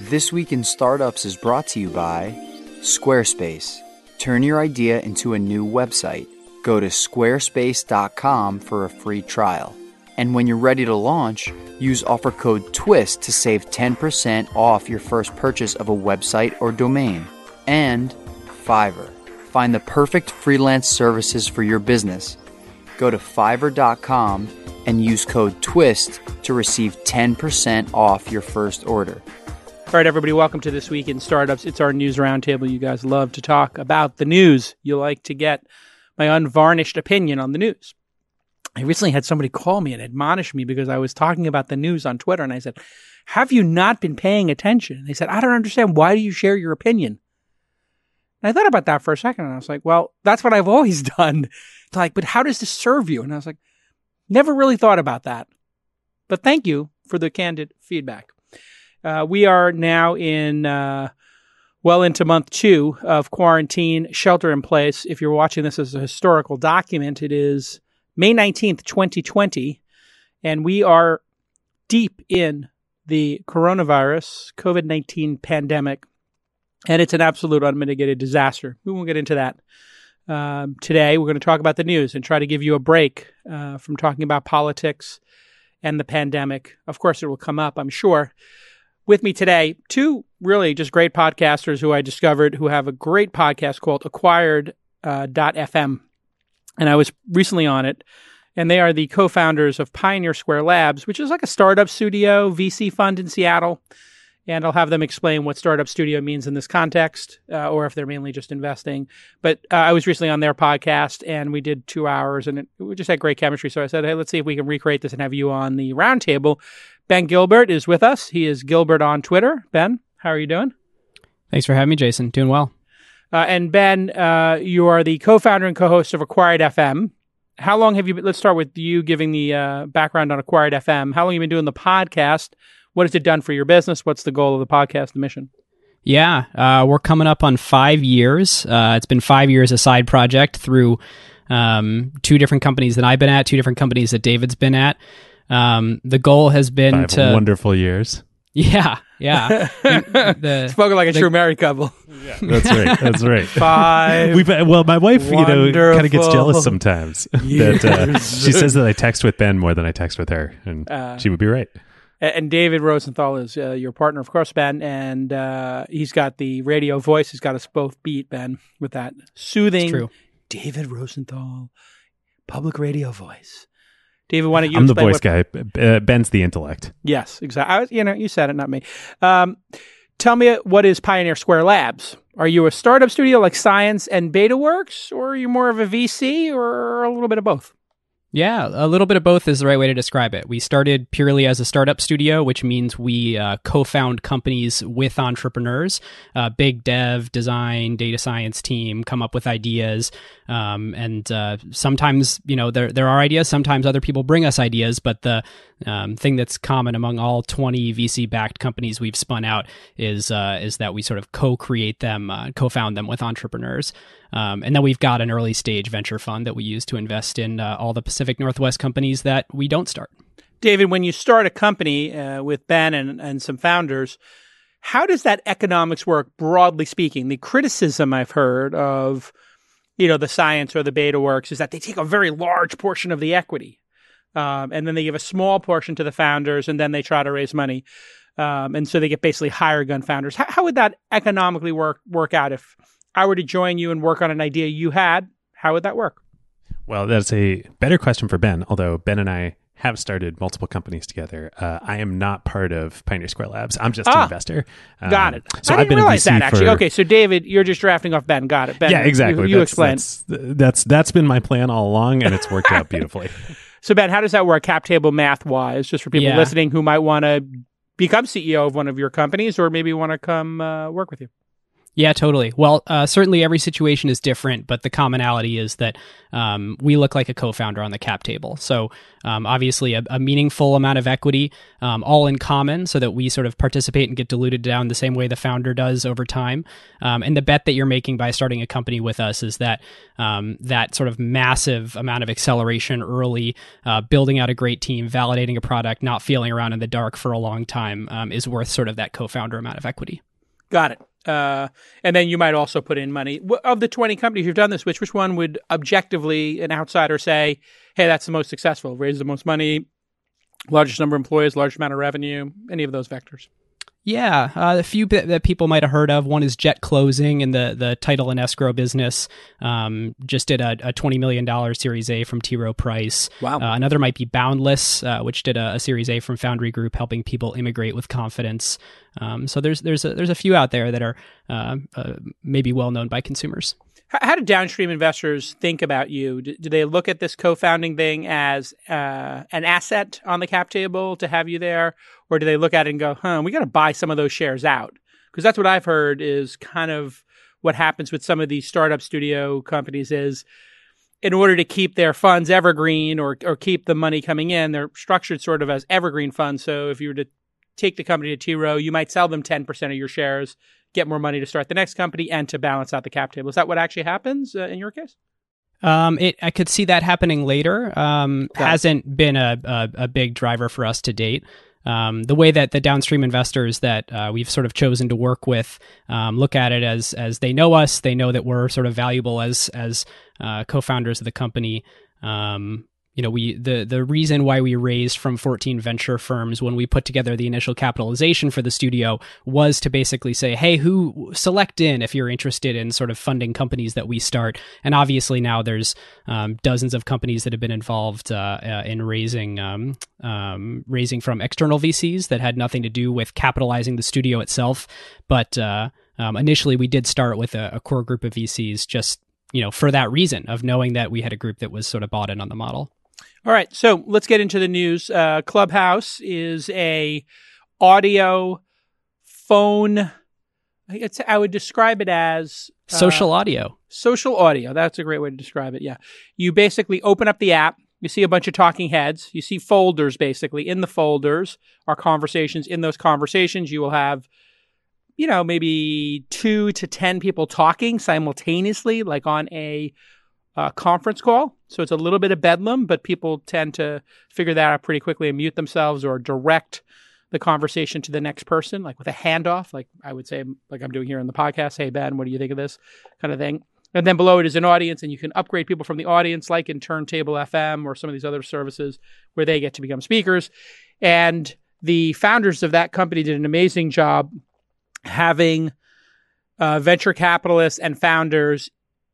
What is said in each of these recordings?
This Week in Startups is brought to you by Squarespace. Turn your idea into a new website. Go to squarespace.com for a free trial. And when you're ready to launch, use offer code TWIST to save 10% off your first purchase of a website or domain. And Fiverr. Find the perfect freelance services for your business. Go to fiverr.com and use code TWIST to receive 10% off your first order. All right, everybody, welcome to This Week in Startups. It's our news roundtable. You guys love to talk about the news. You like to get my unvarnished opinion on the news. I recently had somebody call me and admonish me because I was talking about the news on Twitter, and I said, Have you not been paying attention? And they said, I don't understand. Why do you share your opinion? And I thought about that for a second, and I was like, Well, that's what I've always done. It's like, but how does this serve you? And I was like, Never really thought about that. But thank you for the candid feedback. Uh, we are now in uh, well into month two of quarantine, shelter in place. If you're watching this as a historical document, it is May 19th, 2020, and we are deep in the coronavirus, COVID 19 pandemic, and it's an absolute unmitigated disaster. We won't get into that. Um, today, we're going to talk about the news and try to give you a break uh, from talking about politics and the pandemic. Of course, it will come up, I'm sure with me today, two really just great podcasters who I discovered who have a great podcast called Acquired uh, .fm, and I was recently on it. And they are the co-founders of Pioneer Square Labs, which is like a startup studio VC fund in Seattle. And I'll have them explain what startup studio means in this context, uh, or if they're mainly just investing. But uh, I was recently on their podcast, and we did two hours, and it, we just had great chemistry. So I said, "Hey, let's see if we can recreate this and have you on the roundtable." Ben Gilbert is with us. He is Gilbert on Twitter. Ben, how are you doing? Thanks for having me, Jason. Doing well. Uh, and Ben, uh, you are the co-founder and co-host of Acquired FM. How long have you? Been, let's start with you giving the uh, background on Acquired FM. How long have you been doing the podcast? What has it done for your business? What's the goal of the podcast, the mission? Yeah, uh, we're coming up on five years. Uh, it's been five years a side project through um, two different companies that I've been at, two different companies that David's been at. Um, the goal has been Five to wonderful years. Yeah, yeah. the, Spoken like a the, true married couple. Yeah, that's right. That's right. Five. We've well, my wife, you know, kind of gets jealous sometimes that uh, she says that I text with Ben more than I text with her, and uh, she would be right. And David Rosenthal is uh, your partner, of course, Ben, and uh, he's got the radio voice. He's got us both beat, Ben, with that soothing. David Rosenthal, public radio voice. David, why don't you? I'm the voice guy. Uh, Ben's the intellect. Yes, exactly. you know, you said it, not me. Um, tell me what is Pioneer Square Labs? Are you a startup studio like Science and BetaWorks, or are you more of a VC, or a little bit of both? Yeah, a little bit of both is the right way to describe it. We started purely as a startup studio, which means we uh, co found companies with entrepreneurs, uh, big dev, design, data science team, come up with ideas. Um, and uh, sometimes, you know, there, there are ideas, sometimes other people bring us ideas, but the um, thing that's common among all 20 VC backed companies we've spun out is, uh, is that we sort of co create them, uh, co found them with entrepreneurs. Um, and then we've got an early stage venture fund that we use to invest in uh, all the Pacific Northwest companies that we don't start. David, when you start a company uh, with Ben and, and some founders, how does that economics work, broadly speaking? The criticism I've heard of, you know, the science or the beta works is that they take a very large portion of the equity. Um, and then they give a small portion to the founders, and then they try to raise money. Um, and so they get basically higher gun founders. How, how would that economically work work out if I were to join you and work on an idea you had, how would that work? Well, that's a better question for Ben, although Ben and I have started multiple companies together. Uh, I am not part of Pioneer Square Labs. I'm just ah, an investor. Um, got it. So I didn't I've been realize that actually. For... Okay, so David, you're just drafting off Ben. Got it. Ben, yeah, exactly. You, you explain. That's, that's that's been my plan all along, and it's worked out beautifully. so Ben, how does that work cap table math wise? Just for people yeah. listening who might want to become CEO of one of your companies, or maybe want to come uh, work with you. Yeah, totally. Well, uh, certainly every situation is different, but the commonality is that um, we look like a co-founder on the cap table. So um, obviously, a, a, meaningful amount of equity, um, all in common, so that we sort of participate and get diluted down the same way the founder does over time. Um, and the bet that you're making by starting a company with us is that um, that sort of massive amount of acceleration early, uh, building out a great team, validating a product, not feeling around in the dark for a long time, um, is worth sort of that co-founder amount of equity. Got it. Uh, and then you might also put in money. Of the 20 companies you've done this which which one would objectively an outsider say hey that's the most successful raise the most money largest number of employees largest amount of revenue any of those vectors yeah, uh, a few that people might have heard of. One is Jet Closing in the the title and escrow business. Um, just did a, a, twenty million dollar Series A from T. Rowe Price. Wow. Uh, another might be Boundless, uh, which did a, a, Series A from Foundry Group, helping people immigrate with confidence. Um, so there's there's a, there's a few out there that are uh, uh, maybe well known by consumers. How, do downstream investors think about you? Do, do they look at this co-founding thing as uh, an asset on the cap table to have you there, or do they look at it and go, "Huh, we got to buy some of those shares out"? Because that's what I've heard is kind of what happens with some of these startup studio companies is in order to keep their funds evergreen or or keep the money coming in, they're structured sort of as evergreen funds. So if you were to take the company to T. Rowe, you might sell them 10% of your shares get more money to start the next company and to balance out the cap table. Is that what actually happens uh, in your case? Um, it I could see that happening later. Um, hasn't been a, a, a big driver for us to date. Um, the way that the downstream investors that uh, we've sort of chosen to work with um, look at it as as they know us, they know that we're sort of valuable as as uh, co-founders of the company. Um, you know, we the the reason why we raised from 14 venture firms when we put together the initial capitalization for the studio was to basically say, hey, who select in if you're interested in sort of funding companies that we start. And obviously now there's um, dozens of companies that have been involved uh, uh, in raising um, um, raising from external VCs that had nothing to do with capitalizing the studio itself, but uh, um, initially we did start with a, a core group of VCs just you know for that reason of knowing that we had a group that was sort of bought in on the model. All right, so let's get into the news. Uh, Clubhouse is a audio phone. I would describe it as uh, social audio. Social audio. That's a great way to describe it. Yeah, you basically open up the app. You see a bunch of talking heads. You see folders. Basically, in the folders are conversations. In those conversations, you will have you know, maybe two to 10 people talking simultaneously, like on a uh, conference call. So it's a little bit of bedlam, but people tend to figure that out pretty quickly and mute themselves or direct the conversation to the next person, like with a handoff, like I would say, like I'm doing here in the podcast. Hey, Ben, what do you think of this kind of thing? And then below it is an audience, and you can upgrade people from the audience, like in Turntable FM or some of these other services where they get to become speakers. And the founders of that company did an amazing job having uh, venture capitalists and founders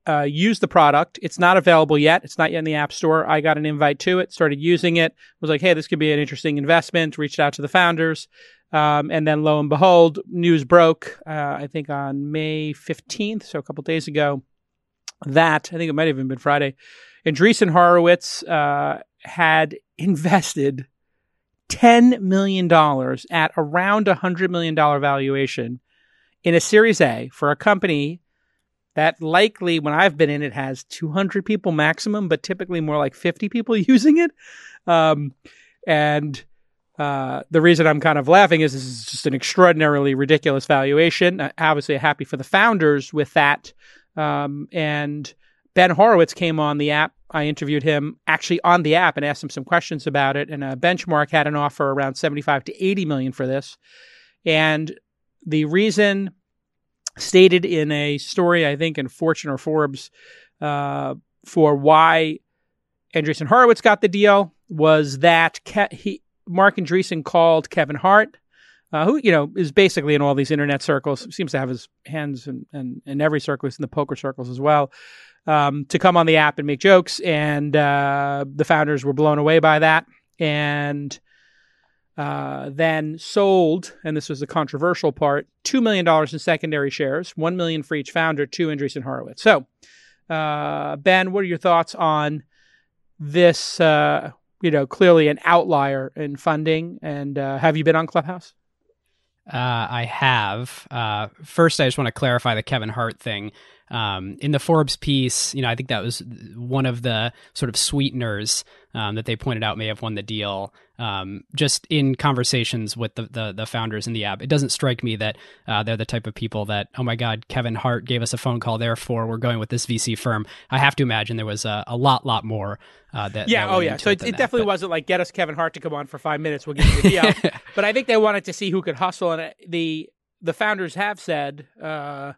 uh, use the product. It's not available yet. It's not yet in the App Store. I got an invite to it, started using it, was like, hey, this could be an interesting investment, reached out to the founders. Um, and then lo and behold, news broke, uh, I think on May 15th, so a couple days ago, that, I think it might have even been Friday, Andreessen Horowitz uh, had invested $10 million at around a $100 million valuation in a Series A for a company that likely when I've been in it has 200 people maximum, but typically more like 50 people using it. Um, and uh, the reason I'm kind of laughing is this is just an extraordinarily ridiculous valuation. Uh, obviously, happy for the founders with that. Um, and Ben Horowitz came on the app. I interviewed him actually on the app and asked him some questions about it. And a benchmark had an offer around 75 to 80 million for this. And the reason stated in a story, I think in Fortune or Forbes, uh, for why Andreessen Horowitz got the deal was that Ke- he, Marc Andreessen called Kevin Hart, uh, who you know is basically in all these internet circles, seems to have his hands in, in, in every circle, in the poker circles as well, um, to come on the app and make jokes, and uh, the founders were blown away by that, and uh, then sold, and this was the controversial part, $2 million in secondary shares, 1 million for each founder to Andreessen Horowitz. So, uh, Ben, what are your thoughts on this, uh, you know, clearly an outlier in funding? And uh, have you been on Clubhouse? Uh, I have. First, I just want to clarify the Kevin Hart thing. Um, in the Forbes piece, you know, I think that was one of the sort of sweeteners um, that they pointed out may have won the deal. Um, just in conversations with the, the, the founders in the app, it doesn't strike me that uh, they're the type of people that, oh my God, Kevin Hart gave us a phone call, therefore we're going with this VC firm. I have to imagine there was a, a lot, lot more uh, that. Yeah, that oh yeah. So it, it, that, definitely but- wasn't like get us Kevin Hart to come on for five minutes, we'll give you the deal. but I think they wanted to see who could hustle, and uh, the the founders have said. Uh,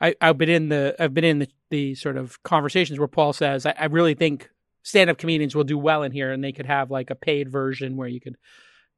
I, I've been in the I've been in the, the sort of conversations where Paul says I, I really think stand up comedians will do well in here, and they could have like a paid version where you could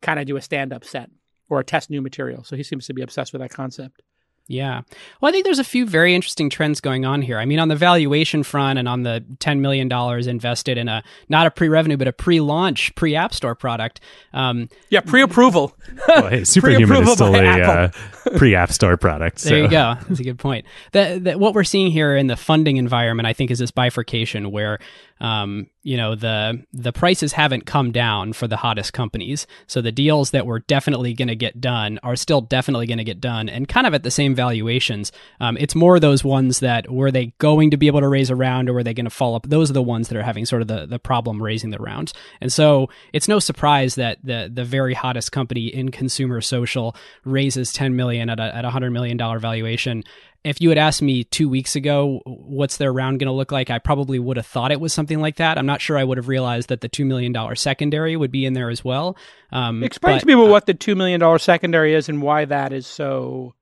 kind of do a stand up set or a test new material. So he seems to be obsessed with that concept. Yeah. Well, I think there's a few very interesting trends going on here. I mean, on the valuation front and on the $10 million invested in a, not a pre revenue, but a pre launch, pre App Store product. Um, Yeah, pre approval. Well, hey, Superhuman is still a uh, pre-app store product. There so- you go. That's a good point. The, the, what we're seeing here in the funding environment, I think, is this bifurcation where, um, you know, the the prices haven't come down for the hottest companies. So the deals that were definitely going to get done are still definitely going to get done, and kind of at the same valuations. Um, it's more those ones that were they going to be able to raise a round, or were they going to fall up? Those are the ones that are having sort of the the problem raising the rounds. And so it's no surprise that the the very hottest company in consumer social raises 10 million at a at a hundred million dollar valuation. If you had asked me two weeks ago, what's their round going to look like, I probably would have thought it was something like that. I'm not sure I would have realized that the two million dollar secondary would be in there as well. Um, Explain but- to people what the two million dollar secondary is and why that is so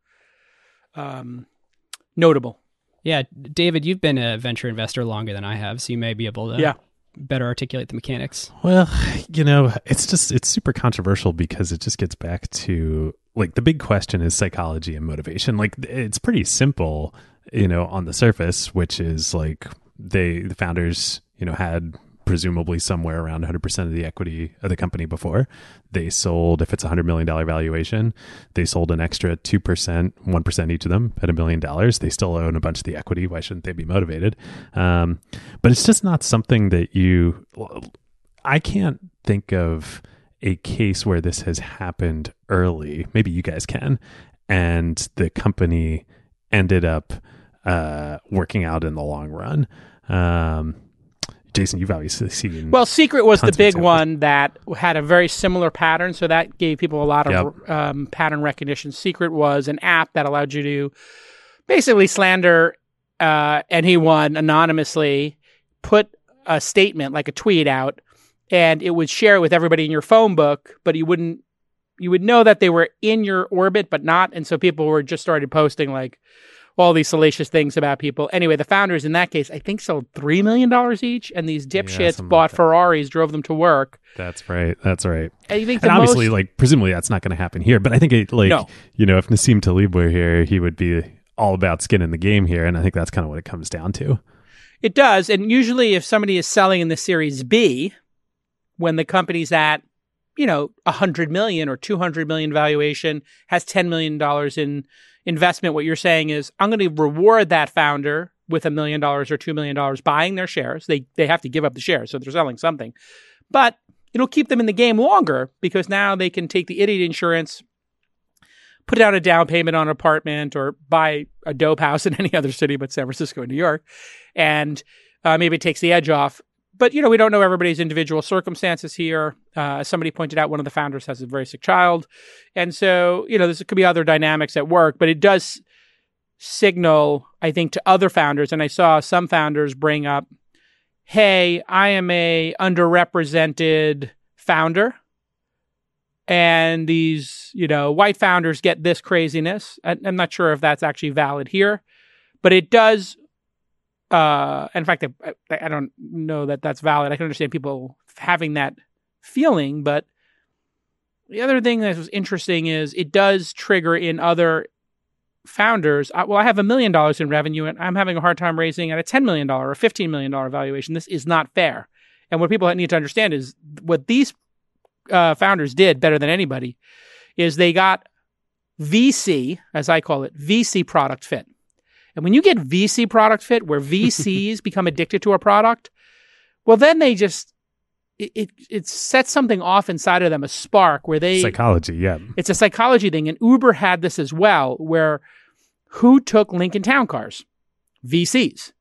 um, notable. Yeah, David, you've been a venture investor longer than I have, so you may be able to Yeah. better articulate the mechanics. Well, you know, it's just it's super controversial because it just gets back to like the big question is psychology and motivation. Like it's pretty simple, you know, on the surface, which is like they the founders, you know, had presumably somewhere around 100% of the equity of the company before. They sold if it's a 100 million dollar valuation, they sold an extra 2%, 1% each of them at a million dollars. They still own a bunch of the equity. Why shouldn't they be motivated? Um, but it's just not something that you I can't think of a case where this has happened early. Maybe you guys can. And the company ended up uh, working out in the long run. Um, Jason, you've obviously seen. Well, Secret was the big one that had a very similar pattern, so that gave people a lot of Yep. um, pattern recognition. Secret was an app that allowed you to basically slander uh, anyone anonymously, put a statement like a tweet out, and it would share it with everybody in your phone book, but you wouldn't. You would know that they were in your orbit, but not, and so people were just started posting like all these salacious things about people. Anyway, the founders in that case, I think, sold three million dollars each, and these dipshits something bought like. Ferraris, drove them to work. that's right. That's right. The And obviously, most, like presumably, that's not going to happen here. But I think it, like No. you know, if Nassim Taleb were here, he would be all about skin in the game here, and I think that's kind of what it comes down to. it does, and usually, if somebody is selling in the Series B, when the company's at you know a hundred million or two hundred million valuation, has ten million dollars in investment, what you're saying is, I'm going to reward that founder with a million dollars or two million dollars buying their shares. They they have to give up the shares, so they're selling something, but it'll keep them in the game longer because now they can take the idiot insurance, put down a down payment on an apartment, or buy a dope house in any other city but San Francisco and New York, and uh, maybe it takes the edge off. But you know, we don't know everybody's individual circumstances here. Uh, somebody pointed out, one of the founders has a very sick child, and so you know, there could be other dynamics at work. But it does signal, I think, to other founders. And I saw some founders bring up, "Hey, I am a underrepresented founder." And these, you know, white founders get this craziness. I- I'm not sure if that's actually valid here, but it does uh, in fact, I, I I don't know that that's valid. I can understand people having that feeling, but the other thing that was interesting is it does trigger in other founders. uh, Well, I have a million dollars in revenue, and I'm having a hard time raising at a ten million dollar or fifteen million dollar valuation. This is not fair. And what people need to understand is what these uh, founders did better than anybody is they got VC, as I call it, VC product fit. And when you get VC product fit, where VCs become addicted to a product, well, then they just it, it it sets something off inside of them, a spark where they Psychology, yeah. it's a psychology thing, and Uber had this as well, where who took Lincoln Town Cars? VCs.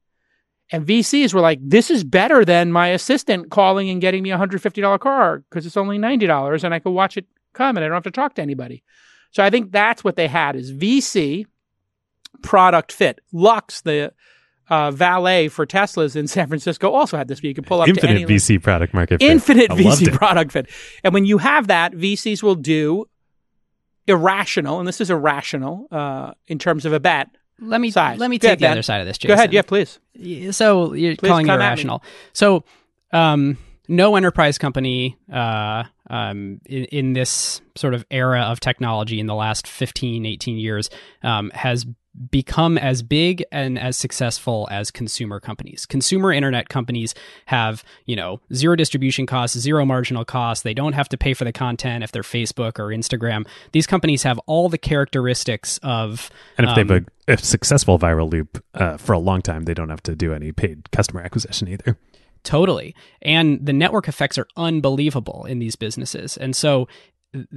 And VCs were like, this is better than my assistant calling and getting me a $150 car because it's only $90 and I could watch it come and I don't have to talk to anybody. So I think that's what they had is VC product fit. Luxe, the uh, valet for Teslas in San Francisco, also had this. You could pull up Infinite any VC product market. fit. infinite I VC product fit. And when you have that, VCs will do irrational, and this is irrational uh, in terms of a bet. Let me Size. let me take ahead, the Ben. other side of this. Jason. Go ahead, yeah, please. So you're Please calling it come at me. irrational. So, um, no enterprise company uh, um, in, in this sort of era of technology in the last 15, 18 years um, has become as big and as successful as consumer companies. Consumer internet companies have, you know, zero distribution costs, zero marginal costs. They don't have to pay for the content if they're Facebook or Instagram. These companies have all the characteristics of And if they um, have a, a successful viral loop uh, for a long time, they don't have to do any paid customer acquisition either. Totally. And the network effects are unbelievable in these businesses. And so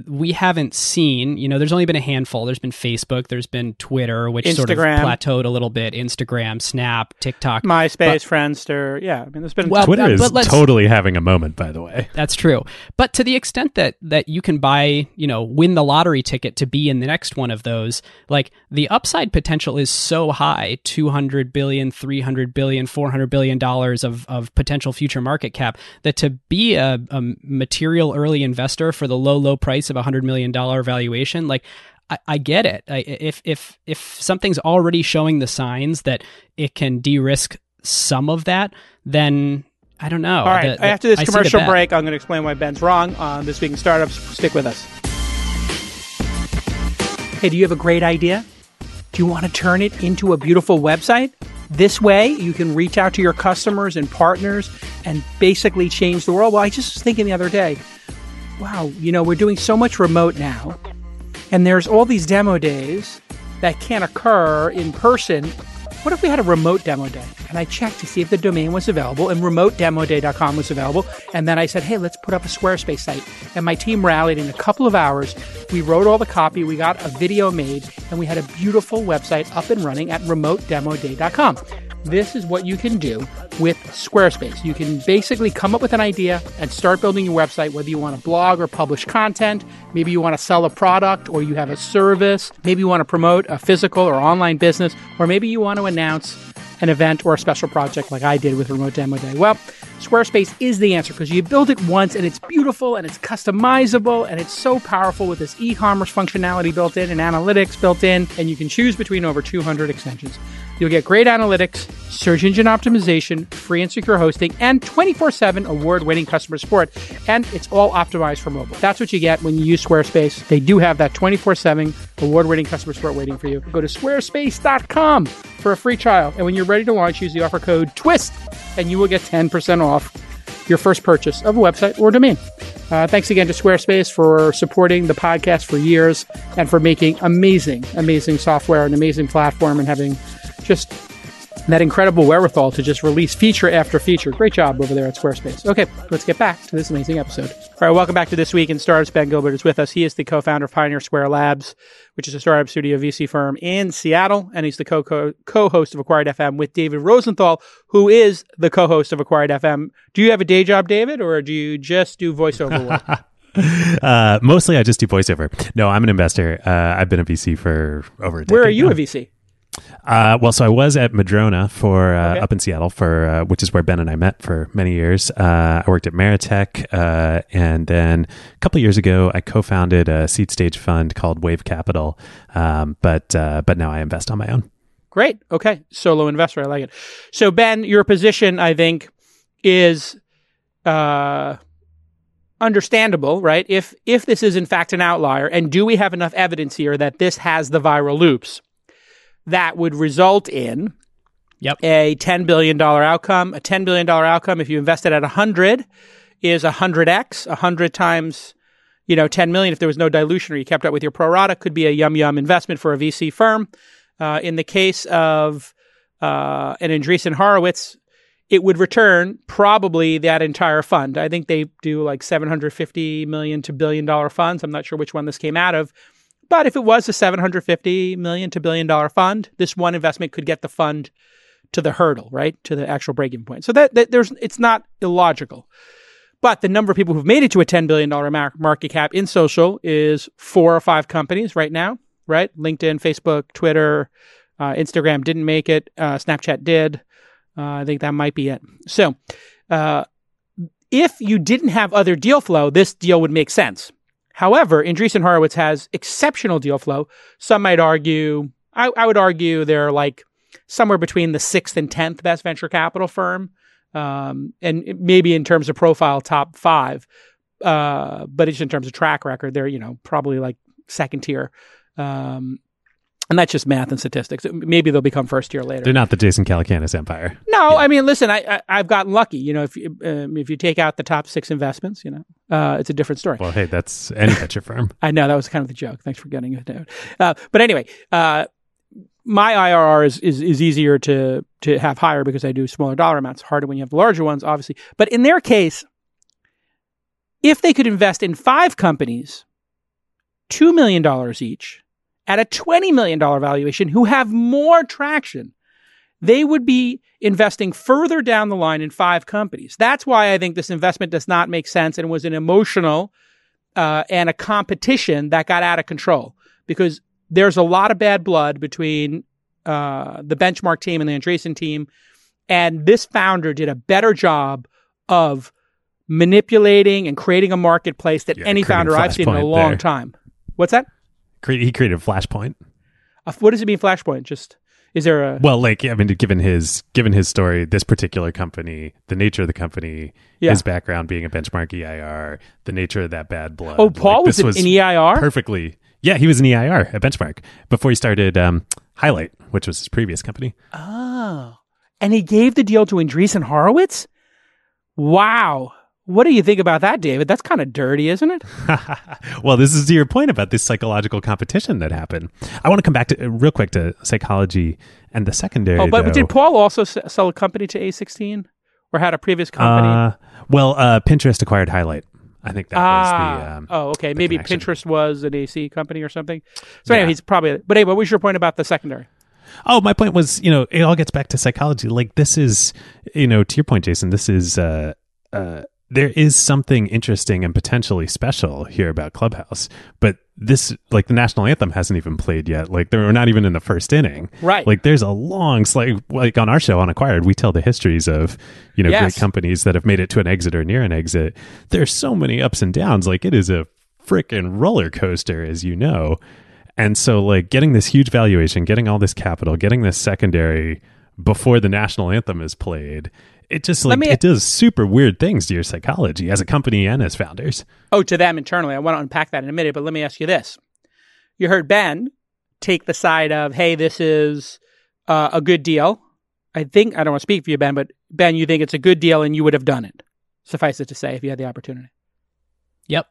we haven't seen, you know, there's only been a handful. There's been Facebook, there's been Twitter, which sort of plateaued a little bit, Instagram, Snap, TikTok. MySpace, Friendster. Yeah, I mean, there's been Well, Twitter uh, is but let's- totally having a moment, by the way. That's true. But to the extent that that you can buy, you know, win the lottery ticket to be in the next one of those, like the upside potential is so high, 200 billion, 300 billion, 400 billion dollars of of potential future market cap that to be a, a material early investor for the low low price of a 100 million dollar valuation, like I, I get it. I, if if if something's already showing the signs that it can de-risk some of that, then I don't know. All right. The- the- After this I commercial break, I'm going to explain why Ben's wrong on This Week in Startups. Stick with us. Hey, do you have a great idea? Do you want to turn it into a beautiful website? This way, you can reach out to your customers and partners and basically change the world. Well, I just was thinking the other day, wow, you know, we're doing so much remote now, and there's all these demo days that can't occur in person. What if we had a remote demo day? And I checked to see if the domain was available, and remotedemoday.com was available. And then I said, hey, let's put up a Squarespace site. And my team rallied in a couple of hours. We wrote all the copy, we got a video made, and we had a beautiful website up and running at remotedemoday.com. This is what you can do with Squarespace. You can basically come up with an idea and start building your website, whether you want to blog or publish content. Maybe you want to sell a product or you have a service. Maybe you want to promote a physical or online business, or maybe you want to announce an event or a special project like I did with Remote Demo Day. Well, Squarespace is the answer because you build it once and it's beautiful and it's customizable and it's so powerful with this e commerce functionality built in and analytics built in, and you can choose between over 200 extensions. You'll get great analytics, search engine optimization, free and secure hosting, and 24 7 award winning customer support. And it's all optimized for mobile. That's what you get when you use Squarespace. They do have that 24 7 award winning customer support waiting for you. Go to squarespace.com for a free trial. And when you're ready to launch, use the offer code TWIST and you will get 10% off your first purchase of a website or domain. Uh, thanks again to Squarespace for supporting the podcast for years and for making amazing, amazing software, an amazing platform, and having just that incredible wherewithal to just release feature after feature. Great job over there at Squarespace. Okay, let's get back to this amazing episode. All right, welcome back to This Week in Startups. Ben Gilbert is with us. He is the co-founder of Pioneer Square Labs, which is a startup studio VC firm in Seattle, and he's the co- co- co-host of Acquired FM with David Rosenthal, who is the co-host of Acquired FM. Do you have a day job, David, or do you just do voiceover work? Uh, mostly, I just do voiceover. No, I'm an investor. Uh, I've been a VC for over a decade. Where are you now. a VC? Uh, well, so I was at Madrona for uh, Okay. up in Seattle for uh, which is where Ben and I met for many years. Uh, I worked at Maritech, uh, and then a couple of years ago, I co-founded a seed stage fund called Wave Capital. Um, but uh, but now I invest on my own. Great. Okay. Solo investor. I like it. So, Ben, your position, I think, is uh, understandable, right? If if this is in fact an outlier, and do we have enough evidence here that this has the viral loops that would result in Yep. a ten billion dollar outcome? A ten billion dollar outcome, if you invested at hundred, is hundred x, hundred times. You know, 10 million if there was no dilution or you kept up with your pro rata could be a yum yum investment for a VC firm. Uh, in the case of uh, an Andreessen Horowitz, it would return probably that entire fund. I think they do like 750 million to billion dollar funds. I'm not sure which one this came out of. But if it was a 750 million to billion dollar fund, this one investment could get the fund to the hurdle, right? To the actual breaking point. So that, that there's it's not illogical. But the number of people who've made it to a $10 billion market cap in social is four or five companies right now, right? LinkedIn, Facebook, Twitter, uh, Instagram didn't make it. Uh, Snapchat did. Uh, I think that might be it. So, uh, if you didn't have other deal flow, this deal would make sense. However, Andreessen Horowitz has exceptional deal flow. Some might argue, I, I would argue they're like somewhere between the sixth and tenth best venture capital firm, um, and maybe in terms of profile, top five. Uh, but just in terms of track record, they're you know probably like second tier. Um, and that's just math and statistics. Maybe they'll become first year later. They're not the Jason Calacanis empire. No, yeah. I mean, listen, I, I have gotten lucky. You know, if you, um, if you take out the top six investments, you know, uh, it's a different story. Well, hey, that's any venture firm. I know that was kind of the joke. Thanks for getting it out. Uh, but anyway, uh, my IRR is, is is easier to to have higher because I do smaller dollar amounts. Harder when you have larger ones, obviously. But in their case, if they could invest in five companies, two million dollars each at a $20 million valuation who have more traction, they would be investing further down the line in five companies. That's why I think this investment does not make sense and was an emotional uh, and a competition that got out of control because there's a lot of bad blood between uh, the benchmark team and the Andreessen team. And this founder did a better job of manipulating and creating a marketplace that yeah, any founder I've seen in a long there. time. What's that? He created Flashpoint. Uh, what does it mean, Flashpoint? Just is there a well, like I mean, given his given his story, this particular company, the nature of the company, yeah. his background being a benchmark EIR, the nature of that bad blood. Oh, Paul like, was, was an EIR perfectly. Yeah, he was an EIR at Benchmark before he started um, Highlight, which was his previous company. Oh, and he gave the deal to Andreessen Horowitz. Wow. What do you think about that, David? That's kind of dirty, isn't it? well, this is to your point about this psychological competition that happened. I want to come back to real quick to psychology and the secondary. Oh, but, but did Paul also sell a company to A16 or had a previous company? Uh, well, uh, Pinterest acquired Highlight. I think that ah, was the. Ah, um, oh, okay. Maybe connection. Pinterest was an AC company or something. So, yeah. anyway, he's probably. But anyway, what was your point about the secondary? Oh, my point was, you know, it all gets back to psychology. Like this is, you know, to your point, Jason. This is. Uh, uh, there is something interesting and potentially special here about Clubhouse, but this like the national anthem hasn't even played yet. Like they're not even in the first inning. Right. Like there's a long like like on our show on Acquired, we tell the histories of you know yes. great companies that have made it to an exit or near an exit. There's so many ups and downs. Like it is a freaking roller coaster, as you know. And so like getting this huge valuation, getting all this capital, getting this secondary before the national anthem is played it just like me, it does super weird things to your psychology as a company and as founders. Oh, to them internally. I want to unpack that in a minute, but let me ask you this. You heard Ben take the side of, hey, this is uh, a good deal. I think, I don't want to speak for you, Ben, but Ben, you think it's a good deal and you would have done it. Suffice it to say, if you had the opportunity. Yep.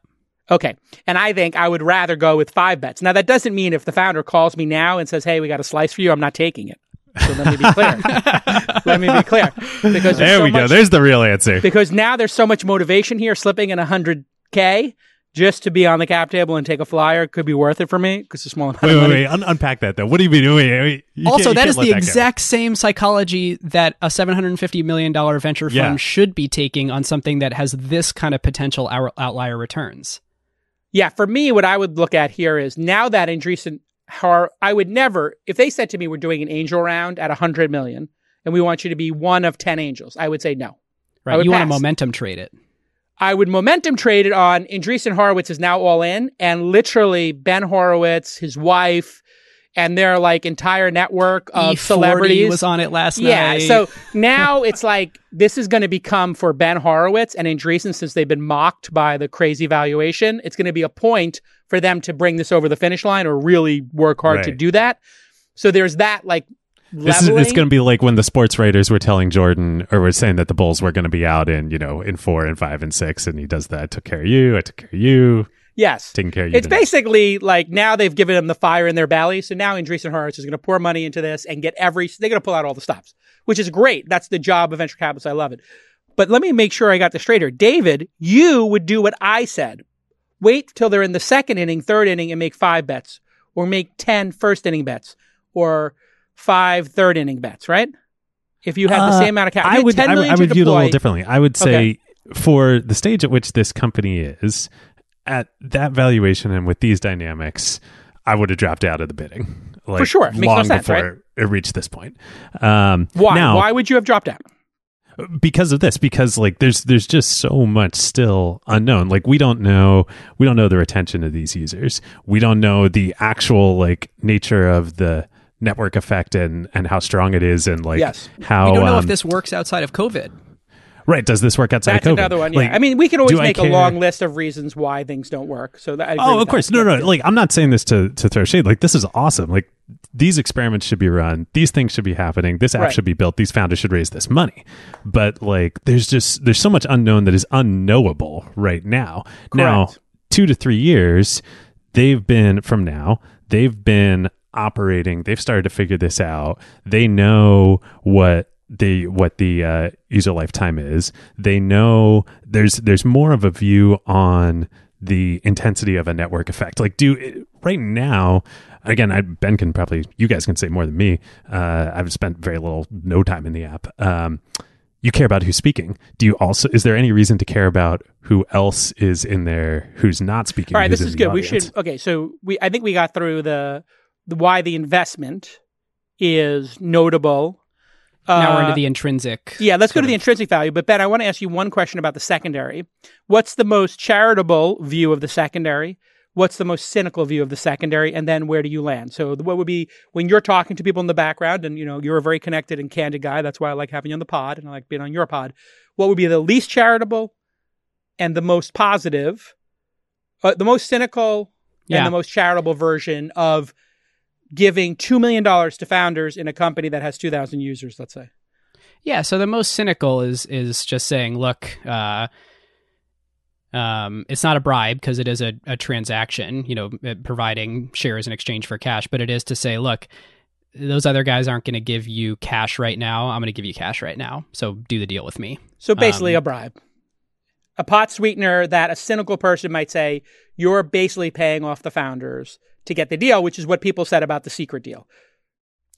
Okay. And I think I would rather go with five bets. Now, that doesn't mean if the founder calls me now and says, hey, we got a slice for you, I'm not taking it. So let me be clear. let me be clear. Because there so we much, go. There's the real answer. Because now there's so much motivation here, slipping in 100K just to be on the cap table and take a flyer could be worth it for me because it's a small amount wait, of money. Wait, wait, Un- unpack that though. What do you mean? Wait, wait, you also, that is the exact go. same psychology that a $750 million venture fund yeah. should be taking on something that has this kind of potential outlier returns. Yeah, for me, what I would look at here is now that Andreessen how I would never, if they said to me, we're doing an angel round at 100 million and we want you to be one of 10 angels, I would say no. Right. You pass. want to momentum trade it. I would momentum trade it on Andreessen Horowitz is now all in and literally Ben Horowitz, his wife, and their like entire network of E40 celebrities was on it last yeah, night. so now it's like this is going to become for Ben Horowitz and Andreessen since they've been mocked by the crazy valuation. It's going to be a point for them to bring this over the finish line or really work hard right. to do that. So there's that like this is it's going to be like when the sports writers were telling Jordan or were saying that the Bulls were going to be out in you know in four and five and six, and he does that. I took care of you. I took care of you. Yes. taking care of you. It's basically like now they've given them the fire in their belly. So now Andreessen Horowitz is going to pour money into this and get every, they're going to pull out all the stops, which is great. That's the job of venture capitalists. I love it. But let me make sure I got this straighter. David, you would do what I said. Wait till they're in the second inning, third inning and make five bets or make 10 first inning bets or five third inning bets, right? If you had the Uh, same amount of capital. I would, I would, I would view it a little differently. I would say Okay. for the stage at which this company is, at that valuation and with these dynamics, I would have dropped out of the bidding. Like, sure. Makes no long sense, before it reached this point. Um, Why? Now, Why would you have dropped out? Because of this because like there's there's just so much still unknown like we don't know we don't know the retention of these users we don't know the actual like nature of the network effect and and how strong it is and like Yes. how we don't know um, if this works outside of COVID. Right does this work outside That's of COVID? another one. Yeah. Like, I mean, we can always do I make a care- long list of reasons why things don't work. So that, I agree Oh, with of course. that. No, no. yeah. Like, I'm not saying this to, to throw shade. Like, this is awesome. Like, these experiments should be run. These things should be happening. This app Right. should be built. These founders should raise this money. But, like, there's just, there's so much unknown that is unknowable right now. Now, Correct. two to three years, they've been, from now, they've been operating. They've started to figure this out. They know what the what the uh, user lifetime is. They know there's there's more of a view on the intensity of a network effect. Like, do right now, again, I, Ben can probably you guys can say more than me. Uh, I've spent very little no time in the app. Um, you care about who's speaking. Do you also? Is there any reason to care about who else is in there who's not speaking? All right, this is good. We should okay. So we, I think we got through the, the why the investment is notable. Now we're Uh, into the intrinsic. Yeah, let's go to the intrinsic value. But Ben, I want to ask you one question about the secondary. What's the most charitable view of the secondary? What's the most cynical view of the secondary? And then where do you land? So what would be when you're talking to people in the background, and you know you're a very connected and candid guy. That's why I like having you on the pod, and I like being on your pod. What would be the least charitable and the most positive, uh, the most cynical Yeah. and the most charitable version of giving two million dollars to founders in a company that has two thousand users? Let's say. Yeah, so the most cynical is is just saying, look, uh, um, it's not a bribe because it is a, a transaction, you know, providing shares in exchange for cash, but it is to say, look, those other guys aren't going to give you cash right now. I'm going to give you cash right now. So do the deal with me. So basically, Um, a bribe, a pot sweetener that a cynical person might say you're basically paying off the founders to get the deal, which is what people said about the secret deal.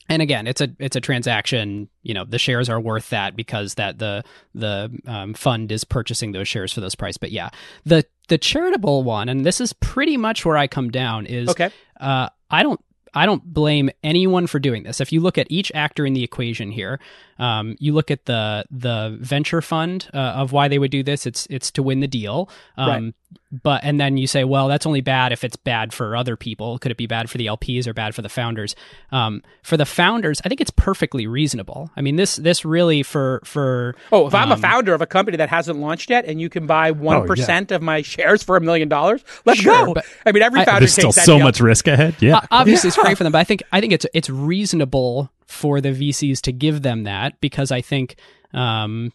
and again it's a it's a transaction you know the shares are worth that because that the the um, fund is purchasing those shares for those price but yeah the the charitable one and this is pretty much where i come down is Okay. uh, i don't I don't blame anyone for doing this. If you look at each actor in the equation here, um, you look at the the venture fund uh, of why they would do this. It's it's to win the deal. Um, But and then you say, well, that's only bad if it's bad for other people. Could it be bad for the LPs or bad for the founders? Um, for the founders, I think it's perfectly reasonable. I mean, this this really for for Oh, if I'm a um, founder of a company that hasn't launched yet, and you can buy one yeah. of my shares for a million dollars, let's Sure, go. but I mean, every I- founder There's takes still that so deal. much risk ahead. Yeah. O- obviously it's great for them, but I think I think it's it's reasonable for the VCs to give them that because I think um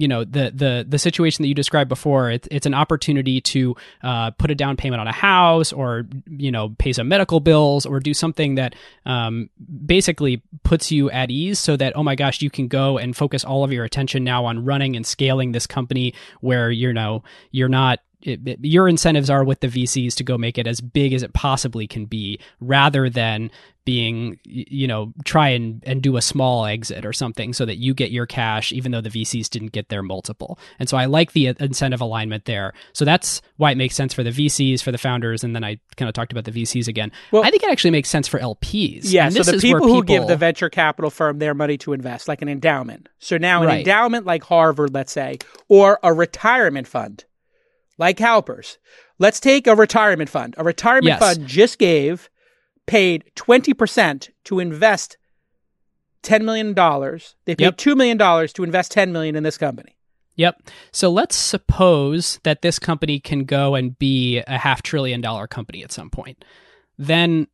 you know the the the situation that you described before it, it's an opportunity to uh, put a down payment on a house or you know pay some medical bills or do something that um, basically puts you at ease so that oh my gosh you can go and focus all of your attention now on running and scaling this company where you know you're not it, it- your incentives are with the VCs to go make it as big as it possibly can be rather than being you know try and, and do a small exit or something so that you get your cash even though the VCs didn't get their multiple. And so I like the uh, incentive alignment there. So that's why it makes sense for the VCs, for the founders, and then I kind of talked about the VCs again. Well- I think it actually makes sense for LPs. Yeah, And so this the is people who give the venture capital firm their money to invest, like an endowment. So now an Right. endowment like Harvard, let's say, or a retirement fund like CalPERS. Let's take a retirement fund. A retirement Yes. fund just gave, paid 20% to invest $10 million. They paid Yep. $2 million to invest 10 million in this company. Yep. So let's suppose that this company can go and be a half trillion dollar company at some point. Then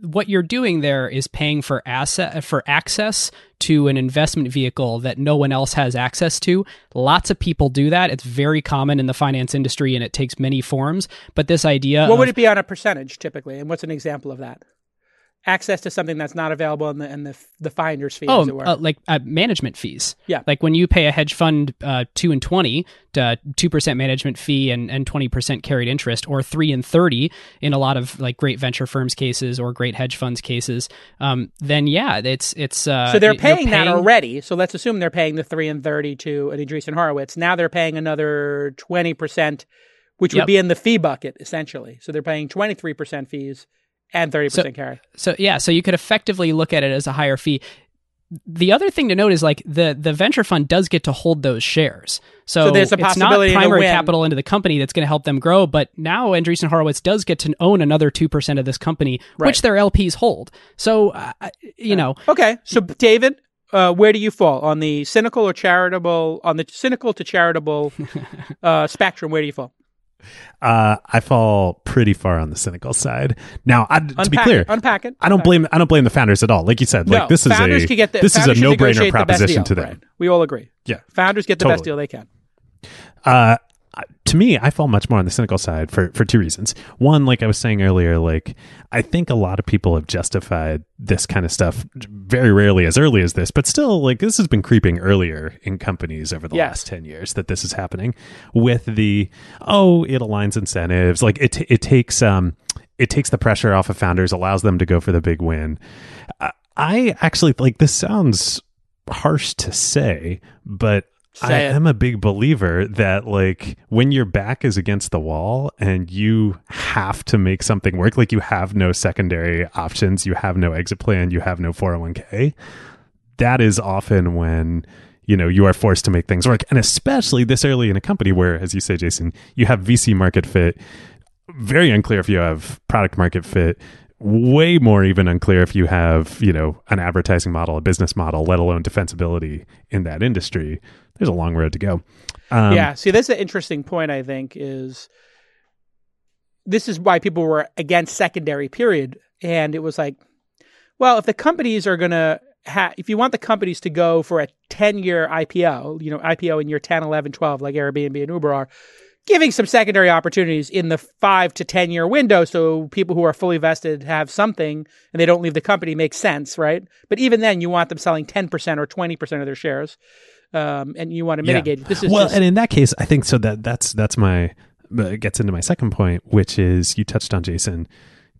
what you're doing there is paying for asset for access to an investment vehicle that no one else has access to. Lots of people do that. It's very common in the finance industry and it takes many forms. But this idea What of, would it be on a percentage typically? And what's an example of that? Access to something that's not available in the in the the finder's fee, as it Oh, were. uh, like uh, management fees. Yeah. Like when you pay a hedge fund uh, two and twenty, two percent management fee and and twenty percent carried interest, or three and thirty in a lot of like great venture firms cases or great hedge funds cases. Um, then yeah, it's it's uh, so they're you're paying, that already. So let's assume they're paying the three and thirty to an Andreessen Horowitz. Now they're paying another twenty percent, which would be in the fee bucket essentially. So they're paying twenty three percent fees and thirty So- percent carry. So yeah, so you could effectively look at it as a higher fee. The other thing to note is like the the venture fund does get to hold those shares. So, So there's a it's possibility to not primary capital into the company that's going to help them grow, but now Andreessen Horowitz does get to own another 2% of this company, Right. which their LPs hold. So, uh, you know, Okay, so David, uh, where do you fall on the cynical or charitable on the cynical to charitable uh, spectrum? Where do you fall? Uh, I fall pretty far on the cynical side. Now, I, to Unpack be clear, it, unpack it. I don't blame I don't blame the founders at all. Like you said, it. like this is a the, this is a no brainer negotiate the best proposition deal, to them. right. We all agree. Yeah. Founders get the best deal they can. Uh, to me, I fall much more on the cynical side for for two reasons. One, like I was saying earlier, like I think a lot of people have justified this kind of stuff very rarely as early as this, but still, like this has been creeping earlier in companies over the Yes. last ten years that this is happening. With the oh, it aligns incentives, like it it takes um it takes the pressure off of founders, allows them to go for the big win. I- I actually like this sounds harsh to say, but I it. am a big believer that like when your back is against the wall and you have to make something work, like you have no secondary options, you have no exit plan, you have no 401k, that is often when you know you are forced to make things work and especially this early in a company where as you say Jason, you have VC market fit, very unclear if you have product market fit way more even unclear if you have you know an advertising model a business model let alone defensibility in that industry there's a long road to go um, yeah. See, that's an interesting point. I think is this is why people were against secondary period, and it was like, well, if the companies are gonna ha- if you want the companies to go for a 10 year IPO, you know, IPO in year 10, 11, 12, like Airbnb and Uber are, giving some secondary opportunities in the five to 10 year window so people who are fully vested have something and they don't leave the company makes sense, right? But even then, you want them selling 10% or 20% of their shares. Um, and you want to Yeah. mitigate. This is well just, and in that case i think so that that's that's my uh, gets into my second point which is you touched on jason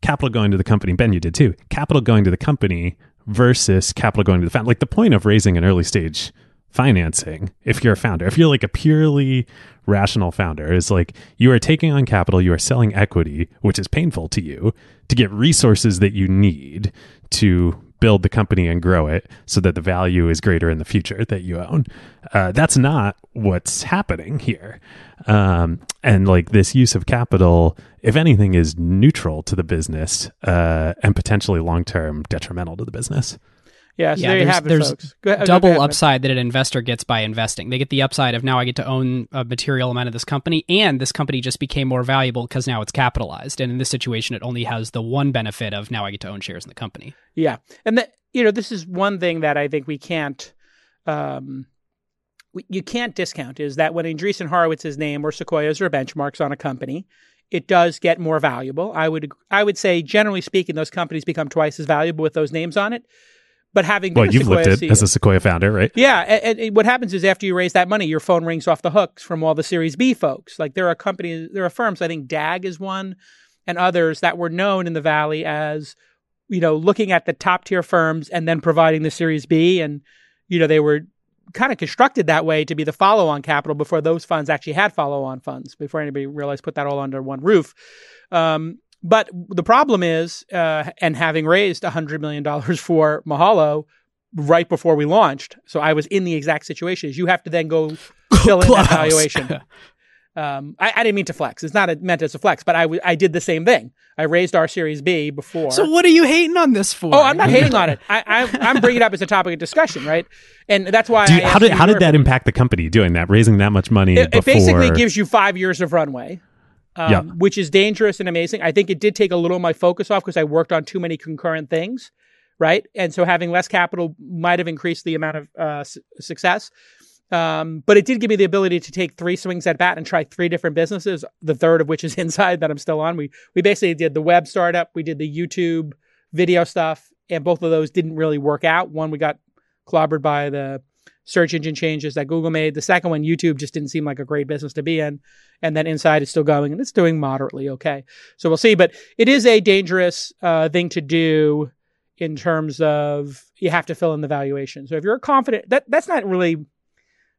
capital going to the company ben you did too capital going to the company versus capital going to the founder like the point of raising an early stage financing if you're a founder if you're like a purely rational founder is like you are taking on capital you are selling equity which is painful to you to get resources that you need to build the company and grow it so that the value is greater in the future that you own. Uh, that's not what's happening here. Um, and like this use of capital, if anything, is neutral to the business uh, and potentially long term detrimental to the business. Yeah, so yeah, there you have it, there's folks. Go ahead- double upside that an investor gets by investing. They get the upside of now I get to own a material amount of this company, and this company just became more valuable because now it's capitalized. And in this situation, it only has the one benefit of now I get to own shares in the company. Yeah, and that you know this is one thing that I think we can't, um, we, you can't discount is that when Andreessen Horowitz's name or Sequoia's or Benchmark's on a company, it does get more valuable. I would I would say generally speaking, those companies become twice as valuable with those names on it. But having been Well, you've Sequoia lived it CEO as a Sequoia founder, right? yeah, and, and what happens is after you raise that money, your phone rings off the hooks from all the Series B folks. Like there are companies, there are firms. I think DAG is one, and others that were known in the Valley as, you know, looking at the top tier firms and then providing the Series B, and you know they were kind of constructed that way to be the follow on capital before those funds actually had follow on funds before anybody realized put that all under one roof. Um, but the problem is, uh, and having raised $100 million for Mahalo right before we launched, so I was in the exact situation, is you have to then go fill in that valuation. Um, I, I didn't mean to flex. It's not a, meant as a flex, but I, w- I did the same thing. I raised our Series B before. So what are you hating on this for? oh, I'm not hating on it. I, I, I'm bringing it up as a topic of discussion, right? And that's why I how did how did that impact the company doing that, raising that much money It, before? it basically gives you five years of runway. Um, Yeah. which is dangerous and amazing. I think it did take a little of my focus off because I worked on too many concurrent things, right? And so having less capital might have increased the amount of uh, su- success. Um, but it did give me the ability to take three swings at bat and try three different businesses. The third of which is Inside that I'm still on. We we basically did the web startup, we did the YouTube video stuff, and both of those didn't really work out. One we got clobbered by the search engine changes that Google made. The second one, YouTube, just didn't seem like a great business to be in. And then Inside is still going, and it's doing moderately okay. So we'll see. But it is a dangerous uh, thing to do in terms of you have to fill in the valuation. So if you're confident, that that's not really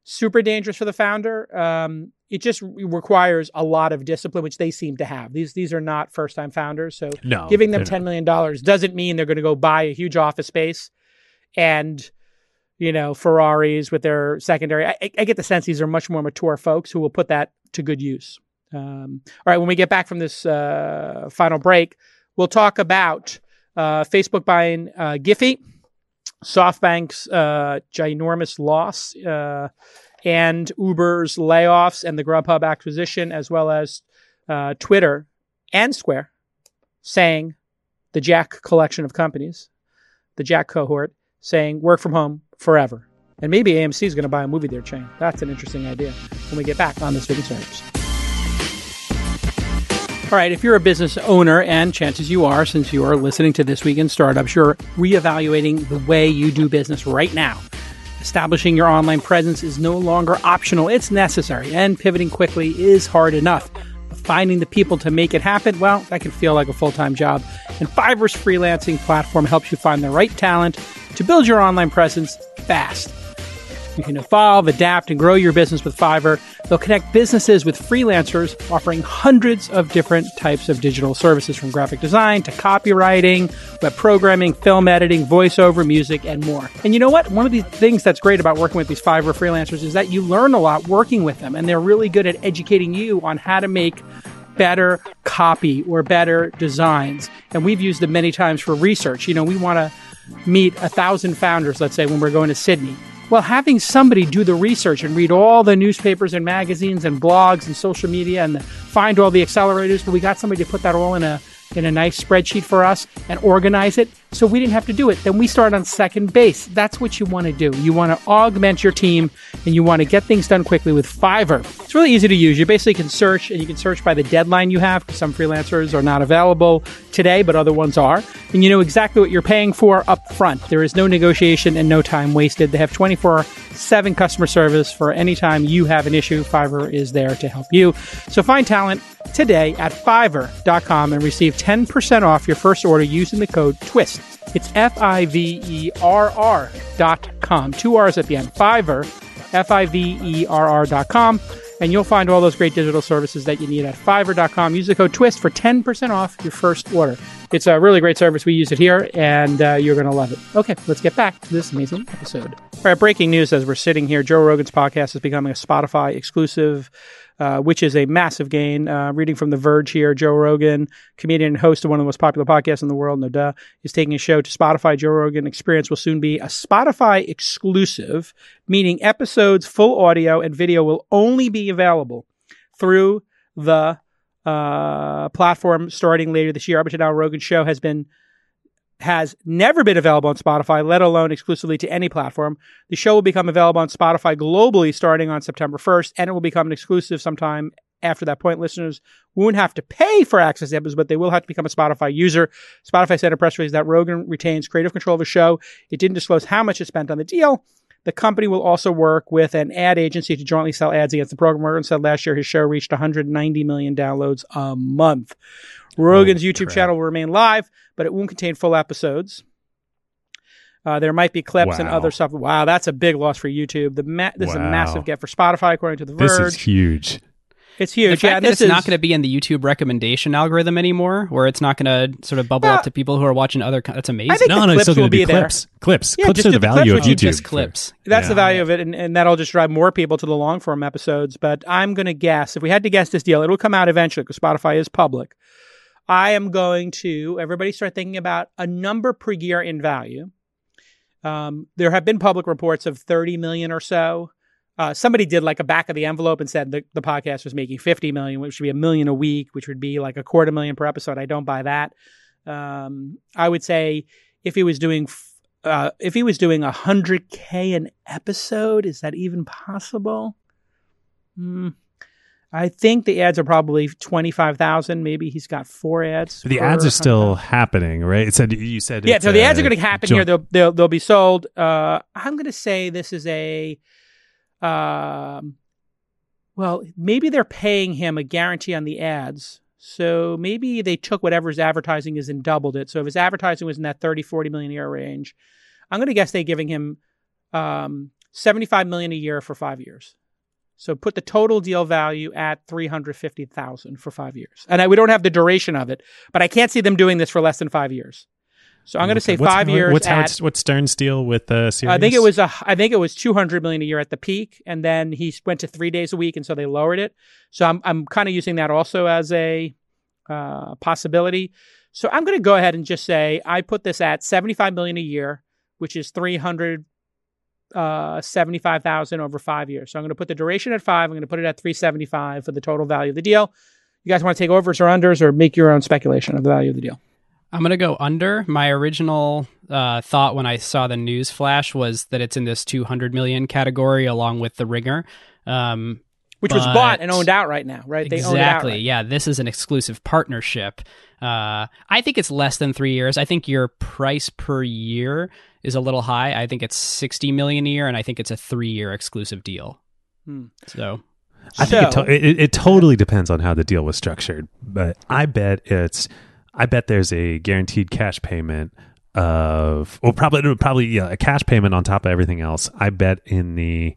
super dangerous for the founder. Um, it just requires a lot of discipline, which they seem to have. These these are not first time founders, so No, giving them ten million dollars doesn't mean they're going to go buy a huge office space and you know Ferraris with their secondary. I, I- get the sense these are much more mature folks who will put that to good use. Um, all right, when we get back from this uh, final break, we'll talk about uh, Facebook buying uh, Giphy, SoftBank's uh, ginormous loss, uh, and Uber's layoffs and the Grubhub acquisition, as well as uh, Twitter and Square saying the Jack collection of companies, the Jack cohort, saying work from home forever. And maybe AMC is going to buy a movie theater chain. That's an interesting idea when we get back on this in Startups. All right, if you're a business owner, and chances you are, since you are listening to This Week in Startups, you're reevaluating the way you do business right now. Establishing your online presence is no longer optional, it's necessary, and pivoting quickly is hard enough. But Finding the people to make it happen, well, that can feel like a full time job. And Fiverr's freelancing platform helps you find the right talent to build your online presence fast. You can evolve, adapt, and grow your business with Fiverr. They'll connect businesses with freelancers offering hundreds of different types of digital services from graphic design to copywriting, web programming, film editing, voiceover, music, and more. And you know what? One of the things that's great about working with these Fiverr freelancers is that you learn a lot working with them, and they're really good at educating you on how to make better copy or better designs. And we've used them many times for research. You know, we want to meet a thousand founders, let's say, when we're going to Sydney. Well, having somebody do the research and read all the newspapers and magazines and blogs and social media and find all the accelerators, but we got somebody to put that all in a in a nice spreadsheet for us and organize it so we didn't have to do it. Then we start on second base. That's what you want to do. You want to augment your team and you want to get things done quickly with Fiverr. It's really easy to use. You basically can search and you can search by the deadline you have. Because Some freelancers are not available today, but other ones are. And you know exactly what you're paying for up front. There is no negotiation and no time wasted. They have 24 7 customer service for any time you have an issue. Fiverr is there to help you. So find talent today at fiverr.com and receive 10% off your first order using the code TWIST. It's F I V E R R dot com. Two R's at the end. Fiverr, F I V E R R dot com. And you'll find all those great digital services that you need at fiverr.com. Use the code TWIST for 10% off your first order. It's a really great service. We use it here, and uh, you're going to love it. Okay, let's get back to this amazing episode. All right, breaking news as we're sitting here Joe Rogan's podcast is becoming a Spotify exclusive uh, which is a massive gain. Uh, reading from The Verge here, Joe Rogan, comedian and host of one of the most popular podcasts in the world, no duh, is taking a show to Spotify. Joe Rogan Experience will soon be a Spotify exclusive, meaning episodes, full audio, and video will only be available through the uh, platform starting later this year. Up until now, Rogan's show has been has never been available on Spotify, let alone exclusively to any platform. The show will become available on Spotify globally starting on September 1st, and it will become an exclusive sometime after that point. Listeners won't have to pay for access to episodes, but they will have to become a Spotify user. Spotify said in a press release that Rogan retains creative control of the show. It didn't disclose how much it spent on the deal. The company will also work with an ad agency to jointly sell ads against the program. Rogan said last year his show reached 190 million downloads a month. Rogan's YouTube crap. channel will remain live, but it won't contain full episodes. Uh, there might be clips and other stuff. Wow, that's a big loss for YouTube. The ma- this is a massive get for Spotify, according to The Verge. This is huge. It's The huge. fact yeah, that this it's is not going to be in the YouTube recommendation algorithm anymore, where it's not going to sort of bubble Well, up to people who are watching other. co- That's amazing. I think no, the no, it's clips still going will to be be there. clips. Clips. Yeah, clips just are the the value clips of with YouTube. just for- clips. That's Yeah. the value of it, and, and that'll just drive more people to the long form episodes. But I'm going to guess if we had to guess this deal, it'll come out eventually because Spotify is public. I am going to everybody start thinking about a number per year in value. Um, there have been public reports of 30 million or so uh, somebody did like a back of the envelope and said the, the podcast was making 50 million, which would be a million a week, which would be like a quarter million per episode. I don't buy that. Um, I would say if he was doing, f- uh, if he was doing a 100K an episode, is that even possible? Hmm. I think the ads are probably 25,000. Maybe he's got four ads. The ads are still happening, right? It said you said Yeah, so the ads uh, are going to happen joint- here. They'll, they'll they'll be sold. Uh, I'm going to say this is a, um, well, maybe they're paying him a guarantee on the ads. So maybe they took whatever his advertising is and doubled it. So if his advertising was in that 30, 40 million a year range, I'm going to guess they're giving him um, 75 million a year for five years. So put the total deal value at 350,000 for five years. And I, we don't have the duration of it, but I can't see them doing this for less than five years. So I'm going to say What's- five years What's at, what's Stern's deal with uh, Sirius? I think it was a, I think it was 200 million a year at the peak, and then he went to three days a week, and so they lowered it. So I'm I'm kind of using that also as a uh, possibility. So I'm going to go ahead and just say I put this at 75 million a year, which is 300 uh 75,000 over 5 years. So I'm going to put the duration at 5, I'm going to put it at 375 for the total value of the deal. You guys want to take overs or unders or make your own speculation of the value of the deal? I'm going to go under. My original uh, thought when I saw the news flash was that it's in this 200 million category along with the Ringer. Um, Which was bought and owned out right now, right? They own it exactly. Yeah, this is an exclusive partnership. Uh, I think it's less than three years. I think your price per year is a little high. I think it's 60 million a year, and I think it's a three-year exclusive deal. Hmm. So I think it, to- it, it totally depends on how the deal was structured, but I bet it's I bet there's a guaranteed cash payment of well probably probably yeah a cash payment on top of everything else. I bet in the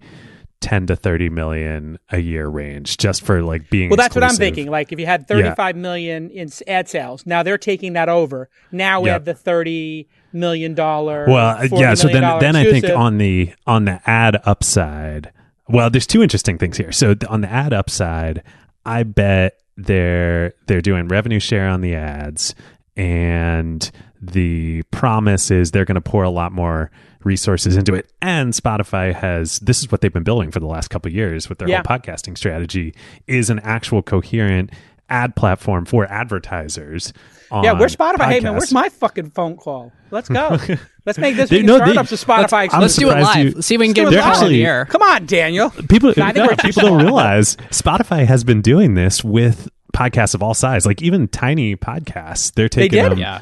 10 to 30 million a year range just for like being Well, that's what I'm thinking. Like if you had 35 million in ad sales, now they're taking that over. Now we Yep. have the 30 million dollar. Well, uh, yeah. So then, then I think on the on the ad upside, well, there's two interesting things here. So on the ad upside, I bet they're they're doing revenue share on the ads, and the promise is they're going to pour a lot more resources into it. And Spotify has this is what they've been building for the last couple of years with their Yeah. whole podcasting strategy is an actual coherent ad platform for advertisers. yeah, where's Spotify? Hey man, where's my fucking phone call? Let's go. Let's make this They- week in no, they- startups a Spotify. I'm let's do it live. you- Let's see if we can get it it They're on the air. Come on, Daniel. people no, people don't realize Spotify has been doing this with podcasts of all size, like even tiny podcasts. They're taking they did? them. Yeah.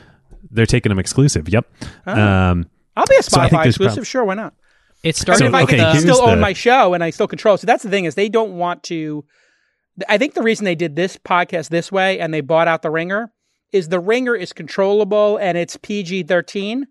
They're taking them exclusive. Yep. Um, I'll be a Spotify think there's exclusive. prob- sure, why not? It I started mean, if I okay, can the, still own the- my show and I still control. So that's the thing is they don't want to. I think the reason they did this podcast this way and they bought out the Ringer is the Ringer is controllable and it's PG thirteen,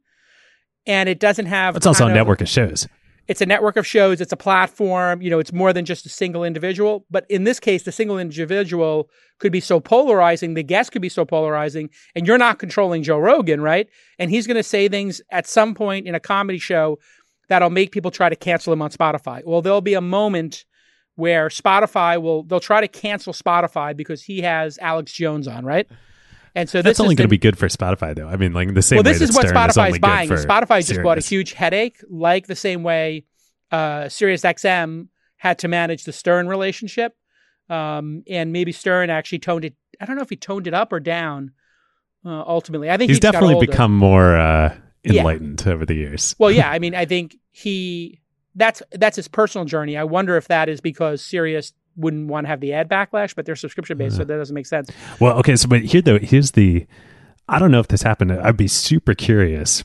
and it doesn't have. it's also a of- network of shows. It's a network of shows. It's a platform. You know, it's more than just a single individual. But in this case, the single individual could be so polarizing. The guest could be so polarizing, and you're not controlling Joe Rogan, right? And he's going to say things at some point in a comedy show that'll make people try to cancel him on Spotify. Well, there'll be a moment where Spotify will they'll try to cancel Spotify because he has Alex Jones on, right? And so this That's only going to be good for Spotify, though. I mean, like the same. well, way this is what is Spotify is buying. Spotify just bought a huge headache, like the same way uh, SiriusXM had to manage the Stern relationship, um, and maybe Stern actually toned it. I don't know if he toned it up or down. Uh, ultimately, I think He's he just got definitely become more uh, Yeah. enlightened over the years. Well, yeah, I mean, I think he that's that's his personal journey. I wonder if that is because Sirius wouldn't want to have the ad backlash, but they're subscription based, so that doesn't make sense. Well, okay, so but here though, here's the. I don't know if this happened. I'd be super curious.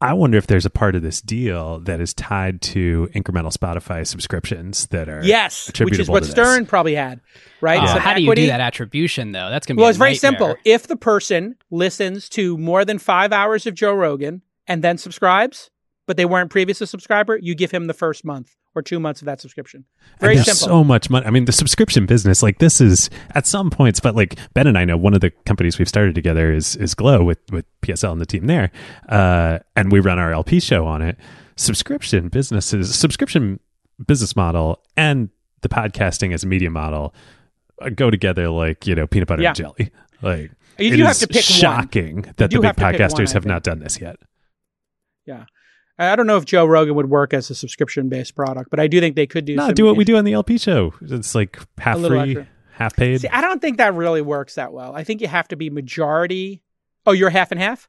I wonder if there's a part of this deal that is tied to incremental Spotify subscriptions that are Yes, which is what. Stern probably had, right? Uh, Some how do you do that attribution though? That's gonna be Well, a it's very simple. If the person listens to more than five hours of Joe Rogan and then subscribes, but they weren't previous a subscriber, you give him the first month or two months of that subscription. Very simple. so much money. I mean, the subscription business, like this is at some points, but like Ben and I know one of the companies we've started together is is Glow with with PSL and the team there, uh, and we run our LP show on it. Subscription businesses, subscription business model, and the podcasting as a media model uh, go together like you know peanut butter Yeah. and jelly. Like You it do have to pick one. shocking that do the big have to one, podcasters have not done this yet. I I don't know if Joe Rogan would work as a subscription based product, but I do think they could do. No, do what we do on the LP show. It's like half free, extra. half paid. See, I don't think that really works that well. I think you have to be majority. Oh, you're half and half.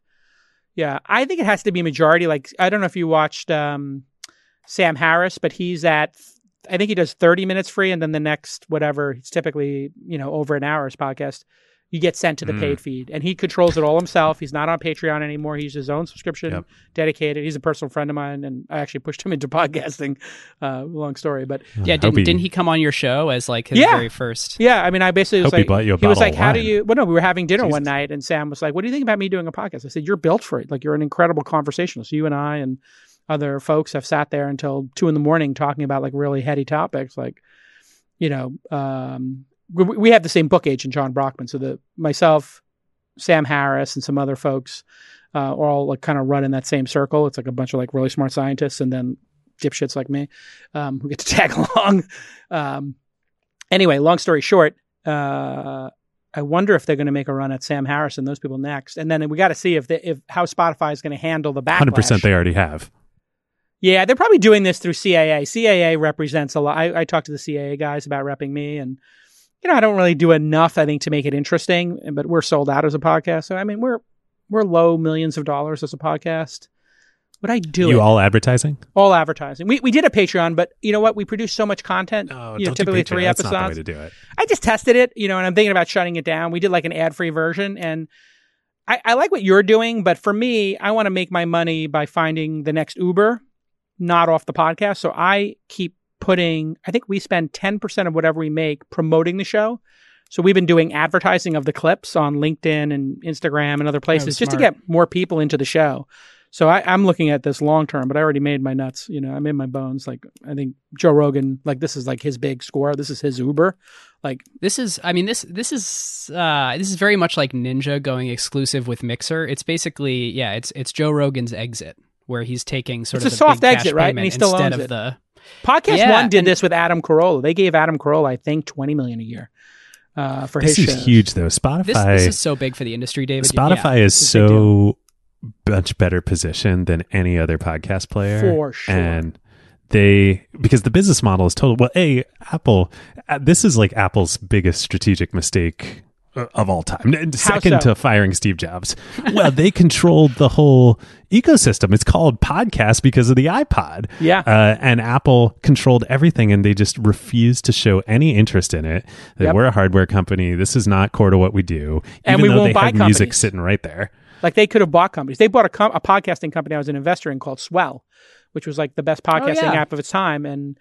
Yeah, I think it has to be majority. Like I don't know if you watched um, Sam Harris, but he's at. I think he does 30 minutes free, and then the next whatever. It's typically you know over an hour's podcast. You get sent to the Mm. paid feed, and he controls it all himself. He's not on Patreon anymore. He's his own subscription, Yep. dedicated. He's a personal friend of mine, and I actually pushed him into podcasting. Uh, long story, but Yeah, Hope didn't, he- didn't he come on your show as like his Yeah. very first? Yeah, I mean, I basically was Hope he like, bought you a was like, of "How do you?" Well, no, we were having dinner one night, and Sam was like, "What do you think about me doing a podcast?" I said, "You're built for it. Like, you're an incredible conversationalist. You and I and other folks have sat there until two in the morning talking about like really heady topics, like, you know, um, we, we have the same book agent, John Brockman. So the myself, Sam Harris, and some other folks uh, are all like kind of run in that same circle. It's like a bunch of like really smart scientists, and then dipshits like me um, who get to tag along. Um, anyway, long story short, uh, I wonder if they're going to make a run at Sam Harris and those people next, and then we got to see if they, if how Spotify is going to handle the backlash. Hundred percent, they already have. Yeah, they're probably doing this through CAA. CAA represents a lot. I, I talked to the CAA guys about repping me, and you know, I don't really do enough, I think, to make it interesting. But we're sold out as a podcast, so I mean, we're we're low millions of dollars as a podcast. Would I do you it? all advertising? All advertising. We we did a Patreon, but you know what? We produce so much content. No, you know, typically three That's episodes. not the way to do it. I just tested it, you know, and I'm thinking about shutting it down. We did like an ad free version, and I, I like what you're doing, but for me, I want to make my money by finding the next Uber, not off the podcast. So I keep putting, I think we spend 10% of whatever we make promoting the show. So we've been doing advertising of the clips on LinkedIn and Instagram and other places just to get more people into the show. So I, I'm looking at this long term, but I already made my nuts. You know, I made my bones. Like I think Joe Rogan, like this is like his big score. This is his Uber. Like This is, I mean, this this is uh, this is very much like Ninja going exclusive with Mixer. It's basically, yeah, it's it's Joe Rogan's exit where he's taking sort It's of a the soft exit, right? And he still instead owns of it. the Podcast Yeah, One did and- this with Adam Carolla. They gave Adam Carolla, I think, twenty million a year uh, for This his is shows. huge, though. Spotify. this this is so big for the industry, David. Spotify Yeah. is it's a big so much better positioned than any other podcast player. For sure. And they because the business model is total. Well, a Apple. uh, This is like Apple's biggest strategic mistake of all time. Second so? to firing Steve Jobs. well, they controlled the whole ecosystem. It's called podcast because of the iPod. Yeah. Uh, and Apple controlled everything, and they just refused to show any interest in it. That Yep. we're a hardware company. This is not core to what we do. And even we though won't they buy have music sitting right there. Like they could have bought companies. They bought a, com- a podcasting company I was an investor in called Swell, which was like the best podcasting yeah. app of its time. And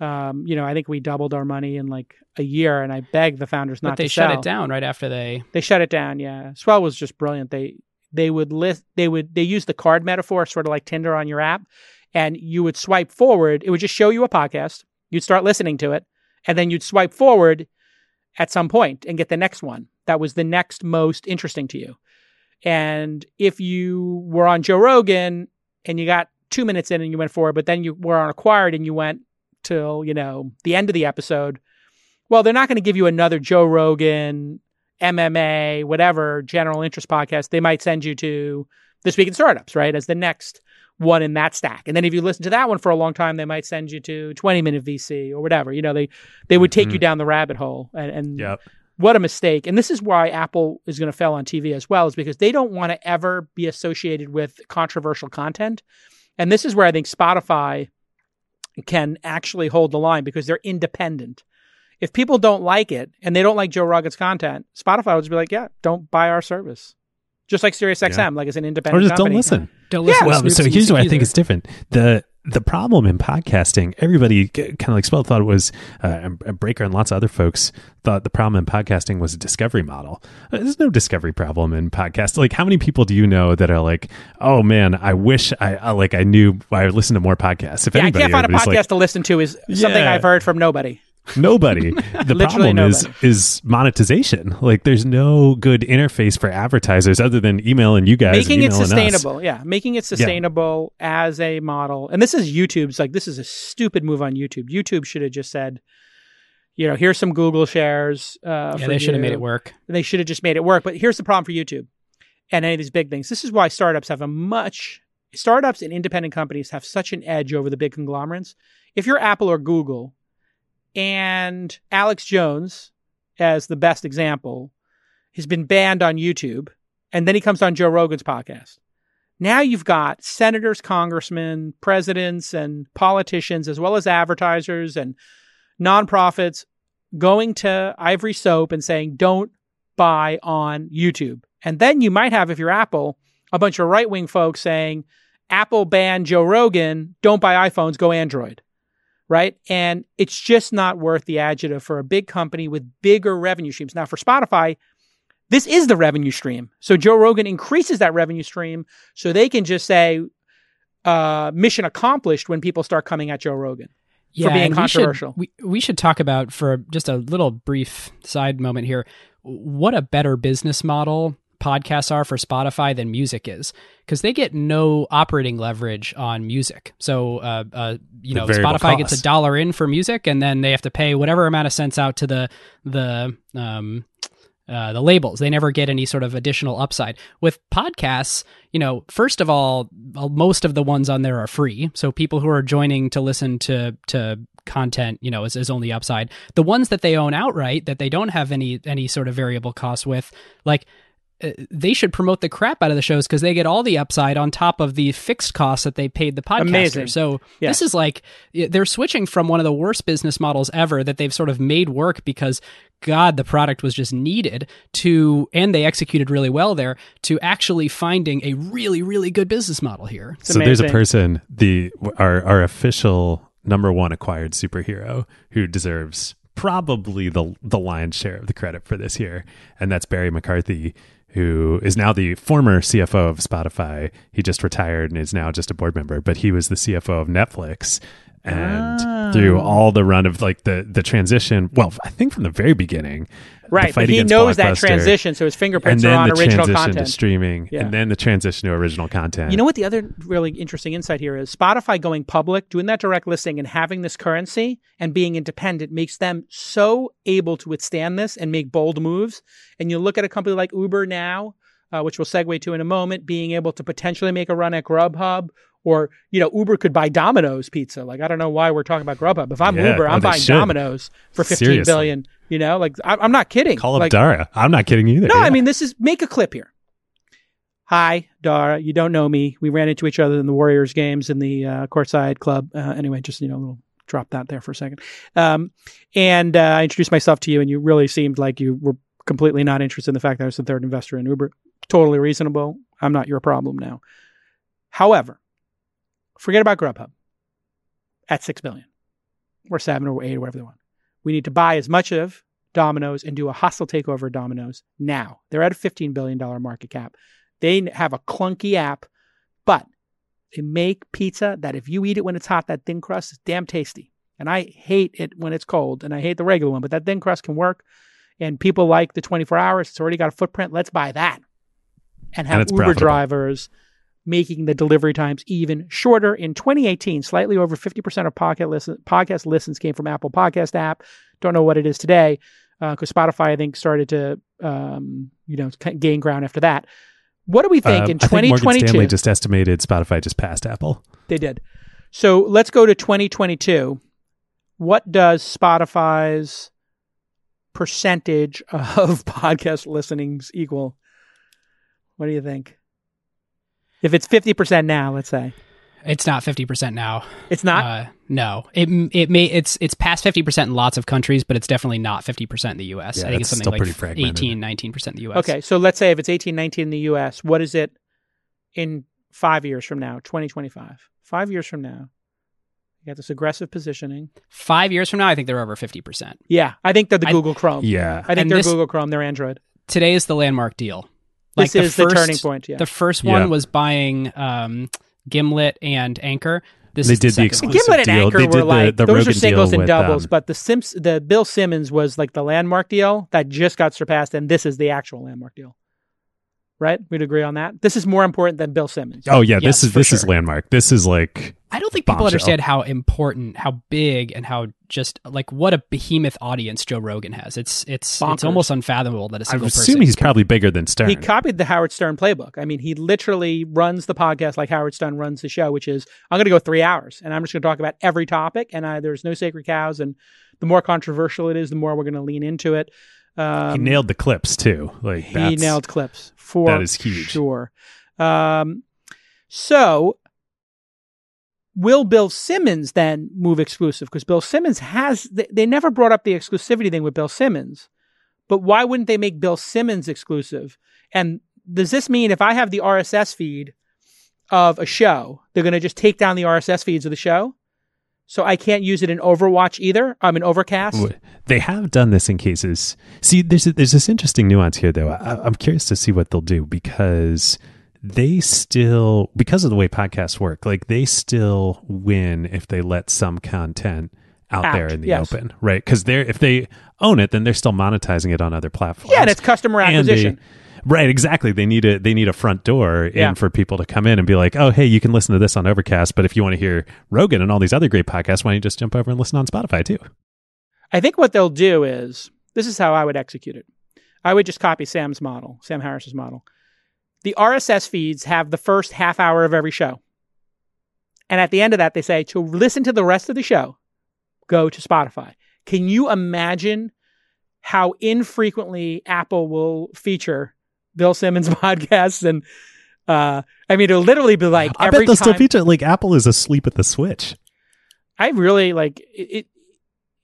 um, you know, I think we doubled our money in like a year. And I begged the founders not But they to shut sell. it down right after they. They shut it down. Yeah, Swell was just brilliant. They they would list they would they use the card metaphor, sort of like Tinder on your app, and you would swipe forward. It would just show you a podcast. You'd start listening to it, and then you'd swipe forward at some point and get the next one that was the next most interesting to you. And if you were on Joe Rogan and you got two minutes in and you went forward, but then you were on Acquired and you went till you know the end of the episode, well, they're not going to give you another Joe Rogan, MMA, whatever general interest podcast. They might send you to This Week in Startups, right, as the next one in that stack. And then if you listen to that one for a long time, they might send you to 20 Minute VC or whatever. You know, they they would take you Mhm. down the rabbit hole. And, and Yep. what a mistake. And this is why Apple is going to fail on TV as well, is because they don't want to ever be associated with controversial content. And this is where I think Spotify can actually hold the line because they're independent. If people don't like it and they don't like Joe Rogan's content, Spotify would just be like, yeah, don't buy our service. Just like SiriusXM, Yeah. like it's an independent Or independent just don't listen. Don't listen. to Well, so here's music what I think either. is different. The the problem in podcasting, everybody kind of like Swell thought it was uh, and Breaker and lots of other folks thought the problem in podcasting was a discovery model. Uh, There's no discovery problem in podcast. Like, how many people do you know that are like, "Oh man, I wish I, I like I knew I listened to more podcasts." If Yeah, I anybody, can't find a podcast everybody's to listen to is something Yeah. I've heard from nobody. Like, nobody. The problem is nobody. is monetization. Like, there's no good interface for advertisers other than emailing you guys, making it emailing us. sustainable yeah making it sustainable as a model and this is youtube's like this is a stupid move on youtube youtube should have just said you know here's some google shares uh, Yeah, for they should have made it work. they should have just made it work but here's the problem for youtube and any of these big things this is why startups have a much startups and independent companies have such an edge over the big conglomerates. If you're Apple or Google, and Alex Jones, as the best example, has been banned on YouTube, and then he comes on Joe Rogan's podcast. Now you've got senators, congressmen, presidents, and politicians, as well as advertisers and nonprofits going to Ivory Soap and saying, don't buy on YouTube. And then you might have, if you're Apple, a bunch of right wing folks saying, Apple banned Joe Rogan, don't buy iPhones, go Android. Right. And it's just not worth the adjective for a big company with bigger revenue streams. Now, for Spotify, this is the revenue stream. So Joe Rogan increases that revenue stream so they can just say, uh, mission accomplished when people start coming at Joe Rogan yeah, for being controversial. We should, we, we should talk about for just a little brief side moment here what a better business model podcasts are for Spotify than music is because they get no operating leverage on music. So, uh, uh, you The know, Spotify gets a dollar in for music, and then they have to pay whatever amount of cents out to the the um, uh, the labels. They never get any sort of additional upside. With podcasts, you know, first of all, most of the ones on there are free. So people who are joining to listen to to content, you know, is, is only upside. The ones that they own outright that they don't have any any sort of variable costs with, like uh, Uh, they should promote the crap out of the shows because they get all the upside on top of the fixed costs that they paid the podcaster. Amazing. So Yeah. this is like they're switching from one of the worst business models ever that they've sort of made work because God, the product was just needed to, and they executed really well there to actually finding a really, really good business model here. It's so there's a person, the our our official number one acquired superhero who deserves probably the the lion's share of the credit for this year, and that's Barry McCarthy, who is now the former CFO of Spotify. He just retired and is now just a board member, but he was the CFO of Netflix. And Ah. through all the run of like the the transition, well, I think from the very beginning, Right. But he knows that transition. So his fingerprints are on the original transition content. to streaming, Yeah. and then the transition to original content. You know what the other really interesting insight here is Spotify going public, doing that direct listing and having this currency and being independent makes them so able to withstand this and make bold moves. And you look at a company like Uber now, uh, which we'll segue to in a moment, being able to potentially make a run at Grubhub or, you know, Uber could buy Domino's pizza. Like, I don't know why we're talking about Grubhub. If I'm Yeah, Uber, I'm buying should. Domino's for fifteen Seriously. billion. You know, like I- I'm not kidding. Call up like, Dara. I'm not kidding either. no, Yeah. I mean this is make a clip here. Hi, Dara. You don't know me. We ran into each other in the Warriors games in the uh, courtside club. Uh, anyway, just you know, a little drop that there for a second. Um, and uh, I introduced myself to you, and you really seemed like you were completely not interested in the fact that I was the third investor in Uber. Totally reasonable. I'm not your problem now. However, forget about Grubhub at six billion or seven or eight or whatever they want. We need to buy as much of Domino's and do a hostile takeover of Domino's now. They're at a $15 billion market cap. They have a clunky app, but they make pizza that if you eat it when it's hot, that thin crust is damn tasty. And I hate it when it's cold, and I hate the regular one, but that thin crust can work. And people like the 24 hours. It's already got a footprint. Let's buy that. And have it's Uber profitable. drivers making the delivery times even shorter. In 2018, slightly over 50% of podcast, listen, podcast listens came from Apple Podcast app. Don't know what it is today because Spotify, I think, started to um, you know gain ground after that. What do we think Um, in I think Morgan 2022? Stanley just estimated Spotify just passed Apple. They did. So let's go to 2022. What does Spotify's percentage of podcast listenings equal? What do you think? If it's 50% now, let's say. It's not fifty percent now. It's not? Uh, no, it it may it's it's past fifty percent in lots of countries, but it's definitely not fifty percent in the U.S. Yeah, I think it's it's something still pretty like fragmented. 18, 19 percent in the U.S. okay, so let's say if it's 18, 19 in the US, what is it in five years from now, 2025? Five years from now. You got this aggressive positioning. five years from now, I think they're over fifty percent. Yeah, I think they're the I- Google Chrome. Yeah. I think And they're this- Google Chrome, they're Android. Today is the landmark deal. This is the first, turning point, yeah. The first Yeah. one was buying um, Gimlet and Anchor. This They is did the second exclusive- one. Gimlet and deal. Anchor They were did the- like the those Rogan are singles deal and doubles, um, but the Sims, the Bill Simmons was like the landmark deal that just got surpassed, and this is the actual landmark deal. Right? We'd agree on that. This is more important than Bill Simmons. Oh yeah, Yes, this is for this is landmark. This is like I don't think people Bombshell. understand how important, how big, and how just like what a behemoth audience Joe Rogan has. It's it's Bonkers. it's almost unfathomable that a I single person. assume he's probably bigger than Stern. He copied the Howard Stern playbook. I mean, he literally runs the podcast like Howard Stern runs the show, which is I'm going to go three hours and I'm just going to talk about every topic, and I, there's no sacred cows. And the more controversial it is, the more we're going to lean into it. Um, he nailed the clips too. Like he nailed clips for that is huge. Sure. Um, so will Bill Simmons then move exclusive? Because Bill Simmons has they, they never brought up the exclusivity thing with Bill Simmons, but why wouldn't they make Bill Simmons exclusive? And does this mean if I have the RSS feed of a show, they're going to just take down the RSS feeds of the show? So I can't use it in Overwatch either. I'm in Overcast. They have done this in cases. See, there's there's this interesting nuance here, though. I, I'm curious to see what they'll do because they still, because of the way podcasts work, like they still win if they let some content out, Out, there in the yes. open, right? Because they're if they own it, then they're still monetizing it on other platforms. Yeah, and it's customer And they- acquisition. Right, exactly. They need a they need a front door Yeah. in for people to come in and be like, oh, hey, you can listen to this on Overcast, but if you want to hear Rogan and all these other great podcasts, why don't you just jump over and listen on Spotify too? I think what they'll do is this is how I would execute it. I would just copy Sam's model, Sam Harris's model. The RSS feeds have the first half hour of every show. And at the end of that, they say to listen to the rest of the show, go to Spotify. Can you imagine how infrequently Apple will feature Bill Simmons podcasts? And uh, I mean, it'll literally be like I bet they'll time. still feature like Apple is asleep at the switch. I really like it,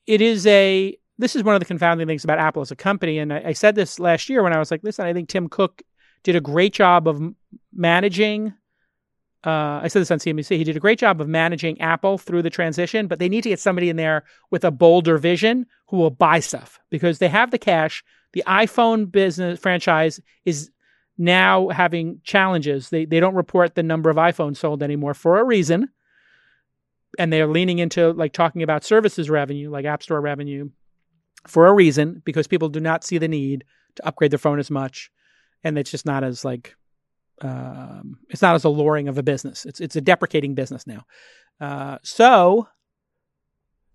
it. Is a. This is one of the confounding things about Apple as a company, and I, I said this last year when I was like, "Listen, I think Tim Cook did a great job of managing." Uh, I said this on CNBC. He did a great job of managing Apple through the transition, but they need to get somebody in there with a bolder vision who will buy stuff because they have the cash. The iPhone business franchise is now having challenges. They they don't report the number of iPhones sold anymore for a reason and they're leaning into like talking about services revenue, like App Store revenue, for a reason because people do not see the need to upgrade their phone as much, and it's just not as like um, it's not as alluring of a business. It's it's a deprecating business now. Uh, so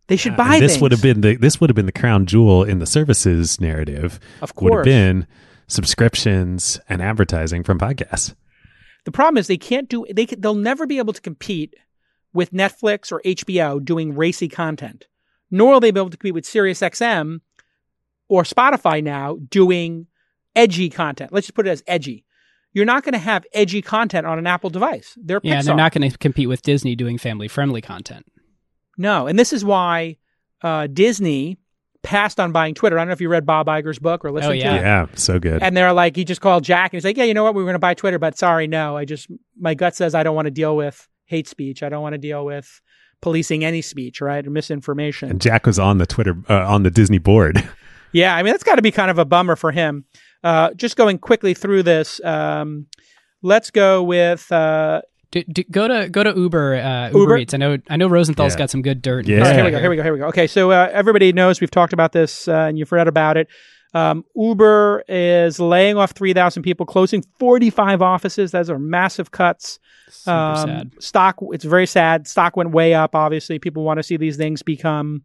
they should buy and this things. would have been the this would have been the crown jewel in the services narrative. of course, Would have been subscriptions and advertising from podcasts. The problem is they can't do they can, they'll never be able to compete with Netflix or HBO doing racy content. Nor will they be able to compete with SiriusXM or Spotify now doing edgy content. Let's just put it as edgy. You're not going to have edgy content on an Apple device. They're Yeah, and Pixar. they're not going to compete with Disney doing family friendly content. No, and this is why uh, Disney passed on buying Twitter. I don't know if you read Bob Iger's book or listened oh, yeah. to it. Yeah, so good. And they're like, he just called Jack and he's like, yeah, you know what? We were going to buy Twitter, but sorry, no. I just, my gut says I don't want to deal with hate speech. I don't want to deal with policing any speech, right? Or misinformation. and Jack was on the Twitter uh, on the Disney board. yeah, I mean, that's got to be kind of a bummer for him. Uh, just going quickly through this, um, let's go with, uh, Do, do, go to go to Uber uh, Uber, Uber? Eats. I know I know Rosenthal's Yeah. got some good dirt. Yeah. All right, here we go. Here we go. Here we go. Okay, so uh, everybody knows we've talked about this, uh, and you've read about it. Um, Uber is laying off three thousand people, closing forty-five offices. Those are massive cuts. Super Um, sad. Stock. It's very sad. Stock went way up. Obviously, people want to see these things become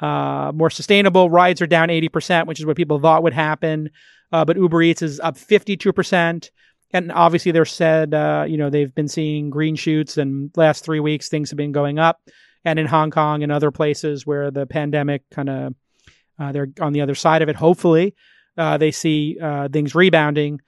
uh, more sustainable. Rides are down eighty percent, which is what people thought would happen. Uh, but Uber Eats is up fifty-two percent. And obviously, they're said, uh, you know, they've been seeing green shoots, and last three weeks things have been going up. And in Hong Kong and other places where the pandemic kind of uh, they're on the other side of it. Hopefully, uh, they see uh, things rebounding.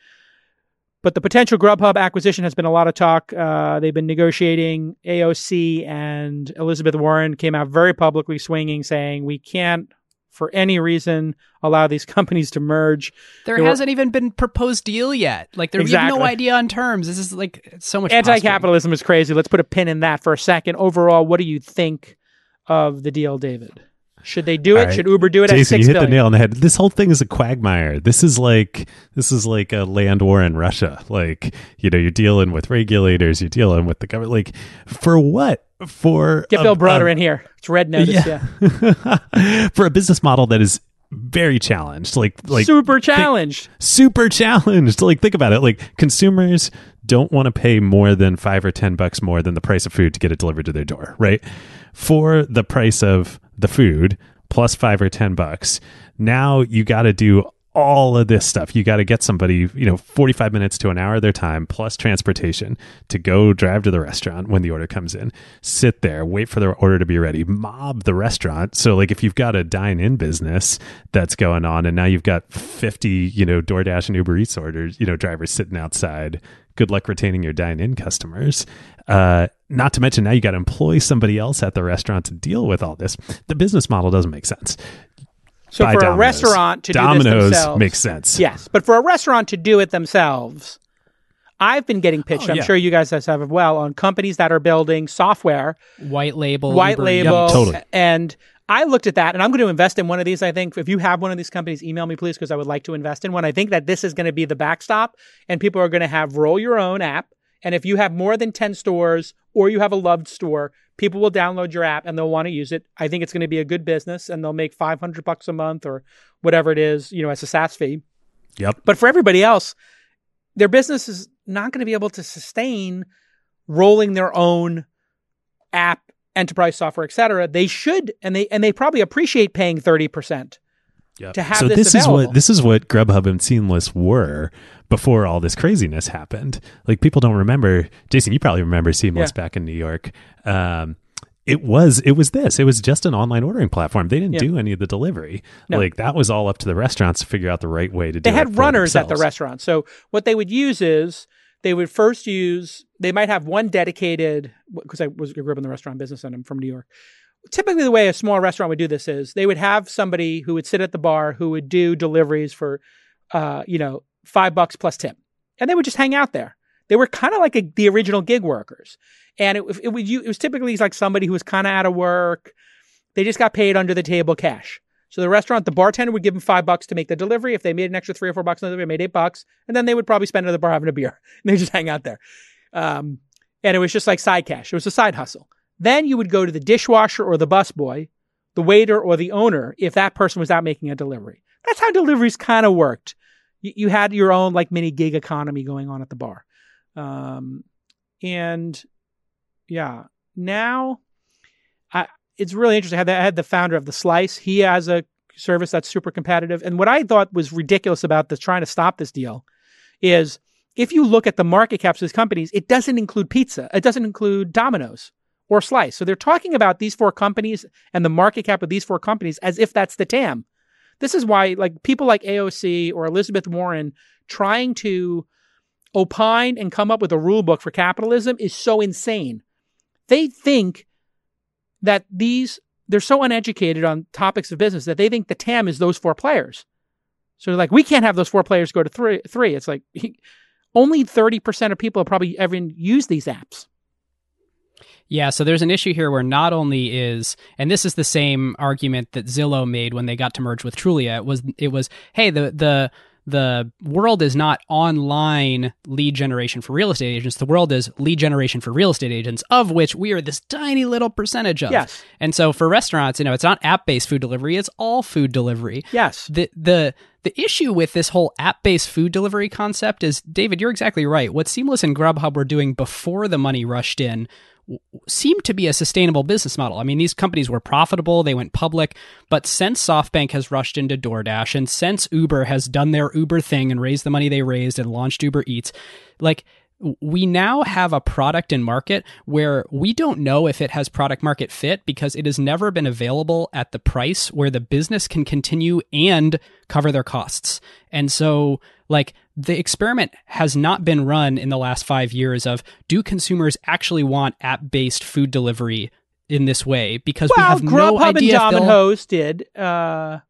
But the potential Grubhub acquisition has been a lot of talk. Uh, they've been negotiating. AOC and Elizabeth Warren came out very publicly swinging, saying we can't, for any reason, allow these companies to merge. There there hasn't even been proposed deal yet. Like there's have no idea on terms. This is like so much. Anti-capitalism is crazy. Let's put a pin in that for a second. Overall, what do you think of the deal, David? Should they do it? Right. Should Uber do it at Jason, you hit billion? the nail on the head. This whole thing is a quagmire. This is like this is like a land war in Russia. Like you know, you're dealing with regulators, you're dealing with the government. Like for what? For Get a- Bill Browder a- in here. It's Red Notice. Yeah. for a business model that is very challenged. Like like super challenged. super challenged. Like think about it. Like consumers don't want to pay more than five or ten bucks more than the price of food to get it delivered to their door, right? For the price of the food plus five or ten bucks, now you got to do all of this stuff. You got to get somebody, you know, 45 minutes to an hour of their time plus transportation to go drive to the restaurant when the order comes in, sit there, wait for the order to be ready, mob the restaurant. So, like, if you've got a dine in business that's going on and now you've got 50, you know, DoorDash and Uber Eats orders, you know, drivers sitting outside, good luck retaining your dine in customers. Uh, not to mention now you got to employ somebody else at the restaurant to deal with all this. The business model doesn't make sense. So Buy for a restaurant to do Domino's this themselves, makes sense. Yes, but for a restaurant to do it themselves, I've been getting pitched. Oh, I'm yeah. sure you guys have as well on companies that are building software, White label, white Uber label, Eats. totally. and I looked at that, and I'm going to invest in one of these. I think if you have one of these companies, email me please because I would like to invest in one. I think that this is going to be the backstop, and people are going to have roll your own app. And if you have more than ten stores or you have a loved store, people will download your app and they'll want to use it. I think it's going to be a good business, and they'll make 500 bucks a month or whatever it is, you know, as a SaaS fee. Yep. But for everybody else, their business is not going to be able to sustain rolling their own app, enterprise software, et cetera. They should, and they and they probably appreciate paying thirty percent. Yep. to have so this this is what this is what Grubhub and Seamless were before all this craziness happened. Like people don't remember. Jason, you probably remember Seamless Yeah. back in New York. Um, it was it was this. It was just an online ordering platform. They didn't Yeah. do any of the delivery. No. Like that was all up to the restaurants to figure out the right way to do it. They had for runners at the themselves. restaurant. So what they would use is they would first use they might have one dedicated because I was grew up in the restaurant business and I'm from New York. Typically, the way a small restaurant would do this is they would have somebody who would sit at the bar who would do deliveries for, uh, you know, five bucks plus tip, and they would just hang out there. They were kind of like a, the original gig workers, and it, it, you- it was typically like somebody who was kind of out of work. They just got paid under the table cash. So the restaurant, the bartender would give them five bucks to make the delivery. If they made an extra three or four bucks on they made eight bucks, and then they would probably spend it at the bar having a beer. And they just hang out there, um, and it was just like side cash. It was a side hustle. Then you would go to the dishwasher or the busboy, the waiter or the owner if that person was out making a delivery. That's how deliveries kind of worked. You, you had your own like mini gig economy going on at the bar, um, and yeah, now I, it's really interesting. I had, the, I had the founder of the Slice. He has a service that's super competitive. And what I thought was ridiculous about this trying to stop this deal is if you look at the market caps of these companies, it doesn't include pizza. It doesn't include Domino's or Slice. So they're talking about these four companies and the market cap of these four companies as if that's the TAM. This is why like people like AOC or Elizabeth Warren trying to opine and come up with a rule book for capitalism is so insane. They think that these they're so uneducated on topics of business that they think the TAM is those four players. So they're like, we can't have those four players go to three. Three. It's like only thirty percent of people have probably ever used these apps. Yeah, so there's an issue here where not only is, and this is the same argument that Zillow made when they got to merge with Trulia. It was, it was, hey, the the the world is not online lead generation for real estate agents. The world is lead generation for real estate agents, of which we are this tiny little percentage of. Yes. And so for restaurants, you know, it's not app based food delivery; it's all food delivery Yes. the the the issue with this whole app-based food delivery concept is David you're exactly right what Seamless and Grubhub were doing before the money rushed in seemed to be a sustainable business model. I mean these companies were profitable, they went public, but since SoftBank has rushed into DoorDash and since Uber has done their Uber thing and raised the money they raised and launched Uber Eats, like we now have a product in market where we don't know if it has product market fit because it has never been available at the price where the business can continue and cover their costs. And so, like, the experiment has not been run in the last five years of do consumers actually want app based food delivery in this way? Because we Well, have no Grubhub and idea. if they'll- Domino's did. Uh,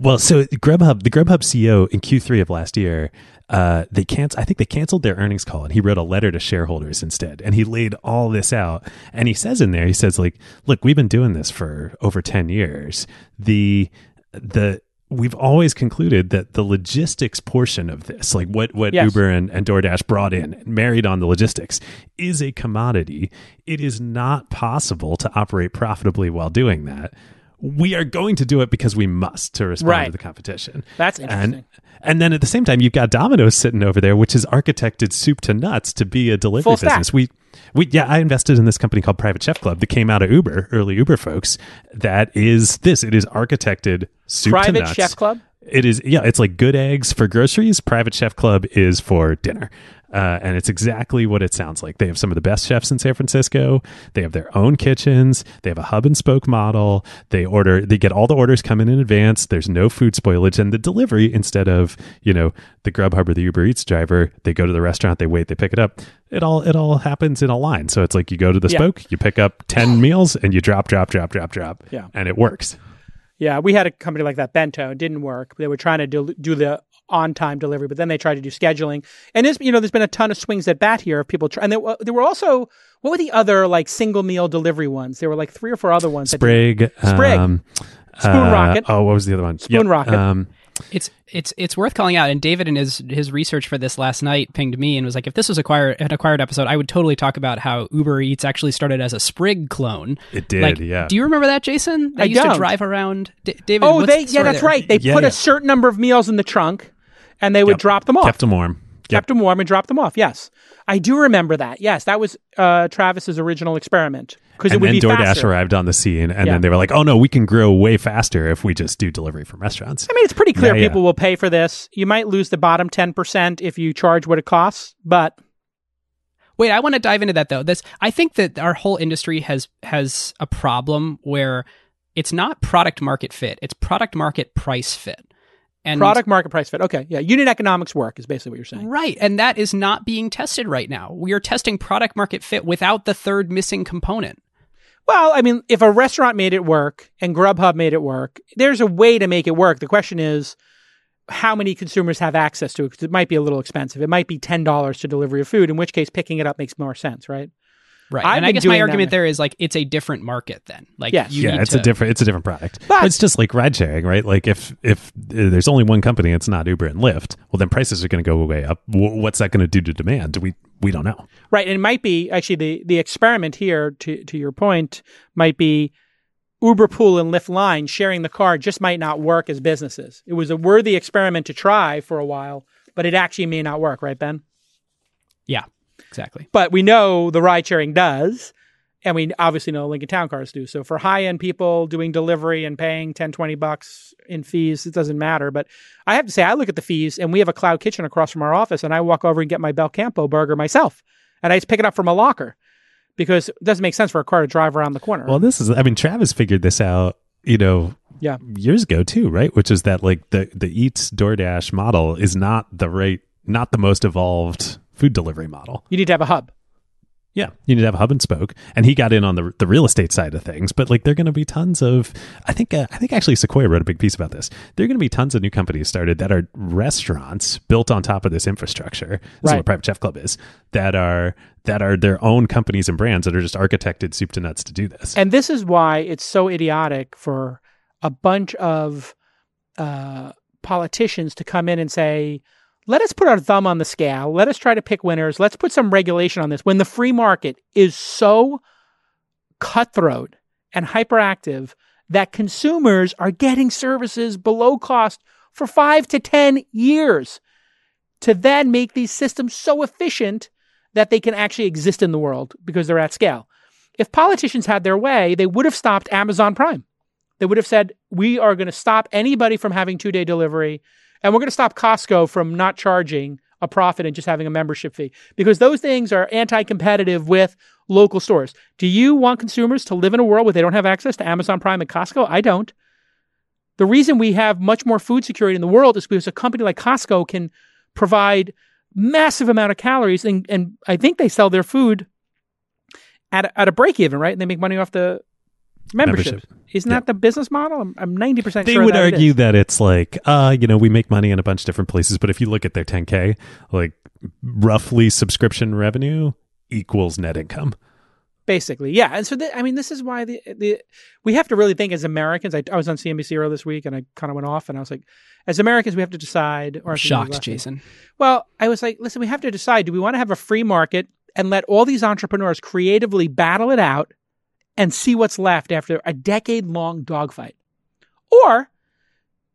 Well, so Grubhub, the Grubhub CEO in Q3 of last year, uh, they can't. I think they canceled their earnings call, and he wrote a letter to shareholders instead, and he laid all this out. And he says in there, he says like, "Look, we've been doing this for over ten years. The the we've always concluded that the logistics portion of this, like what what Yes. Uber and, and DoorDash brought in, married on the logistics, is a commodity. It is not possible to operate profitably while doing that." We are going to do it because we must to respond Right. to the competition. That's interesting. And and then at the same time, you've got Domino's sitting over there, which is architected soup to nuts to be a delivery Full stack. business. We we yeah, I invested in this company called Private Chef Club that came out of Uber, early Uber folks. That is this. It is architected soup to nuts. Private. Chef Club? It is yeah, it's like good eggs for groceries. Private Chef Club is for dinner. Uh, and it's exactly what it sounds like. They have some of the best chefs in San Francisco. They have their own kitchens. They have a hub and spoke model. They order, they get all the orders coming in advance. There's no food spoilage. And the delivery, instead of, you know, the Grubhub or the Uber Eats driver, they go to the restaurant, they wait, they pick it up. It all, it all happens in a line. So it's like you go to the Yeah. spoke, you pick up 10 meals and you drop, drop, drop, drop, drop. Yeah. And it works. Yeah, we had a company like that, Bento. It didn't work. They were trying to do, do the on-time delivery, but then they tried to do scheduling. And there's, you know, there's been a ton of swings at bat here of people. Try, and there, were- there were also what were the other like single meal delivery ones? There were like three or four other ones. that Sprig. Sprig. Um, Spoon uh, Rocket. Oh, what was the other one? Spoon Rocket. Um, It's it's it's worth calling out. And David in his his research for this last night pinged me and was like, if this was acquired an acquired episode, I would totally talk about how Uber Eats actually started as a Sprig clone. it did, like, yeah. Do you remember that, Jason? They I used don't. to drive around. D- David. oh, what's they the yeah, that's there? right. They Yeah, put yeah. a certain number of meals in the trunk, and they would Yep. drop them off. Kept them warm. kept them warm and dropped them off. Yes, I do remember that. Yes, that was uh, Travis's original experiment because it and would then be DoorDash faster. arrived on the scene, and Yeah. then they were like, "Oh no, we can grow way faster if we just do delivery from restaurants." I mean, it's pretty clear Yeah, yeah. people will pay for this. You might lose the bottom ten percent if you charge what it costs, but Wait, I want to dive into that though. This I think that our whole industry has has a problem where it's not product market fit; it's product market price fit. And product market price fit. Okay, yeah, unit economics work is basically what you're saying. Right. And that is not being tested right now. We are testing product market fit without the third missing component. Well, I mean, if a restaurant made it work and Grubhub made it work, there's a way to make it work. The question is how many consumers have access to it because it might be a little expensive. It might be $10 to deliver your food, in which case picking it up makes more sense, right? Right. I've and I guess my doing that argument now. there is like it's a different market then. Like Yes. you yeah, need it's to, a different it's a different product. But- it's just like ride sharing, right? Like if if uh, there's only one company, it's not Uber and Lyft. Well, then prices are going to go way up. W- what's that going to do to demand? We we don't know. Right. And it might be actually the, the experiment here, to, to your point, might be Uber Pool and Lyft Line sharing the car just might not work as businesses. It was a worthy experiment to try for a while, but it actually may not work, right, Ben? Yeah. Exactly. But we know the ride sharing does. And we obviously know Lincoln Town Cars do. So for high end people doing delivery and paying 10, 20 bucks in fees, it doesn't matter. But I have to say, I look at the fees and we have a cloud kitchen across from our office and I walk over and get my Belcampo burger myself. And I just pick it up from a locker because it doesn't make sense for a car to drive around the corner. Well, this is I mean, Travis figured this out, you know, Yeah. years ago too, right? Which is that like the the Eats DoorDash model is not the right, not the most evolved food delivery model. you need to have a hub. Yeah, you need to have a hub and spoke, and he got in on the the real estate side of things. But like, there are going to be tons of. I think uh, I think actually Sequoia wrote a big piece about this. There are going to be tons of new companies started that are restaurants built on top of this infrastructure. This is Right. what Private Chef Club is. That are that are their own companies and brands that are just architected soup to nuts to do this. And this is why it's so idiotic for a bunch of uh, politicians to come in and say, let us put our thumb on the scale. Let us try to pick winners. Let's put some regulation on this. When the free market is so cutthroat and hyperactive that consumers are getting services below cost for five to 10 years to then make these systems so efficient that they can actually exist in the world because they're at scale. If politicians had their way, they would have stopped Amazon Prime. They would have said, we are going to stop anybody from having two day delivery, and we're going to stop Costco from not charging a profit and just having a membership fee because those things are anti competitive with local stores. Do you want consumers to live in a world where they don't have access to Amazon Prime and Costco? I don't. The reason we have much more food security in the world is because a company like Costco can provide massive amount of calories and, and I think they sell their food at a, at a break even, right? And they make money off the membership. Membership. Isn't Yeah. that the business model? I'm, I'm 90% sure. they sure would that argue is. that it's like, uh, you know, we make money in a bunch of different places, but if you look at their 10K, like roughly subscription revenue equals net income. basically yeah and so th- i mean this is why the, the we have to really think as americans i, I was on cnbc earlier this week and i kind of went off and i was like as americans we have to decide or I think it Shocked, last week. Jason. well i was like listen we have to decide do we want to have a free market and let all these entrepreneurs creatively battle it out and see what's left after a decade long dogfight? Or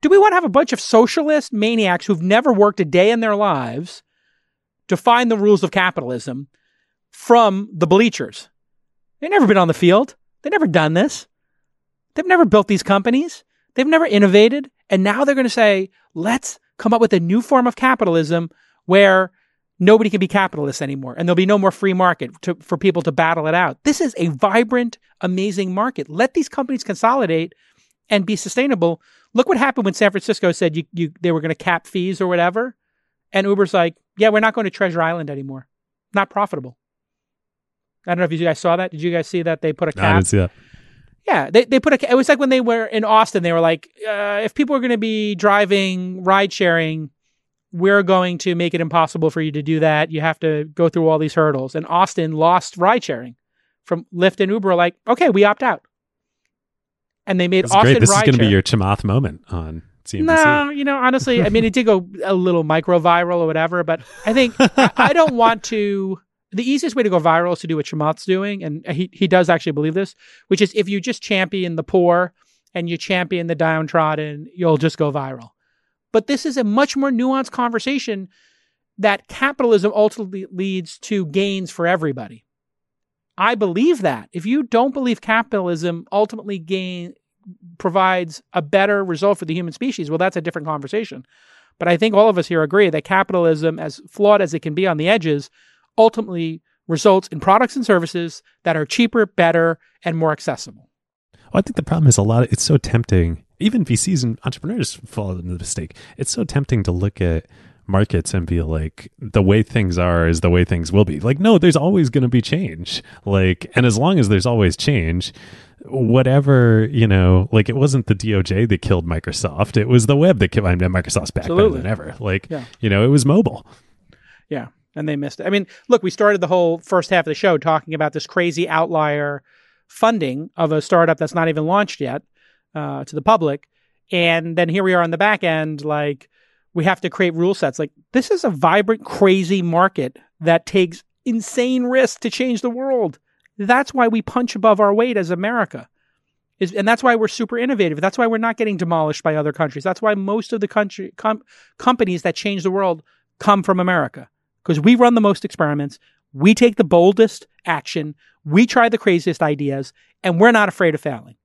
do we want to have a bunch of socialist maniacs who've never worked a day in their lives define the rules of capitalism from the bleachers? They've never been on the field. They've never done this. They've never built these companies. They've never innovated. And now they're going to say, let's come up with a new form of capitalism where nobody can be capitalists anymore and there'll be no more free market to, for people to battle it out. This is a vibrant, amazing market. Let these companies consolidate and be sustainable. Look what happened when San Francisco said you, you they were going to cap fees or whatever. And Uber's like, yeah, we're not going to Treasure Island anymore. Not profitable. I don't know if you guys saw that. Did you guys see that they put a cap? I didn't see that. Yeah, they, they put a. It was like when they were in Austin. They were like, uh, if people are going to be driving ride sharing, we're going to make it impossible for you to do that. You have to go through all these hurdles. And Austin lost ride sharing from Lyft and Uber. Like, okay, we opt out. And they made That's Austin great. This is going to be your Chamath moment on CNBC. no, you know, honestly, I mean, it did go a little micro viral or whatever, but I think I, I don't want to. The easiest way to go viral is to do what Chamath's doing, and he he does actually believe this, which is if you just champion the poor and you champion the downtrodden, you'll just go viral. But this is a much more nuanced conversation that capitalism ultimately leads to gains for everybody. I believe that. If you don't believe capitalism ultimately gain provides a better result for the human species, well, that's a different conversation. But I think all of us here agree that capitalism, as flawed as it can be on the edges, ultimately results in products and services that are cheaper, better, and more accessible. Well, I think the problem is a lot. Of, it's so tempting. Even VCs and entrepreneurs fall into the mistake. It's so tempting to look at markets and be like, the way things are is the way things will be. Like, no, there's always going to be change. Like, and as long as there's always change, whatever you know, like it wasn't the DOJ that killed Microsoft. It was the web that killed I mean, Microsoft's back Absolutely. better than ever. Like, Yeah. you know, it was mobile. Yeah. And they missed it. I mean, look, we started the whole first half of the show talking about this crazy outlier funding of a startup that's not even launched yet uh, to the public. And then here we are on the back end, like we have to create rule sets. Like this is a vibrant, crazy market that takes insane risk to change the world. That's why we punch above our weight as America. Is, and that's why we're super innovative. That's why we're not getting demolished by other countries. That's why most of the country com- companies that change the world come from America because we run the most experiments. We take the boldest action. We try the craziest ideas, and we're not afraid of failing.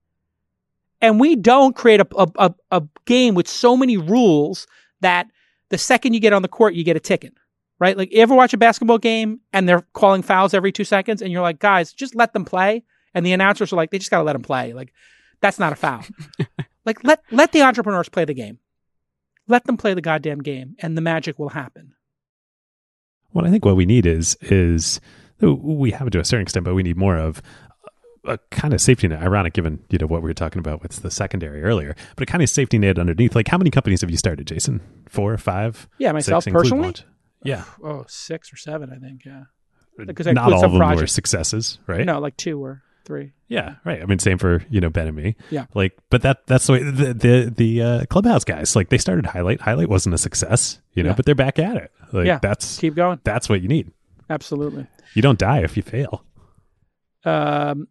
And we don't create a, a, a, game with so many rules that the second you get on the court, you get a ticket, right? Like, you ever watch a basketball game and they're calling fouls every two seconds, and you're like, guys, just let them play. And the announcers are like, they just got to let them play. Like, that's not a foul. like, let, let the entrepreneurs play the game. Let them play the goddamn game, and the magic will happen. Well, I think what we need is is we have it to a certain extent, but we need more of a kind of safety net. Ironic, given you know what we were talking about with the secondary earlier, but a kind of safety net underneath. Like, how many companies have you started, Jason? Four, five? Yeah, myself six, personally. Yeah, Oh, six or seven, I think. Yeah. Because I not all some of them were successes, right? No, like two or three. Yeah, right. I mean, same for you know Ben and me. Yeah. like, but that that's the way the the, the uh, clubhouse guys like they started highlight. Highlight wasn't a success, you know, Yeah. but they're back at it. Like Yeah. that's Keep going. that's what you need. Absolutely. You don't die if you fail. Um,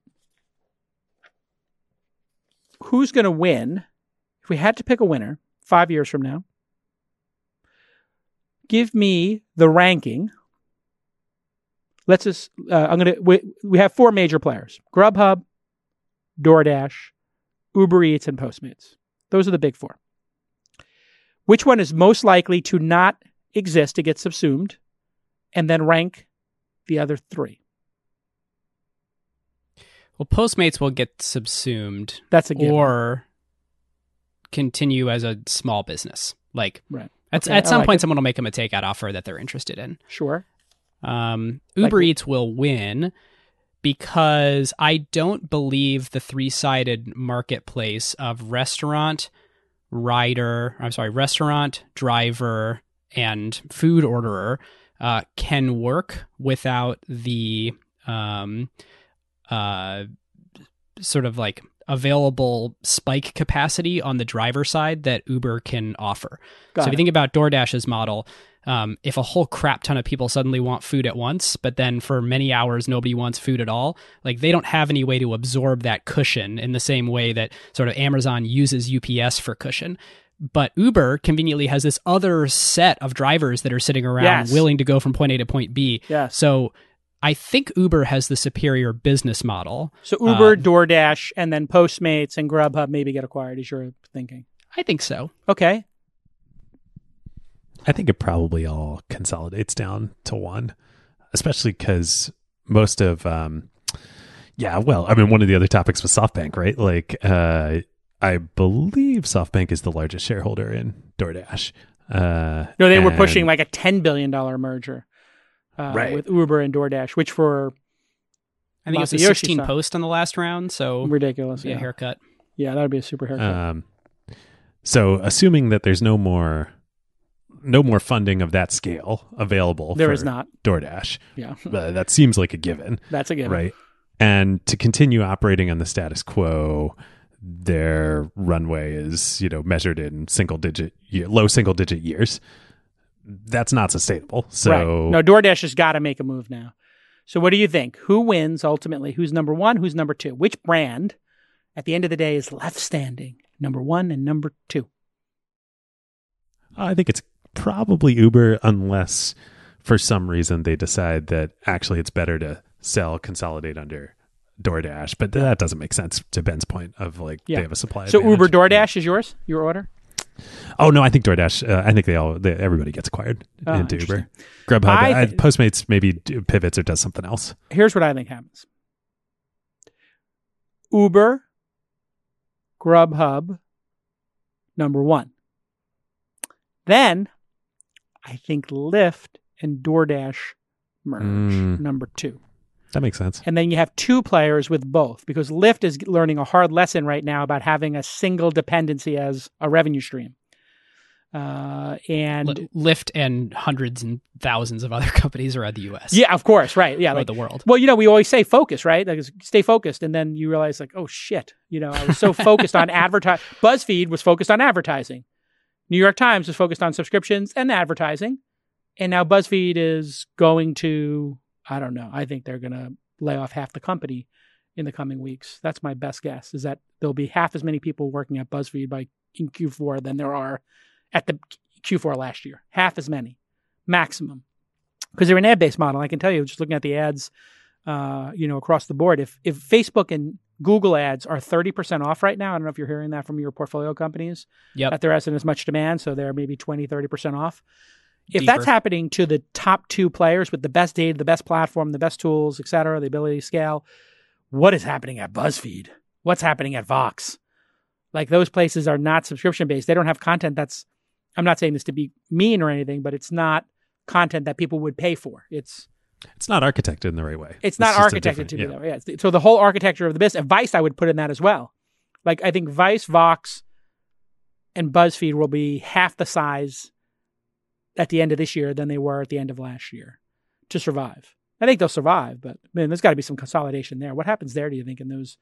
who's going to win? If we had to pick a winner five years from now, give me the ranking. Let's just, uh, I'm going to, we, we have four major players Grubhub, DoorDash, Uber Eats, and Postmates. Those are the big four. Which one is most likely to not exist, to get subsumed, and then rank the other three? Well, Postmates will get subsumed That's a given. or continue as a small business. Like Right. at, Okay, at some like point, it. someone will make them a takeout offer that they're interested in. Sure. Um, Like- Uber Eats will win because I don't believe the three sided marketplace of restaurant, rider, I'm sorry, restaurant, driver, and food orderer uh, can work without the um, uh, sort of like available spike capacity on the driver side that Uber can offer. Got so if it. you think about DoorDash's model, um, if a whole crap ton of people suddenly want food at once, but then for many hours nobody wants food at all, like they don't have any way to absorb that cushion in the same way that sort of Amazon uses UPS for cushion. But Uber conveniently has this other set of drivers that are sitting around Yes. willing to go from point A to point B. Yes. So I think Uber has the superior business model. So Uber, Uh, DoorDash, and then Postmates and Grubhub maybe get acquired. Is your thinking? I think so. Okay. I think it probably all consolidates down to one, especially because most of, um, yeah, well, I mean, one of the other topics was SoftBank, right? Like, uh, I believe SoftBank is the largest shareholder in DoorDash. Uh, No, they were pushing like a ten billion dollar merger uh, Right. with Uber and DoorDash, which for I think it was a 16 side. post on the last round, so ridiculous. yeah, Yeah, haircut. yeah, that would be a super haircut. Um, so assuming that there's no more, no more funding of that scale available, there for is not. DoorDash. Yeah, Uh, that seems like a given. that's a given. right? And to continue operating on the status quo, their runway is you know measured in single digit, low single digit years. That's not sustainable. So right. no, DoorDash has got to make a move now. So, what do you think? Who wins ultimately? Who's number one? Who's number two? Which brand, at the end of the day, is left standing? Number one and number two. I think it's probably Uber, unless for some reason they decide that actually it's better to sell consolidate under DoorDash. But that doesn't make sense to Ben's point of like Yeah. they have a supply. So, advantage. Uber, DoorDash is yours. Your order. Oh no, I think DoorDash. Uh, I think they all they, everybody gets acquired Oh, into. Uber. Grubhub, I uh, thi- Postmates maybe pivots or does something else. Here's what I think happens. Uber, Grubhub, number one. Then I think Lyft and DoorDash merge, Mm. number two. That makes sense. And then you have two players with both because Lyft is learning a hard lesson right now about having a single dependency as a revenue stream. Uh, and Li- Lyft and hundreds and thousands of other companies around the U.S. yeah, of course, right. Yeah, around like the world. Well, you know, we always say focus, right? Like stay focused, and then you realize, like, oh shit, you know, I was so focused on advertising. BuzzFeed was focused on advertising. New York Times was focused on subscriptions and advertising, and now BuzzFeed is going to. I don't know. I think they're going to lay off half the company in the coming weeks. That's my best guess. Is that there'll be half as many people working at BuzzFeed by in Q4 than there are at the Q4 last year. Half as many, maximum because they're an ad-based model. I can tell you, just looking at the ads, uh, you know, across the board, if if Facebook and Google ads are thirty percent off right now, I don't know if you're hearing that from your portfolio companies Yep. that there isn't as much demand, so they're maybe 20, 30 percent off. If Deeper. that's happening to the top two players with the best data, the best platform, the best tools, et cetera, the ability to scale, what is happening at BuzzFeed? What's happening at Vox? Like those places are not subscription based. They don't have content that's I'm not saying this to be mean or anything, but it's not content that people would pay for. It's It's not architected in the right way. it's not architected to be yeah. that way. Yeah. So the whole architecture of the business, Vice, I would put in that as well. Like I think Vice, Vox, and BuzzFeed will be half the size at the end of this year than they were at the end of last year to survive. I think they'll survive, but man, there's got to be some consolidation there. What happens there? Do you think in those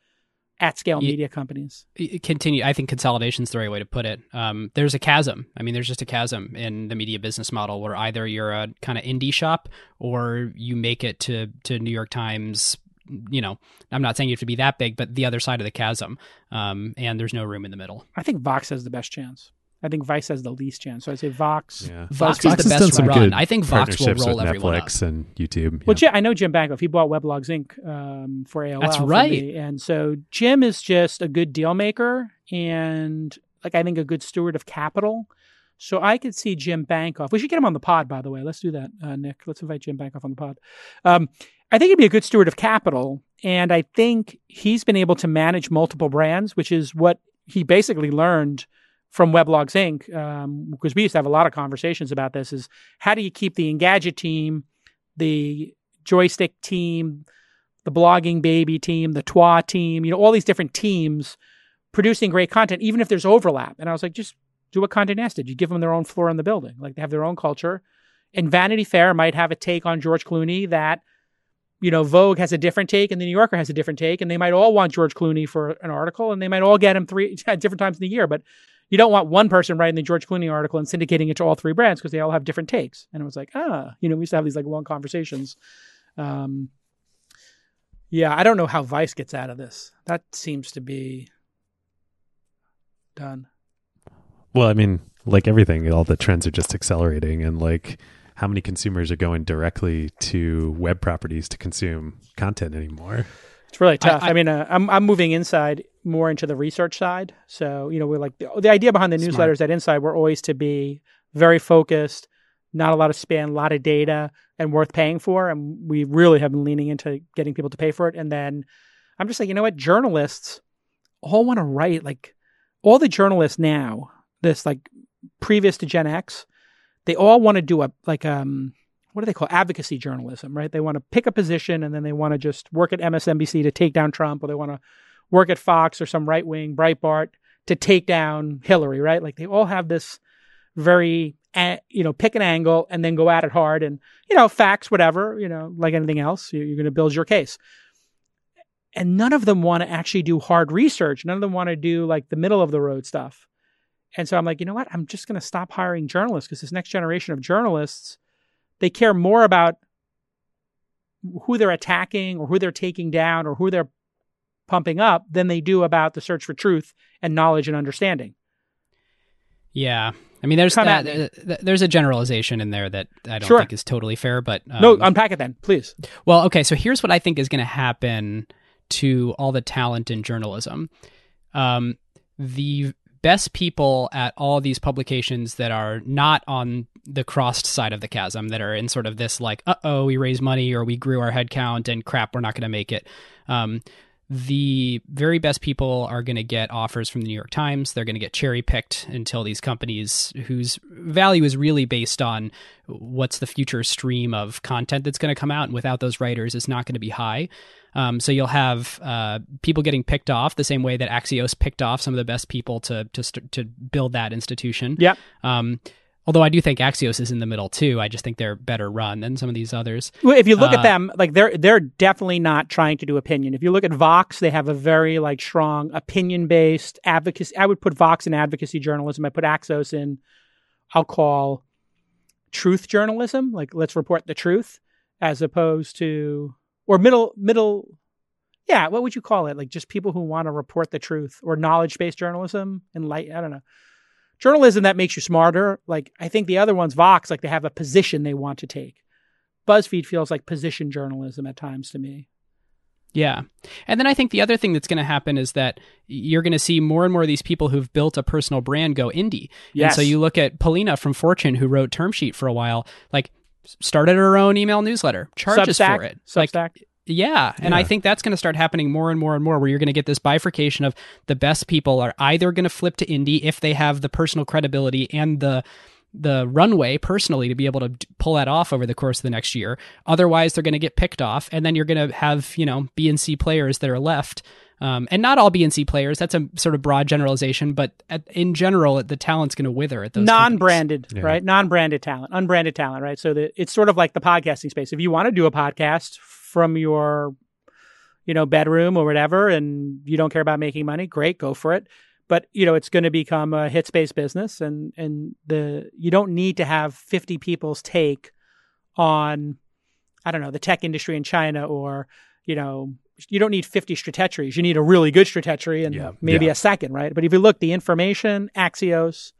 at scale media companies? Continue i think consolidation is the right way to put it um, there's a chasm i mean there's just a chasm in the media business model where either you're a kind of indie shop or you make it to to new york times you know i'm not saying you have to be that big but the other side of the chasm um, and there's no room in the middle I think Vox has the best chance. I think Vice has the least chance. So I'd say Vox. Yeah. Vox BuzzFeed. is the has done best some run. good I think Vox will partnerships roll with everyone Netflix and YouTube. Well, yeah. Jim, I know Jim Bankoff. He bought Weblogs Inc. Um, for AOL. That's for right. me. And so Jim is just a good deal maker and, like, I think a good steward of capital. So I could see Jim Bankoff. We should get him on the pod, by the way. Let's do that, uh, Nick. Let's invite Jim Bankoff on the pod. Um, I think he'd be a good steward of capital. And I think he's been able to manage multiple brands, which is what he basically learned from Weblogs Inc. Um, because we used to have a lot of conversations about this is how do you keep the Engadget team, the Joystiq team, the blogging baby team, the Twa team, you know, all these different teams producing great content, even if there's overlap. And I was like, just do what Condé Nast did. You give them their own floor in the building. Like they have their own culture. And Vanity Fair might have a take on George Clooney that you know, Vogue has a different take and the New Yorker has a different take, and they might all want George Clooney for an article, and they might all get him three at different times in the year. But you don't want one person writing the George Clooney article and syndicating it to all three brands because they all have different takes. And it was like, ah, you know, we used to have these like long conversations. Um, yeah, I don't know how Vice gets out of this. That seems to be done. Well, I mean, like everything, all the trends are just accelerating, and like how many consumers are going directly to web properties to consume content anymore? It's really tough. I, I- mean, uh, I'm I'm moving inside more into the research side. So you know, we're like the, the idea behind the Smart. newsletters at Inside were always to be very focused, not a lot of spam, a lot of data, and worth paying for. And we really have been leaning into getting people to pay for it. And then I'm just like, you know what, journalists all want to write like all the journalists now. This like previous to Gen X, they all want to do a like um what do they call advocacy journalism, right? They want to pick a position and then they want to just work at MSNBC to take down Trump, or they want to work at Fox or some right wing Breitbart to take down Hillary, right? Like they all have this very, you know, pick an angle and then go at it hard and, you know, facts, whatever, you know, like anything else, you're going to build your case. And none of them want to actually do hard research. None of them want to do like the middle of the road stuff. And so I'm like, you know what? I'm just going to stop hiring journalists because this next generation of journalists, they care more about who they're attacking or who they're taking down or who they're pumping up than they do about the search for truth and knowledge and understanding. Yeah. I mean, there's that, me. there's a generalization in there that I don't Sure. think is totally fair, but um, no, unpack it then, please. Well, okay, so here's what I think is going to happen to all the talent in journalism. Um, the best people at all these publications that are not on the crossed side of the chasm, that are in sort of this like, uh oh, we raised money or we grew our headcount and crap, we're not going to make it. Um, the very best people are going to get offers from the New York Times. They're going to get cherry picked until these companies whose value is really based on what's the future stream of content that's going to come out. And without those writers, it's not going to be high. Um, so you'll have uh, people getting picked off the same way that Axios picked off some of the best people to to to build that institution. Yep. Um, although I do think Axios is in the middle too. I just think they're better run than some of these others. Well, if you look Uh, at them, like they're they're definitely not trying to do opinion. If you look at Vox, they have a very like strong opinion based advocacy. I would put Vox in advocacy journalism. I put Axios in, I'll call truth journalism. Like let's report the truth, as opposed to or middle middle. Yeah, what would you call it? Like just people who want to report the truth or knowledge based journalism and light. I don't know. Journalism that makes you smarter. Like I think the other ones, Vox, like they have a position they want to take. BuzzFeed feels like position journalism at times to me. Yeah. And then I think the other thing that's going to happen is that you're going to see more and more of these people who've built a personal brand go indie. Yes. And so you look at Polina from Fortune, who wrote Term Sheet for a while, like started her own email newsletter, charges Substack, for it. Like, Substack. Yeah. And I think that's going to start happening more and more and more, where you're going to get this bifurcation of the best people are either going to flip to indie if they have the personal credibility and the the runway personally to be able to pull that off over the course of the next year. Otherwise, they're going to get picked off, and then you're going to have you know B and C players that are left. Um, and not all BNC players. That's a sort of broad generalization, but at, in general, the talent's going to wither at those non-branded, Yeah. right? Non-branded talent, unbranded talent, right? So the, it's sort of like the podcasting space. If you want to do a podcast from your, you know, bedroom or whatever, and you don't care about making money, great, go for it. But you know, it's going to become a hit space business, and and the you don't need to have fifty people's take on, I don't know, the tech industry in China or you know. You don't need 50 stratecheries. You need a really good stratechery and Yeah. maybe Yeah. a second, right? But if you look, the information, Axios,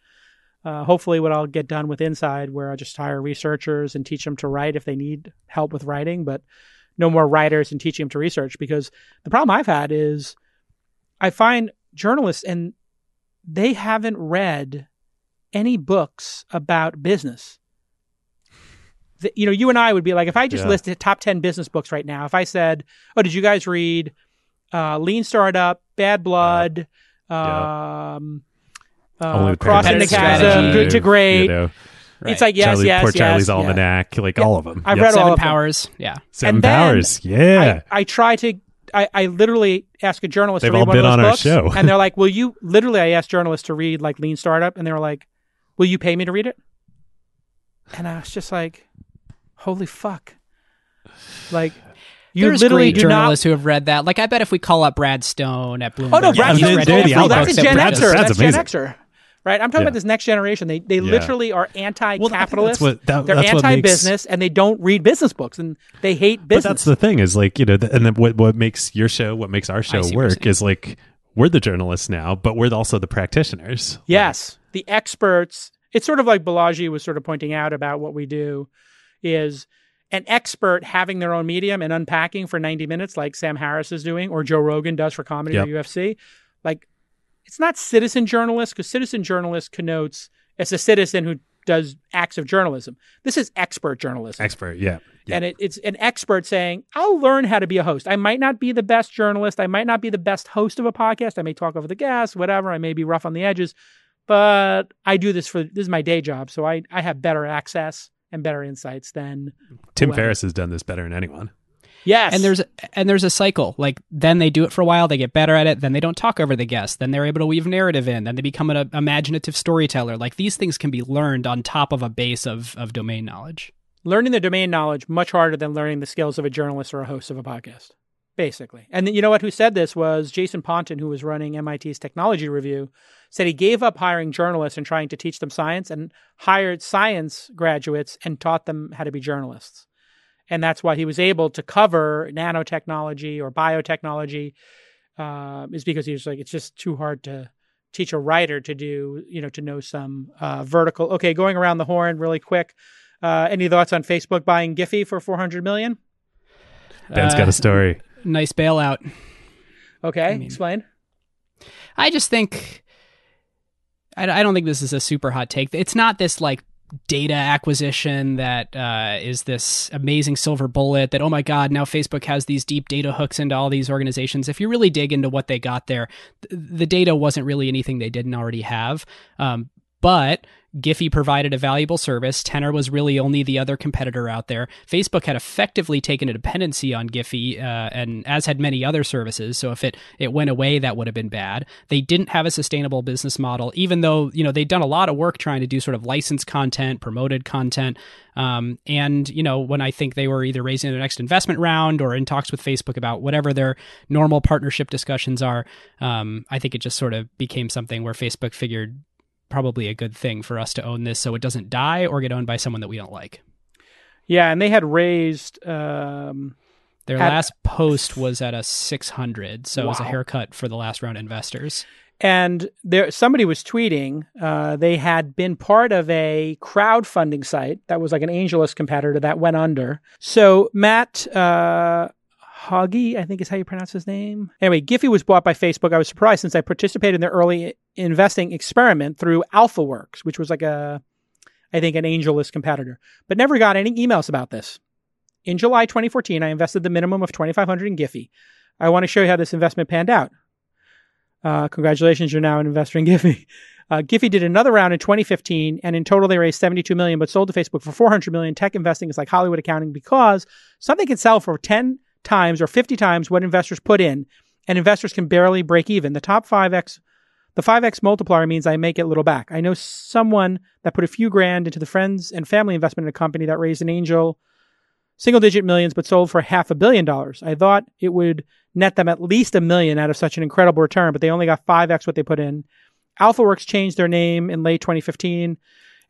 uh, hopefully, what I'll get done with Inside, where I just hire researchers and teach them to write if they need help with writing, but no more writers and teaching them to research. Because the problem I've had is I find journalists and they haven't read any books about business. The- you know, you and I would be like, if I just Yeah. listed top 10 business books right now, if I said, oh, did you guys read uh, Lean Startup, Bad Blood, um, Only uh, Crossing the Chasm, Good to Great. You know, It's like yes, Charlie, yes, poor yes, Charlie's yeah. Almanac, like Yeah. all of them. I've Yep. read all Seven of them. powers. Yeah. Seven and Powers. Yeah. I, I try to. I, I literally ask a journalist They've to read all one of been those on our books, show. and they're like, "Will you?" Literally, I asked journalists to read like Lean Startup, and they were like, "Will you pay me to read it?" And I was just like, "Holy fuck!" Like, You There's literally great do journalists not. who have read that. Like, I bet if we call up Brad Stone at Bloomberg, Oh no, Brad he's they're- Stone's read they're every the awful. book That's a Gen Brad Xer. does. Brad's That's Gen. Xer. Right, I'm talking Yeah. about this next generation. They they Yeah. literally are Well, I think anti-capitalist. that's what- that- They're that's what makes- anti-business, and they don't read business books, and they hate business. But that's the thing is like you know, th- and then what what makes your show, what makes our show see what you're work is like we're the journalists now, but we're also the practitioners. Yes, the experts. It's sort of like Balaji was sort of pointing out about what we do is an expert having their own medium and unpacking for 90 minutes like Sam Harris is doing or Joe Rogan does for comedy Yep. or UFC. Like it's not citizen journalist because citizen journalist connotes it's a citizen who does acts of journalism. This is expert journalism. expert. Yeah, yeah. And it, it's an expert saying, I'll learn how to be a host. I might not be the best journalist. I might not be the best host of a podcast. I may talk over the gas, whatever. I may be rough on the edges, but I do this for this is my day job. So I, I have better access and better insights than Tim well. Ferriss has done this better than anyone. yes. and there's and there's a cycle like then they do it for a while they get better at it then they don't talk over the guest then they're able to weave narrative in then they become an imaginative storyteller like these things can be learned on top of a base of of domain knowledge learning the domain knowledge much harder than learning the skills of a journalist or a host of a podcast. Basically. And you know what who said this was Jason Pontin who was running MIT's technology review said he gave up hiring journalists and trying to teach them science and hired science graduates and taught them how to be journalists. And that's why he was able to cover nanotechnology or biotechnology uh, is because he was like it's just too hard to teach a writer to do, you know, to know some uh, vertical. Okay, going around the horn really quick. Uh, any thoughts on Facebook buying Giphy for 400 million? Ben's Uh, got a story. Nice bailout. Okay, mean- explain. i just think I, I don't think this is a super hot take. It's not this like data acquisition that uh, is this amazing silver bullet that oh my god now facebook has these deep data hooks into all these organizations. If you really dig into what they got there th- the data wasn't really anything they didn't already have. Um, but Giphy provided a valuable service. Tenor was really only the other competitor out there. Facebook had effectively taken a dependency on Giphy, uh, and as had many other services. So if it it went away, that would have been bad. They didn't have a sustainable business model, even though you know they'd done a lot of work trying to do sort of licensed content, promoted content. Um, and you know when I think they were either raising their next investment round or in talks with Facebook about whatever their normal partnership discussions are, um, I think it just sort of became something where Facebook figured probably a good thing for us to own this so it doesn't die or get owned by someone that we don't like. Yeah, and they had raised. Um, Their At- last post was at a 600, so it was a haircut for the last round investors. and there, somebody was tweeting. Uh, they had been part of a crowdfunding site that was like an AngelList competitor that went under. So Matt uh, Hoggy, I think is how you pronounce his name. Anyway, Giphy was bought by Facebook. I was surprised since I participated in their early investing experiment through AlphaWorks, which was like a, I think, an AngelList competitor, but never got any emails about this. In July 2014, I invested the minimum of 2,500 in Giphy. I want to show you how this investment panned out. Uh, congratulations, you're now an investor in Giphy. Uh, Giphy did another round in 2015, and in total they raised 72 million, but sold to Facebook for 400 million. Tech investing is like Hollywood accounting because something can sell for 10 times or 50 times what investors put in, and investors can barely break even. The top 5x, the 5x multiplier means I make it little back. I know someone that put a few grand into the friends and family investment in a company that raised an angel single digit millions, but sold for half a billion dollars. I thought it would net them at least a million out of such an incredible return, but they only got 5x what they put in. AlphaWorks changed their name in late 2015,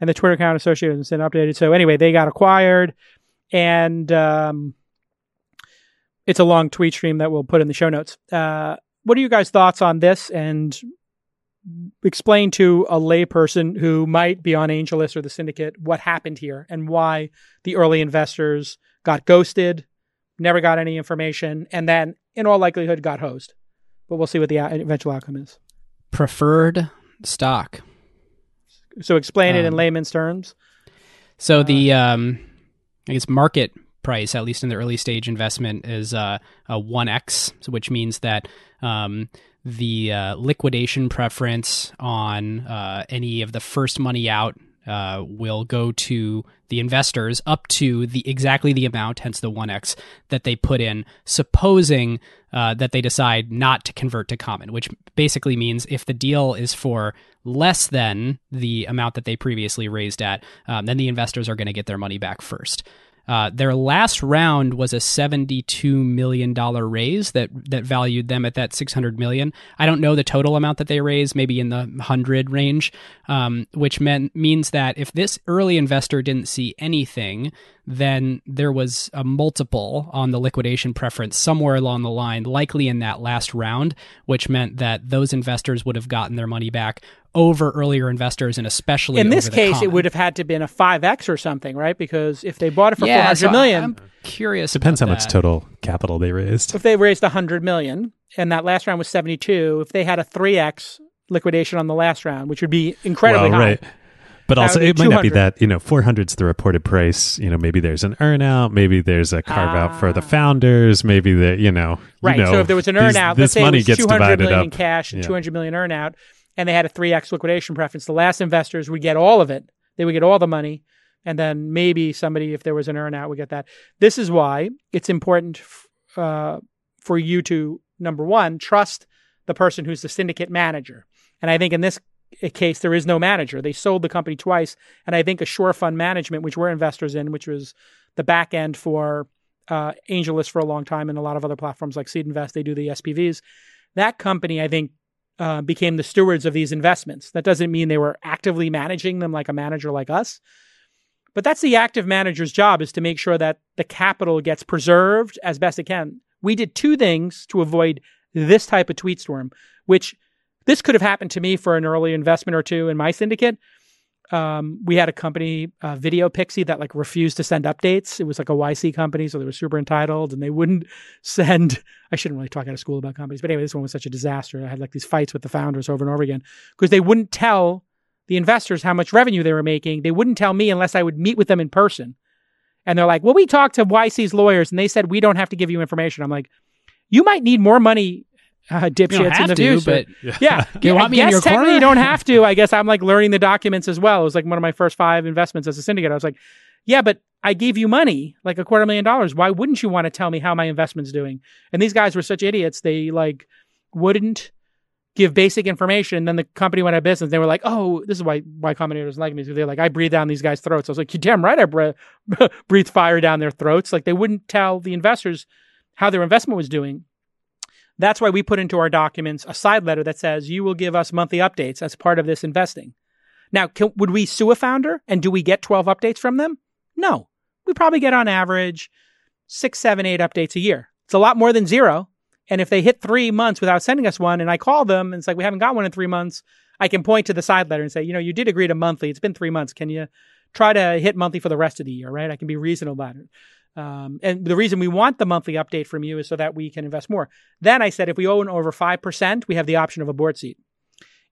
and the Twitter account associated has been updated. So anyway, they got acquired, and um, it's a long tweet stream that we'll put in the show notes. Uh, what are you guys' thoughts on this? And explain to a layperson who might be on AngelList or the syndicate what happened here and why the early investors got ghosted, never got any information, and then in all likelihood got hosed. But we'll see what the eventual outcome is. Preferred stock. So explain it in Um, layman's terms. So the um, I guess market price, at least in the early stage investment, is uh, a one x, which means that um, the uh, liquidation preference on uh, any of the first money out uh, will go to the investors up to the exactly the amount, hence the one x that they put in, supposing uh, that they decide not to convert to common, which basically means if the deal is for less than the amount that they previously raised at, um, then the investors are going to get their money back first. Uh, their last round was a seventy-two million dollar raise that that valued them at that six hundred million. I don't know the total amount that they raised, maybe in the hundred range, um, which meant means that if this early investor didn't see anything, then there was a multiple on the liquidation preference somewhere along the line, likely in that last round, which meant that those investors would have gotten their money back over earlier investors and especially in this over the case, it would have had to been a five x or something, right? Because if they bought it for four yeah, hundred so million, I'm curious. Depends how about much total capital they raised. if they raised a hundred million and that last round was seventy two, if they had a three x liquidation on the last round, which would be incredibly well, high. right. But also, it might not be that, you know, 400's the reported price. You know, maybe there's an earnout. Maybe there's a carve out for the Ah. founders. Maybe the, you know. you Right. know, so if there was an these- earnout, this let's say money gets 200 divided million up. in cash and Yeah. 200 million earnout, and they had a 3x liquidation preference, the last investors would get all of it. They would get all the money. And then maybe somebody, if there was an earnout, would get that. This is why it's important f- uh, for you to, number one, trust the person who's the syndicate manager. And I think in this case, there is no manager. They sold the company twice. And I think a Assure Fund Management, which we're investors in, which was the back end for uh, AngelList for a long time and a lot of other platforms like Seed Invest, they do the SPVs. That company, I think, uh, became the stewards of these investments. That doesn't mean they were actively managing them like a manager like us. But that's the active manager's job is to make sure that the capital gets preserved as best it can. We did two things to avoid this type of tweet storm, which this could have happened to me for an early investment or two in my syndicate. Um, we had a company, uh, Video Pixie, that like refused to send updates. It was like a YC company, so they were super entitled, and they wouldn't send. I shouldn't really talk out of school about companies, but anyway, this one was such a disaster. I had like these fights with the founders over and over again because they wouldn't tell the investors how much revenue they were making. They wouldn't tell me unless I would meet with them in person. And they're like, "Well, we talked to YC's lawyers, and they said we don't have to give you information." I'm like, "You might need more money, uh, dipshits in the to, future." but Yeah, You want me in your technically corner? You don't have to. I guess I'm like learning the documents as well. It was like one of my first five investments as a syndicate. I was like, yeah, but I gave you money, like a quarter million dollars. Why wouldn't you want to tell me how my investment's doing? And these guys were such idiots. They like wouldn't give basic information. And then the company went out of business. They were like, oh, this is why why commentators like me. So they're like, I breathe down these guys' throats. I was like, you damn right, I bre- breathed fire down their throats. Like they wouldn't tell the investors how their investment was doing. That's why we put into our documents a side letter that says you will give us monthly updates as part of this investing. Now, can, would we sue a founder and do we get 12 updates from them? No. We probably get on average six, seven, eight updates a year. It's a lot more than zero. And if they hit three months without sending us one and I call them and it's like, we haven't got one in three months, I can point to the side letter and say, you know, you did agree to monthly. It's been three months. Can you try to hit monthly for the rest of the year, right? I can be reasonable about it. Um, and the reason we want the monthly update from you is so that we can invest more. Then I said, if we own over 5%, we have the option of a board seat.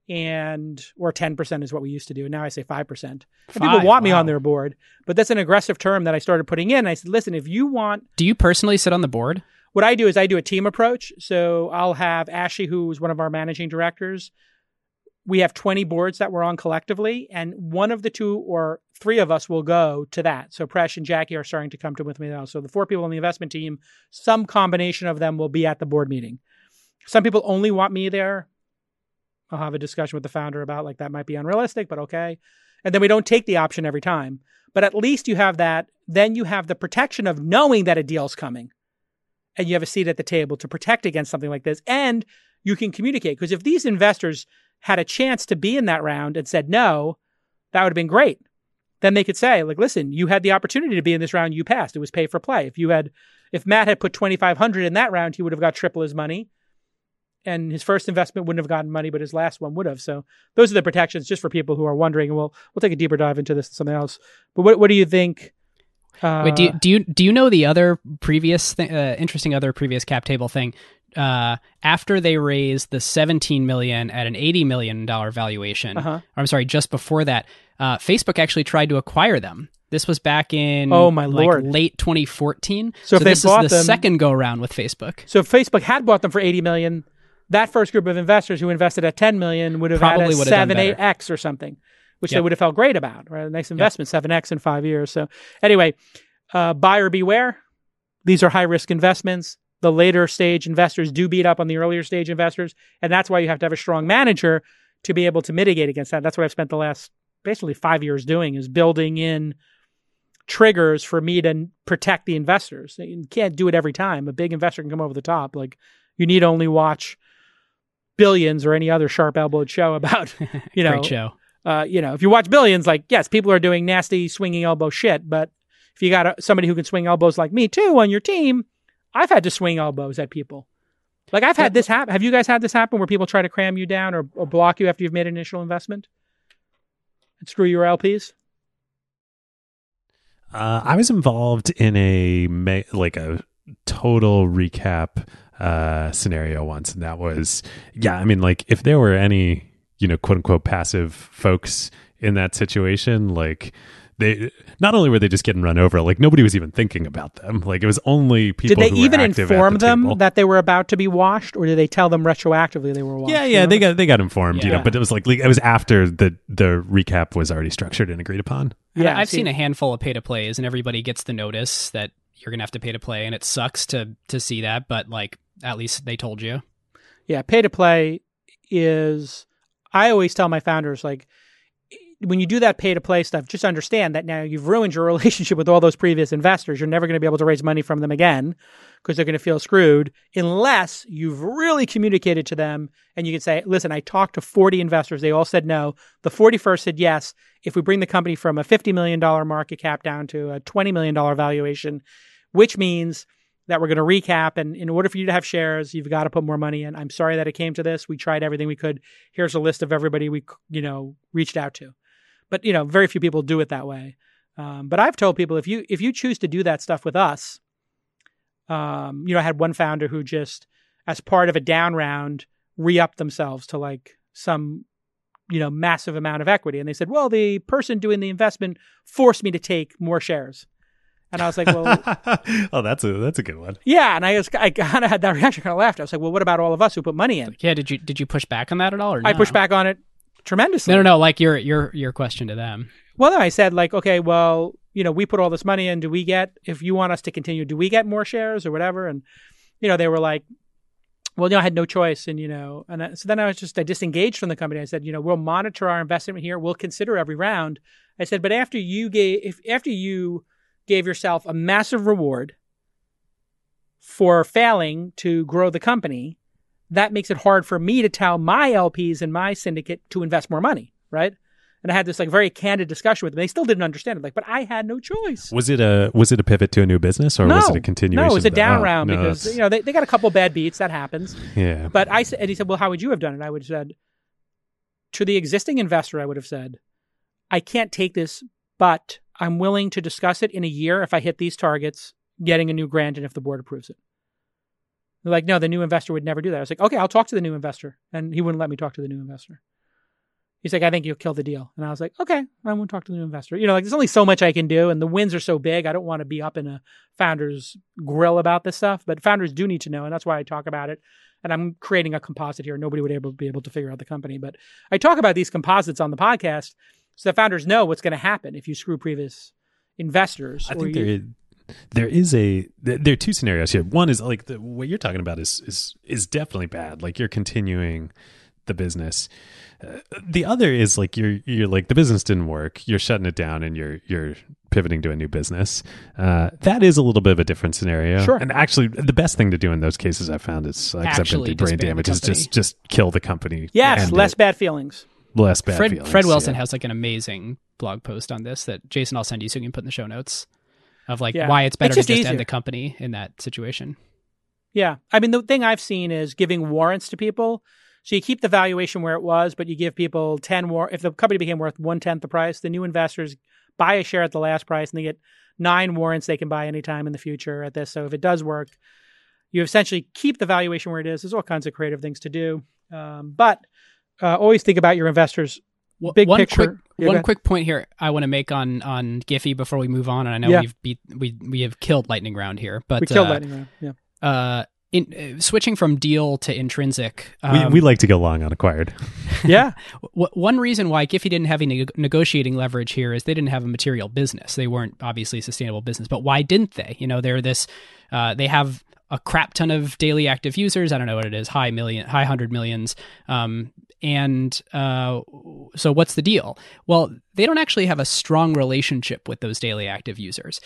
And, or 10% is what we used to do. And Now I say 5%. And people Five, want me on their board, but that's an aggressive term that I started putting in. I said, listen, if you want Do you personally sit on the board? what I do is I do a team approach. So I'll have Ashley, who's one of our managing directors. We have 20 boards that we're on collectively, and one of the two or three of us will go to that. So Presh and Jackie are starting to come to with me now. So the four people on the investment team, some combination of them will be at the board meeting. Some people only want me there. I'll have a discussion with the founder about like that might be unrealistic, but okay. And then we don't take the option every time. But at least you have that. Then you have the protection of knowing that a deal's coming and you have a seat at the table to protect against something like this. And you can communicate. Because if these investors had a chance to be in that round and said no, that would have been great. Then they could say, like, listen, you had the opportunity to be in this round, you passed. It was pay for play. If you had, if Matt had put twenty five hundred in that round, he would have got triple his money, and his first investment wouldn't have gotten money, but his last one would have. So those are the protections, just for people who are wondering. And we'll we'll take a deeper dive into this and something else. But what what do you think? Uh, Wait, do you, do you do you know the other previous th- uh, interesting other previous cap table thing? Uh, after they raised the 17 million at an 80 million dollar valuation, Uh-huh. or I'm sorry, just before that, uh, Facebook actually tried to acquire them. This was back in Oh, my like, lord. late 2014. So if they this bought is the them- second go round with Facebook. So if Facebook had bought them for 80 million, that first group of investors who invested at 10 million would have Probably had a would have done 7, better. 8x or something, which they would have felt great about, right? Nice investment, 7x in five years. So anyway, uh, buyer beware. These are high risk investments. The later stage investors do beat up on the earlier stage investors. And that's why you have to have a strong manager to be able to mitigate against that. That's what I've spent the last basically five years doing is building in triggers for me to protect the investors. You can't do it every time. A big investor can come over the top. Like you need only watch Billions or any other sharp elbowed show about you know show. uh, you know, if you watch Billions, like, yes, people are doing nasty swinging elbow shit, but if you got a, somebody who can swing elbows like me too on your team, I've had to swing elbows at people. Like, I've had this happen. Have you guys had this happen where people try to cram you down or, or block you after you've made an initial investment and screw your LPs? Uh, I was involved in a like a total recap uh, scenario once, and that was yeah. I mean, like if there were any you know quote unquote passive folks in that situation, like they not only were they just getting run over, like nobody was even thinking about them. Like it was only people. Did they who were even active at inform the them table. that they were about to be washed, or did they tell them retroactively they were washed? Yeah, You yeah, know? they got they got informed, you know, but it was like, like it was after the the recap was already structured and agreed upon. And Yeah, I've see- seen a handful of pay to plays, and everybody gets the notice that you're gonna have to pay to play, and it sucks to to see that, but like at least they told you. Yeah, pay to play is. I always tell my founders like, when you do that pay to play stuff, just understand that now you've ruined your relationship with all those previous investors. You're never going to be able to raise money from them again because they're going to feel screwed unless you've really communicated to them and you can say, listen, I talked to 40 investors. They all said no. The 41st said yes. If we bring the company from a $50 million market cap down to a $20 million valuation, which means that we're going to recap. And in order for you to have shares, you've got to put more money in. I'm sorry that it came to this. We tried everything we could. Here's a list of everybody we, you know, reached out to. But you know, very few people do it that way. Um, but I've told people if you if you choose to do that stuff with us, um, you know, I had one founder who just, as part of a down round, re-upped themselves to like some, you know, massive amount of equity, and they said, well, the person doing the investment forced me to take more shares, and I was like, well, oh, that's a that's a good one. yeah, and I was, I kind of had that reaction, kind of laughed. I was like, well, what about all of us who put money in? Yeah, did you did you push back on that at all? Or I no? pushed back on it tremendously. No, no, no. Like your your your question to them. Well, no, I said like, okay, well, you know, we put all this money in. Do we get if you want us to continue? Do we get more shares or whatever? And you know, they were like, well, you know, I had no choice, and you know, and I, so then I was just I disengaged from the company. I said, you know, we'll monitor our investment here. We'll consider every round. I said, but after you gave, if after you gave yourself a massive reward for failing to grow the company, that makes it hard for me to tell my LPs and my syndicate to invest more money, right? And I had this like very candid discussion with them. They still didn't understand it, like, but I had no choice. Was it a was it a pivot to a new business or no, was it a continuation? no, it was a the- down oh, round no, because that's- you know they, they got a couple bad beats that happens. yeah. But I said, and he said, well, how would you have done it? I would have said to the existing investor, I would have said, I can't take this, but I'm willing to discuss it in a year if I hit these targets, getting a new grant, and if the board approves it. They're like, no, the new investor would never do that. I was like, okay, I'll talk to the new investor, and he wouldn't let me talk to the new investor. He's like, I think you'll kill the deal, and I was like, okay, I won't talk to the new investor. You know, like there's only so much I can do, and the wins are so big. I don't want to be up in a founder's grill about this stuff, but founders do need to know, and that's why I talk about it and I'm creating a composite here. Nobody would able be able to figure out the company, but I talk about these composites on the podcast so the founders know what's going to happen if you screw previous investors. I think you- there is, there is a there are two scenarios here. One is like the, what you're talking about is is is definitely bad. Like you're continuing the business. Uh, the other is like you're you're like the business didn't work. You're shutting it down and you're you're pivoting to a new business. Uh, that is a little bit of a different scenario. Sure. And actually, the best thing to do in those cases I found is uh, 'cause I've Actually brain damage is just just kill the company. yes, less it. bad feelings. less bad. Fred feelings, Fred Wilson yeah. has like an amazing blog post on this that Jason I'll send you so you can put in the show notes of like Yeah. why it's better It's to just just easier. end the company in that situation. Yeah. I mean, the thing I've seen is giving warrants to people. So you keep the valuation where it was, but you give people 10 war. If the company became worth one tenth the price, the new investors buy a share at the last price and they get nine warrants they can buy anytime in the future at this. So if it does work, you essentially keep the valuation where it is. There's all kinds of creative things to do. Um, but uh, always think about your investors. Wh- Big one picture- quick Yeah, one quick point here I want to make on on Giphy before we move on, and I know Yeah. we've beat we we have killed lightning round here, but We killed uh, lightning round. Yeah. uh, in, uh, switching from deal to intrinsic. we, um, we like to go long on acquired. Yeah. w- one reason why Giphy didn't have any neg- negotiating leverage here is they didn't have a material business. They weren't obviously a sustainable business. But why didn't they? You know, they're this. Uh, they have a crap ton of daily active users. I don't know what it is, high million, high hundred millions. Um, and uh, so what's the deal? Well, they don't actually have a strong relationship with those daily active users.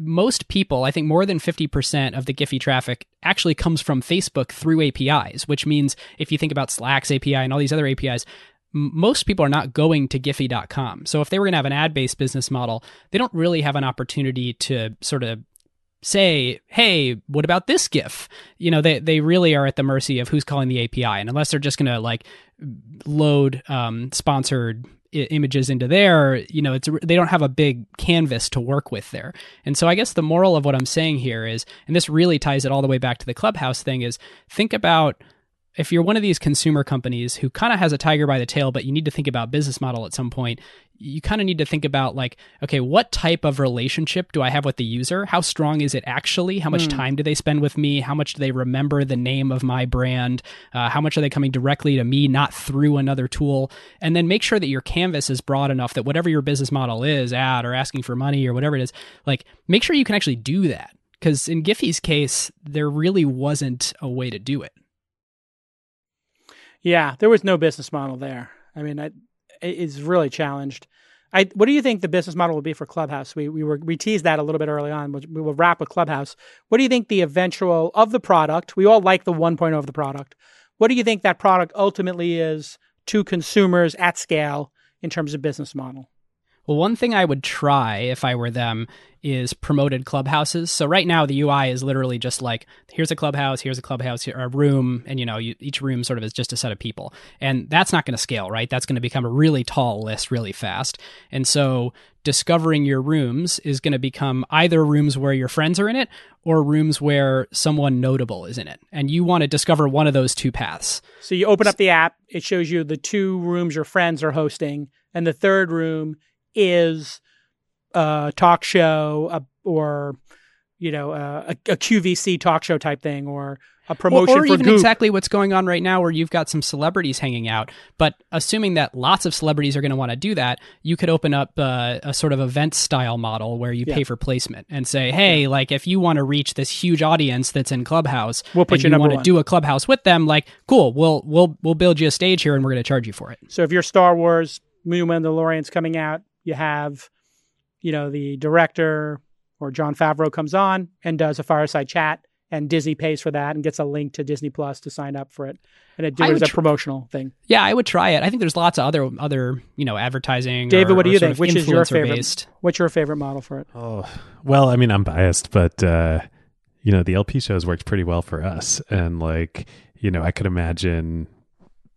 Most people, I think more than 50% of the Giphy traffic actually comes from Facebook through APIs, which means if you think about Slack's API and all these other APIs, most people are not going to Giphy.com. So if they were going to have an ad based business model, they don't really have an opportunity to sort of say, hey, what about this GIF? You know, they, they really are at the mercy of who's calling the API. And unless they're just going to like load um, sponsored I- images into there, you know, it's they don't have a big canvas to work with there. And so I guess the moral of what I'm saying here is, and this really ties it all the way back to the Clubhouse thing, is think about if you're one of these consumer companies who kind of has a tiger by the tail, but you need to think about business model at some point, you kind of need to think about like, okay, what type of relationship do I have with the user? How strong is it actually? How much mm. time do they spend with me? How much do they remember the name of my brand? Uh, how much are they coming directly to me, not through another tool? And then make sure that your canvas is broad enough that whatever your business model is, ad or asking for money or whatever it is, like make sure you can actually do that. Because in Giphy's case, there really wasn't a way to do it. Yeah, there was no business model there. I mean, it it's really challenged. I, what do you think the business model will be for Clubhouse? We we were we teased that a little bit early on. We will wrap with Clubhouse. What do you think the eventual of the product? We all like the 1.0 of the product. What do you think that product ultimately is to consumers at scale in terms of business model? Well, one thing I would try if I were them is promoted clubhouses. So right now the UI is literally just like here's a clubhouse, here's a clubhouse, a room, and you know you, each room sort of is just a set of people, and that's not going to scale, right? That's going to become a really tall list really fast, and so discovering your rooms is going to become either rooms where your friends are in it or rooms where someone notable is in it, and you want to discover one of those two paths. So you open up the app, it shows you the two rooms your friends are hosting, and the third room is a talk show uh, or you know a, a, QVC talk show type thing or a promotion or, or even Goop. exactly what's going on right now where you've got some celebrities hanging out but assuming that lots of celebrities are going to want to do that you could open up uh, a sort of event style model where you yeah. pay for placement and say hey yeah. like if you want to reach this huge audience that's in clubhouse we'll put you, you want to do a clubhouse with them like cool we'll we'll we'll build you a stage here and we're going to charge you for it so if you're star wars new mandalorian's coming out you have, you know, the director or Jon Favreau comes on and does a fireside chat, and Disney pays for that and gets a link to Disney Plus to sign up for it, and it was a tr- promotional thing. Yeah, I would try it. I think there's lots of other other you know advertising. David, or, what do you think? Which is your favorite? Based. What's your favorite model for it? Oh, well, I mean, I'm biased, but uh, you know, the LP shows worked pretty well for us, and like, you know, I could imagine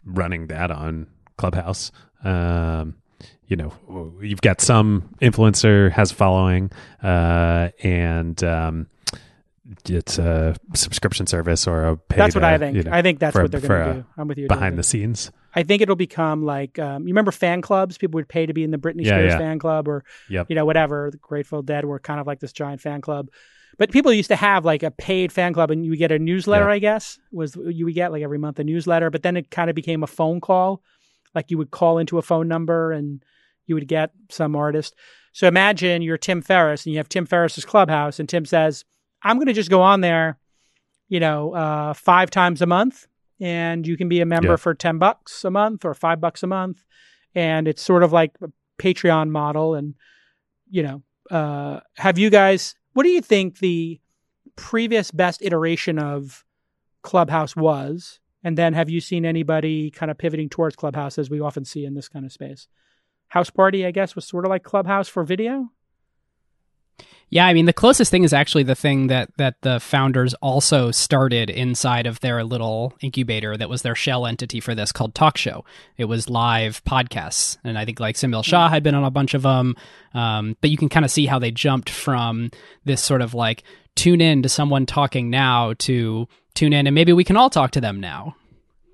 running that on Clubhouse. Um, you know you've got some influencer has following uh, and um, it's a subscription service or a paid, that's what uh, i think you know, i think that's what they're going to do i'm with you behind David. the scenes i think it'll become like um, you remember fan clubs people would pay to be in the britney yeah, spears yeah. fan club or yep. you know whatever the grateful dead were kind of like this giant fan club but people used to have like a paid fan club and you would get a newsletter yep. i guess was you would get like every month a newsletter but then it kind of became a phone call like you would call into a phone number and you would get some artist. So imagine you're Tim Ferriss and you have Tim Ferriss's clubhouse, and Tim says, I'm going to just go on there, you know, uh, five times a month, and you can be a member yeah. for 10 bucks a month or five bucks a month. And it's sort of like a Patreon model. And, you know, uh, have you guys, what do you think the previous best iteration of Clubhouse was? And then have you seen anybody kind of pivoting towards Clubhouse as we often see in this kind of space? House Party, I guess, was sort of like Clubhouse for video. Yeah, I mean the closest thing is actually the thing that that the founders also started inside of their little incubator that was their shell entity for this called Talk Show. It was live podcasts, and I think like Semil Shah had been on a bunch of them. Um, but you can kind of see how they jumped from this sort of like tune in to someone talking now to tune in and maybe we can all talk to them now.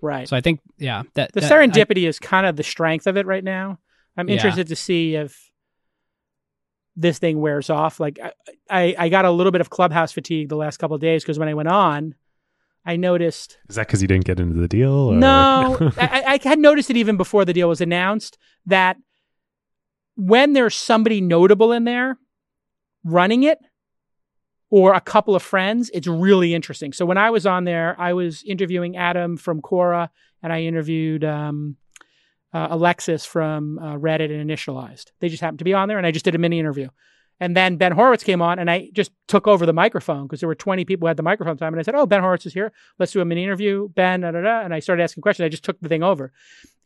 Right. So I think yeah, that the that, serendipity I, is kind of the strength of it right now. I'm interested yeah. to see if this thing wears off. Like I, I, I got a little bit of clubhouse fatigue the last couple of days because when I went on, I noticed. Is that because you didn't get into the deal? Or? No, I, I had noticed it even before the deal was announced that when there's somebody notable in there running it, or a couple of friends, it's really interesting. So when I was on there, I was interviewing Adam from Quora, and I interviewed um, uh, Alexis from uh, Reddit and Initialized. They just happened to be on there, and I just did a mini interview. And then Ben Horowitz came on, and I just took over the microphone because there were 20 people who had the microphone time. And I said, "Oh, Ben Horowitz is here. Let's do a mini interview." Ben, da, da, da. and I started asking questions. I just took the thing over.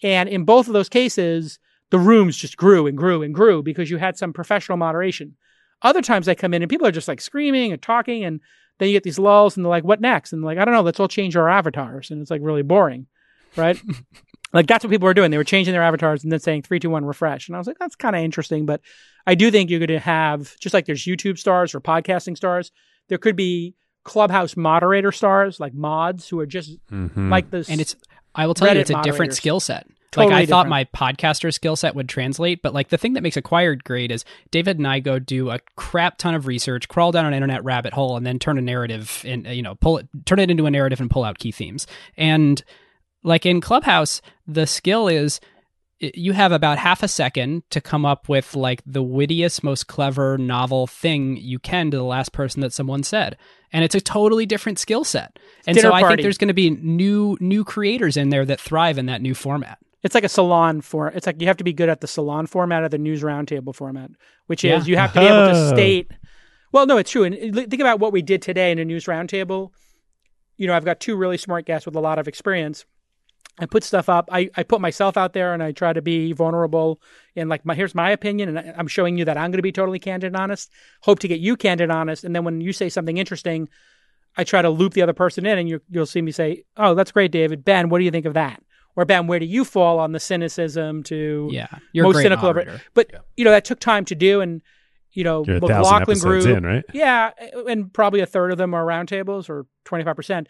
And in both of those cases, the rooms just grew and grew and grew because you had some professional moderation. Other times I come in and people are just like screaming and talking, and then you get these lulls, and they're like, "What next?" And like, I don't know. Let's all change our avatars, and it's like really boring, right? like that's what people were doing. They were changing their avatars and then saying three, two, one, refresh. And I was like, that's kind of interesting. But I do think you're going to have just like there's YouTube stars or podcasting stars. There could be clubhouse moderator stars like mods who are just mm-hmm. like this. and it's I will tell Reddit you, it's a different skill set. Totally like I thought my podcaster skill set would translate, but like the thing that makes acquired great is David and I go do a crap ton of research, crawl down an internet rabbit hole, and then turn a narrative and you know pull it, turn it into a narrative and pull out key themes. And like in Clubhouse, the skill is you have about half a second to come up with like the wittiest, most clever, novel thing you can to the last person that someone said. And it's a totally different skill set. And Dinner so I party. think there's going to be new new creators in there that thrive in that new format. it's like a salon for it's like you have to be good at the salon format or the news roundtable format, which Yeah. is you have to be able to Oh. state. Well, no, it's true. And uh, think about what we did today in a news roundtable. You know, I've got two really smart guests with a lot of experience. I put stuff up. I, I put myself out there and I try to be vulnerable and like my here's my opinion and I- I'm showing you that I'm going to be totally candid and honest. Hope to get you candid and honest. And then when you say something interesting, I try to loop the other person in and you you'll see me say, "Oh, that's great, David. Ben, what do you think of that?" Or Ben, where do you fall on the cynicism to Yeah, you're most a great cynical of it? moderator. But you know that took time to do, and you know You're a McLaughlin episodes group, in, right? yeah, and probably a third of them are roundtables or twenty five percent.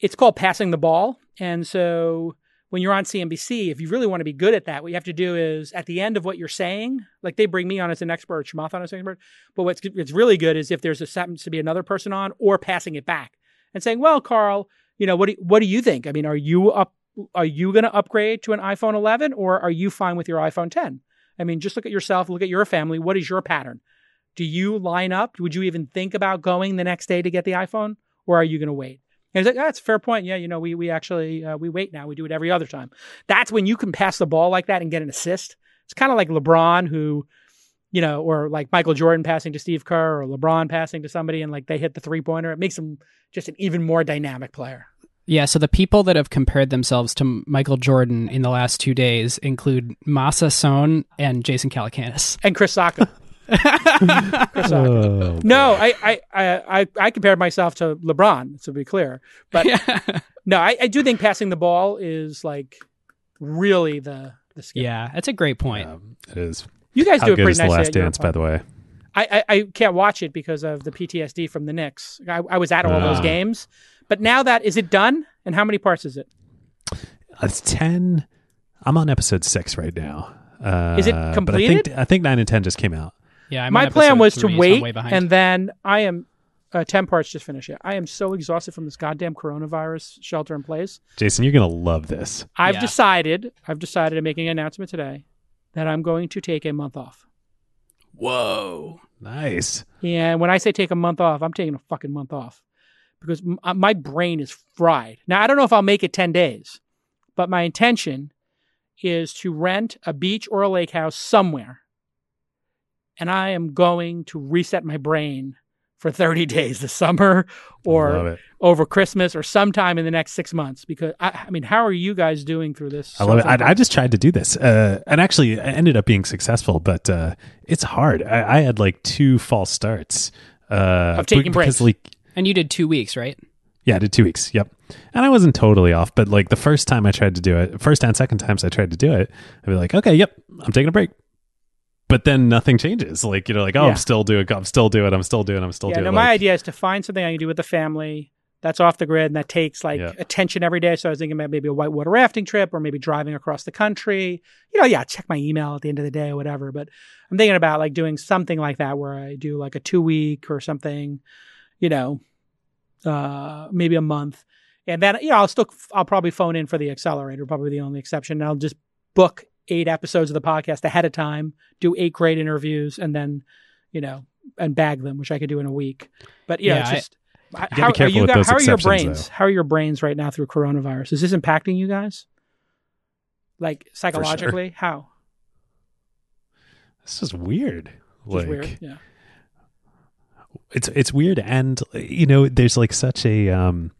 It's called passing the ball, and so when you're on CNBC, if you really want to be good at that, what you have to do is at the end of what you're saying, like they bring me on as an expert, Chamath on as an expert, but what's it's really good is if there's a happens to be another person on, or passing it back and saying, "Well, Carl, you know what? Do, what do you think? I mean, are you up? Are you going to upgrade to an iPhone 11, or are you fine with your iPhone 10? I mean, just look at yourself, look at your family. What is your pattern? Do you line up? Would you even think about going the next day to get the iPhone, or are you going to wait? And he's like, that's a fair point. Yeah, you know, we we actually uh, we wait now. We do it every other time. That's when you can pass the ball like that and get an assist. It's kind of like LeBron, who, you know, or like Michael Jordan passing to Steve Kerr, or LeBron passing to somebody, and like they hit the three pointer. It makes him just an even more dynamic player. Yeah, so the people that have compared themselves to Michael Jordan in the last two days include Masa Son and Jason Calacanis. And Chris Sacca. Chris Oh, No, I, I, I, I, I compared myself to LeBron, to be clear. But no, I, I do think passing the ball is like really the the skill. yeah, that's a great point. um, it is. You guys How do it good pretty is the nicely. Last Dance, by the way? I, I, I can't watch it because of the PTSD from the Knicks. I, I was at all those Ah. games, but now that is it done? And how many parts is it? It's ten. I'm on episode six right now. Uh, Is it But I completed? think I think nine and ten just came out. Yeah, I'm My plan was to three, so wait, way and then I am uh, ten parts just finished it. I am so exhausted from this goddamn coronavirus shelter in place. Jason, you're gonna love this. I've Yeah. decided. I've decided. I'm making an announcement today that I'm going to take a month off. Whoa. Nice. And when I say take a month off, I'm taking a fucking month off because m- uh, my brain is fried. Now, I don't know if I'll make it 10 days, but my intention is to rent a beach or a lake house somewhere. And I am going to reset my brain for 30 days this summer or over Christmas or sometime in the next six months. Because, I, I mean, how are you guys doing through this? I love it. I, I just tried to do this, uh, and actually, I ended up being successful. But uh, it's hard. I, I had like two false starts uh, Of taking breaks. like, And you did two weeks, right? yeah, I did two weeks. Yep, and I wasn't totally off. But like the first time I tried to do it, first and second times I tried to do it, I'd be like, okay, yep, I'm taking a break. But then nothing changes. Like you know, like oh, Yeah. I'm still doing, I'm still doing, it, I'm still doing, I'm still yeah, doing. no, like, my idea is to find something I can do with the family that's off the grid and that takes like Yeah. attention every day. So I was thinking about maybe a whitewater rafting trip or maybe driving across the country. You know, yeah, check my email at the end of the day or whatever. But I'm thinking about like doing something like that where I do like a two week or something, you know, uh, maybe a month. And then, you know, I'll still, I'll probably phone in for the accelerator, probably the only exception. And I'll just book eight episodes of the podcast ahead of time, do eight great interviews, and then, you know, and bag them, which I could do in a week. But yeah, Yeah, it's I- just how, gotta how are you guys, how are your brains? though. How are your brains right now through coronavirus? Is this impacting you guys? Like psychologically, how? This is weird. Which like is weird. Yeah. it's it's weird and you know there's like such a um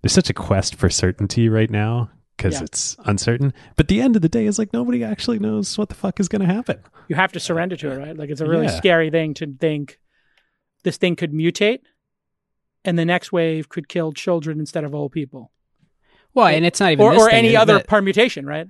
there's such a quest for certainty right now because Yeah. it's uncertain but the end of the day is like nobody actually knows what the fuck is going to happen You have to surrender to it, right? Like it's a really Yeah. scary thing to think this thing could mutate and the next wave could kill children instead of old people. Well, and it's not even Or, this or thing, any other that- permutation, right?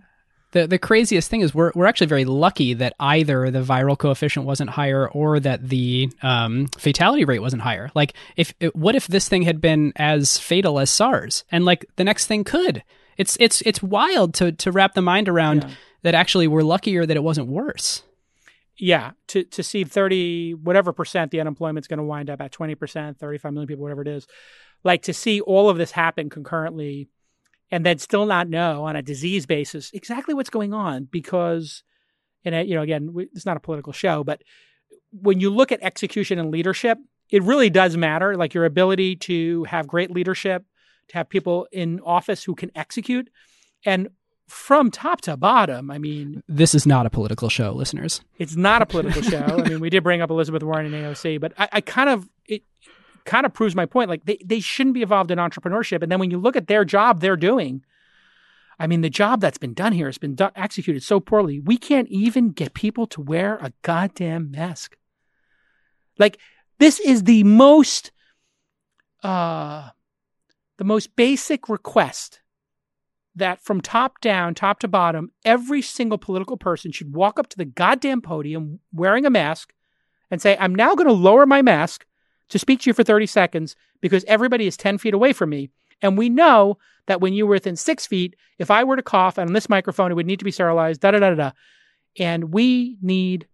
the the craziest thing is we're we're actually very lucky that either the viral coefficient wasn't higher or that the um, fatality rate wasn't higher. Like, if what if this thing had been as fatal as SARS, and like the next thing could? It's it's it's wild to to wrap the mind around Yeah. that. Actually, we're luckier that it wasn't worse. Yeah, to to see 30 whatever percent the unemployment's going to wind up at 20%, 35 million people whatever it is. Like to see all of this happen concurrently and then still not know on a disease basis exactly what's going on because and uh, you know again, we, it's not a political show, but when you look at execution and leadership, it really does matter like your ability to have great leadership, to have people in office who can execute and from top to bottom, I mean, This is not a political show, listeners. it's not a political show. I mean, we did bring up Elizabeth Warren and AOC, but I, I kind of it kind of proves my point. Like they, they shouldn't be involved in entrepreneurship. And then when you look at their job they're doing, I mean, the job that's been done here has been done, executed so poorly. We can't even get people to wear a goddamn mask. Like this is the most uh the most basic request that from top down, top to bottom, every single political person should walk up to the goddamn podium wearing a mask and say, I'm now going to lower my mask to speak to you for 30 seconds because everybody is 10 feet away from me. And we know that when you were within six feet, if I were to cough on this microphone, it would need to be sterilized, da da da da da. And we need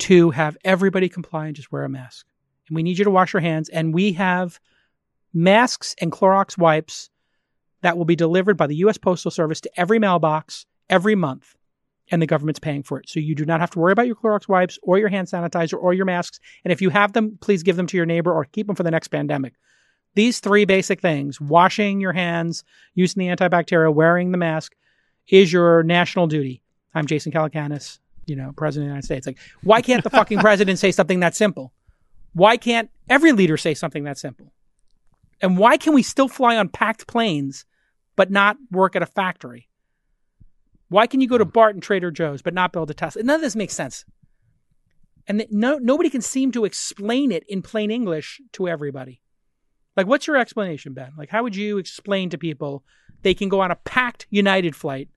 to have everybody comply and just wear a mask. And we need you to wash your hands. And we have masks and Clorox wipes that will be delivered by the U.S. Postal Service to every mailbox every month, and the government's paying for it. So you do not have to worry about your Clorox wipes or your hand sanitizer or your masks. And if you have them, please give them to your neighbor or keep them for the next pandemic. These three basic things washing your hands, using the antibacterial, wearing the mask is your national duty. I'm Jason Calacanis, you know, President of the United States. Like, why can't the fucking president say something that simple? Why can't every leader say something that simple? And why can we still fly on packed planes but not work at a factory? Why can you go to hmm. Barton Trader Joe's but not build a Tesla? None of this makes sense. And th- no, nobody can seem to explain it in plain English to everybody. Like, what's your explanation, Ben? Like, how would you explain to people they can go on a packed United flight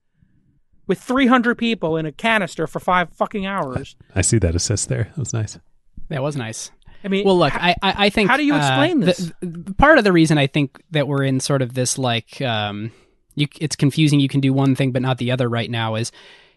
with 300 people in a canister for five fucking hours? i see that assist there that was nice That was nice. I mean, Well, look, I I think. how do you uh, explain the- this? the- part of the reason I think that we're in sort of this like, um, you, it's confusing. You can do one thing but not the other right now. Is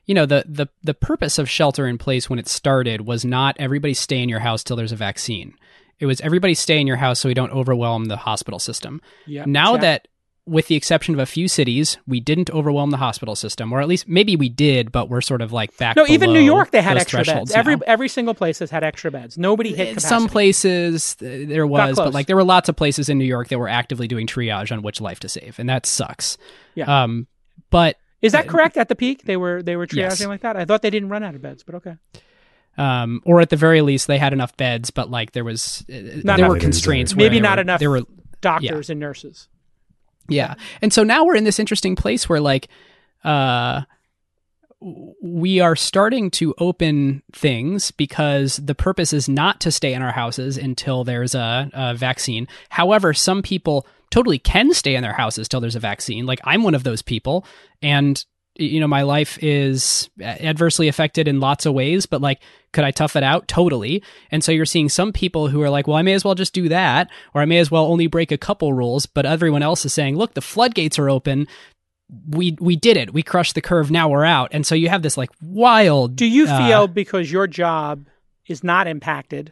you know the the the purpose of shelter in place when it started was not everybody stay in your house till there's a vaccine. It was everybody stay in your house so we don't overwhelm the hospital system. yeah, now check. that with the exception of a few cities, we didn't overwhelm the hospital system, or at least maybe we did, but we're sort of like back. No, even New York, they had extra beds. thresholds Every now. every single place has had extra beds. Nobody hit capacity. some places uh, there was, but like there were lots of places in New York that were actively doing triage on which life to save, and that sucks. Yeah. Um, but Is that correct? At the peak, they were they were triaging Yes. like that. I thought they didn't run out of beds, but okay. um, or at the very least, they had enough beds, but like there was uh, Not there were constraints. Maybe not were- enough There were Doctors and nurses. Yeah. And so now we're in this interesting place where like uh we are starting to open things because the purpose is not to stay in our houses until there's a, a vaccine. However, some people totally can stay in their houses till there's a vaccine. Like I'm one of those people and you know my life is adversely affected in lots of ways but like could i tough it out? Totally. And so you're seeing some people who are like well i may as well just do that or i may as well only break a couple rules. But everyone else is saying look the floodgates are open. We we did it. We crushed the curve. Now we're out. And so you have this like wild Do you uh, feel because your job is not impacted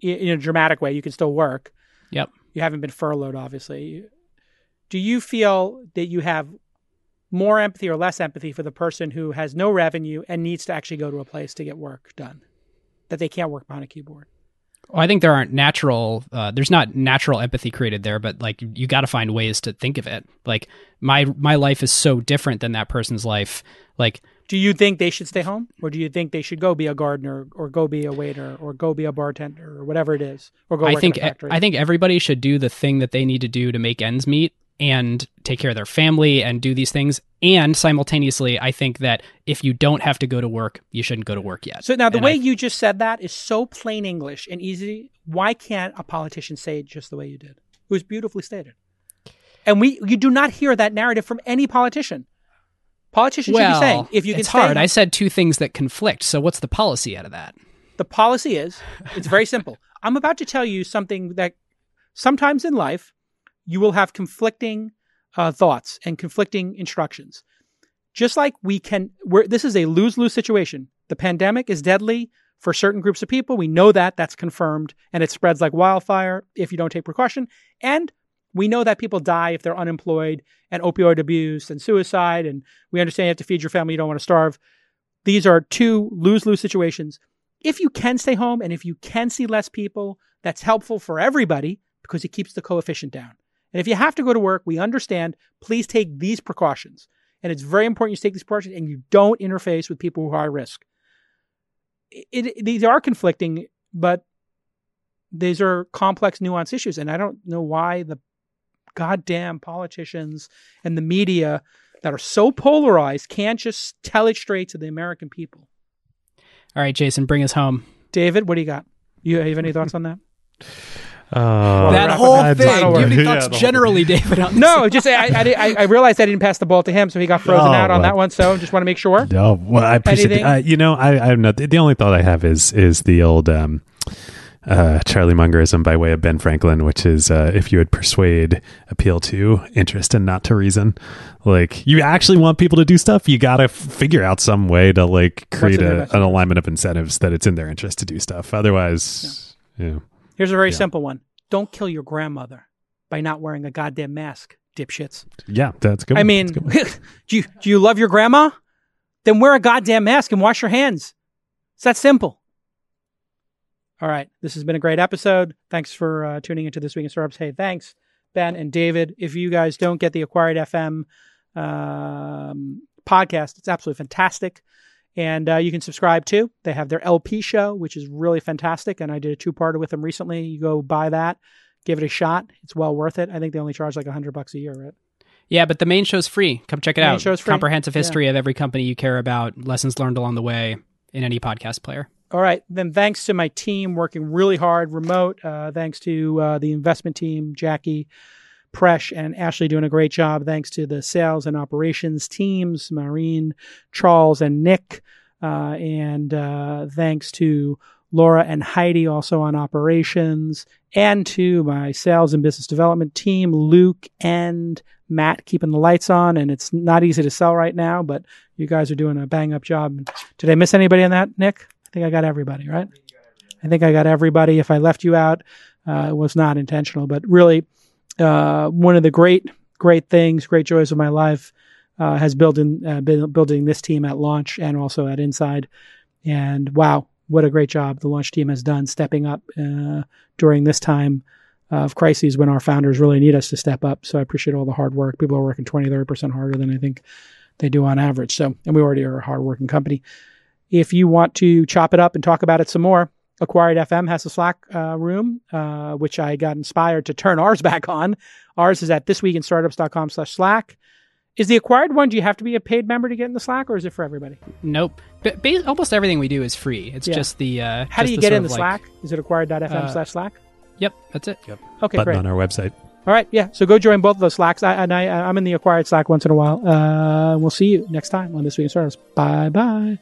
in a dramatic way, you can still work. yep. You haven't been furloughed, obviously. Do you feel that you have more empathy or less empathy for the person who has no revenue and needs to actually go to a place to get work done, that they can't work behind a keyboard? Well, I think there aren't natural. Uh, there's not natural empathy created there, but like you got to find ways to think of it. Like my my life is so different than that person's life. Like, Do you think they should stay home, or do you think they should go be a gardener, or go be a waiter, or go be a bartender, or whatever it is, or go I think in a factory? I think everybody should do the thing that they need to do to make ends meet and take care of their family and do these things. And simultaneously, I think that if you don't have to go to work, you shouldn't go to work yet. So now the And way I- you just said that is so plain English and easy. Why can't a politician say it just the way you did? It was beautifully stated. And we you do not hear that narrative from any politician. Politicians should be saying if you can it's stay hard. I said two things that conflict. So what's the policy out of that? the policy is it's very simple. I'm about to tell you something that sometimes in life you will have conflicting uh, thoughts and conflicting instructions. Just like we can, we're, this is a lose lose situation. The pandemic is deadly for certain groups of people. We know that. That's confirmed. And it spreads like wildfire if you don't take precaution. And we know that people die if they're unemployed and opioid abuse and suicide. And we understand you have to feed your family. You don't want to starve. These are two lose lose situations. If you can stay home and if you can see less people, that's helpful for everybody because it keeps the coefficient down. And if you have to go to work, we understand. Please take these precautions. And it's very important you take these precautions and you don't interface with people who are high risk. It, it- these are conflicting, but these are complex, nuanced issues. And I don't know why the goddamn politicians and the media that are so polarized can't just tell it straight to the American people. All right, Jason, bring us home. David, what do you got? You have any thoughts on that? Uh, that whole thing. Final Do you have any word. Yeah, thoughts the generally, David? On this? No, just I, I, I, I realized I didn't pass the ball to him, so he got frozen Oh, out on well. that one. So just want to make sure. No, well, I appreciate. Anything? Uh, you know, I, I have not. The only thought I have is is the old um, uh, Charlie Mungerism by way of Ben Franklin, which is uh, if you would persuade, appeal to interest and not to reason. Like you actually want people to do stuff, you got to f- figure out some way to like create a, an alignment of incentives that it's in their interest to do stuff. Otherwise, yeah. Here's a very Yeah. simple one: Don't kill your grandmother by not wearing a goddamn mask, dipshits. Yeah, that's good. I one. mean, good do you do you love your grandma? Then wear a goddamn mask and wash your hands. It's that simple. All right, this has been a great episode. Thanks for uh, tuning into this week in startups. Hey, thanks Ben and David. If you guys don't get the Acquired FM um, podcast, it's absolutely fantastic. And uh, you can subscribe too. They have their LP show, which is really fantastic. And I did a two parter with them recently. You go buy that, give it a shot. It's well worth it. I think they only charge like a hundred bucks a year, right? Yeah, but the main show's free. Come check it Main out. show's free. Comprehensive Yeah. history of every company you care about, lessons learned along the way in any podcast player. All right. Then thanks to my team working really hard remote. Uh, thanks to uh, the investment team, Jackie, Presh, and Ashley doing a great job. Thanks to the sales and operations teams, Maureen, Charles, and Nick. Uh, and uh, thanks to Laura and Heidi also on operations. And to my sales and business development team, Luke and Matt keeping the lights on. And it's not easy to sell right now, but you guys are doing a bang up job. Did I miss anybody on that, Nick? I think I got everybody, right? I think I got everybody. If I left you out, uh, it was not intentional, but really, uh, one of the great, great things, great joys of my life uh, has building uh, been building this team at launch and also at Inside. And wow, what a great job the launch team has done stepping up uh, during this time of crises when our founders really need us to step up. So I appreciate all the hard work. People are working 20, 30% harder than I think they do on average. So, and we already are a hardworking company. If you want to chop it up and talk about it some more, Acquired FM has a Slack uh, room, uh, which I got inspired to turn ours back on. Ours is at thisweekinstartups.com slash Slack. Is the acquired one, do you have to be a paid member to get in the Slack or is it for everybody? Nope. But ba- almost everything we do is free. It's Yeah. just the. Uh, How do you get in the like- Slack? Is it acquired.fm Uh, slash Slack? Yep, that's it. Yep. Okay, button great. on our website. All right, yeah. So go join both of those Slacks. I, and I, I'm in the acquired Slack once in a while. Uh, we'll see you next time on This Week in Startups. Bye bye.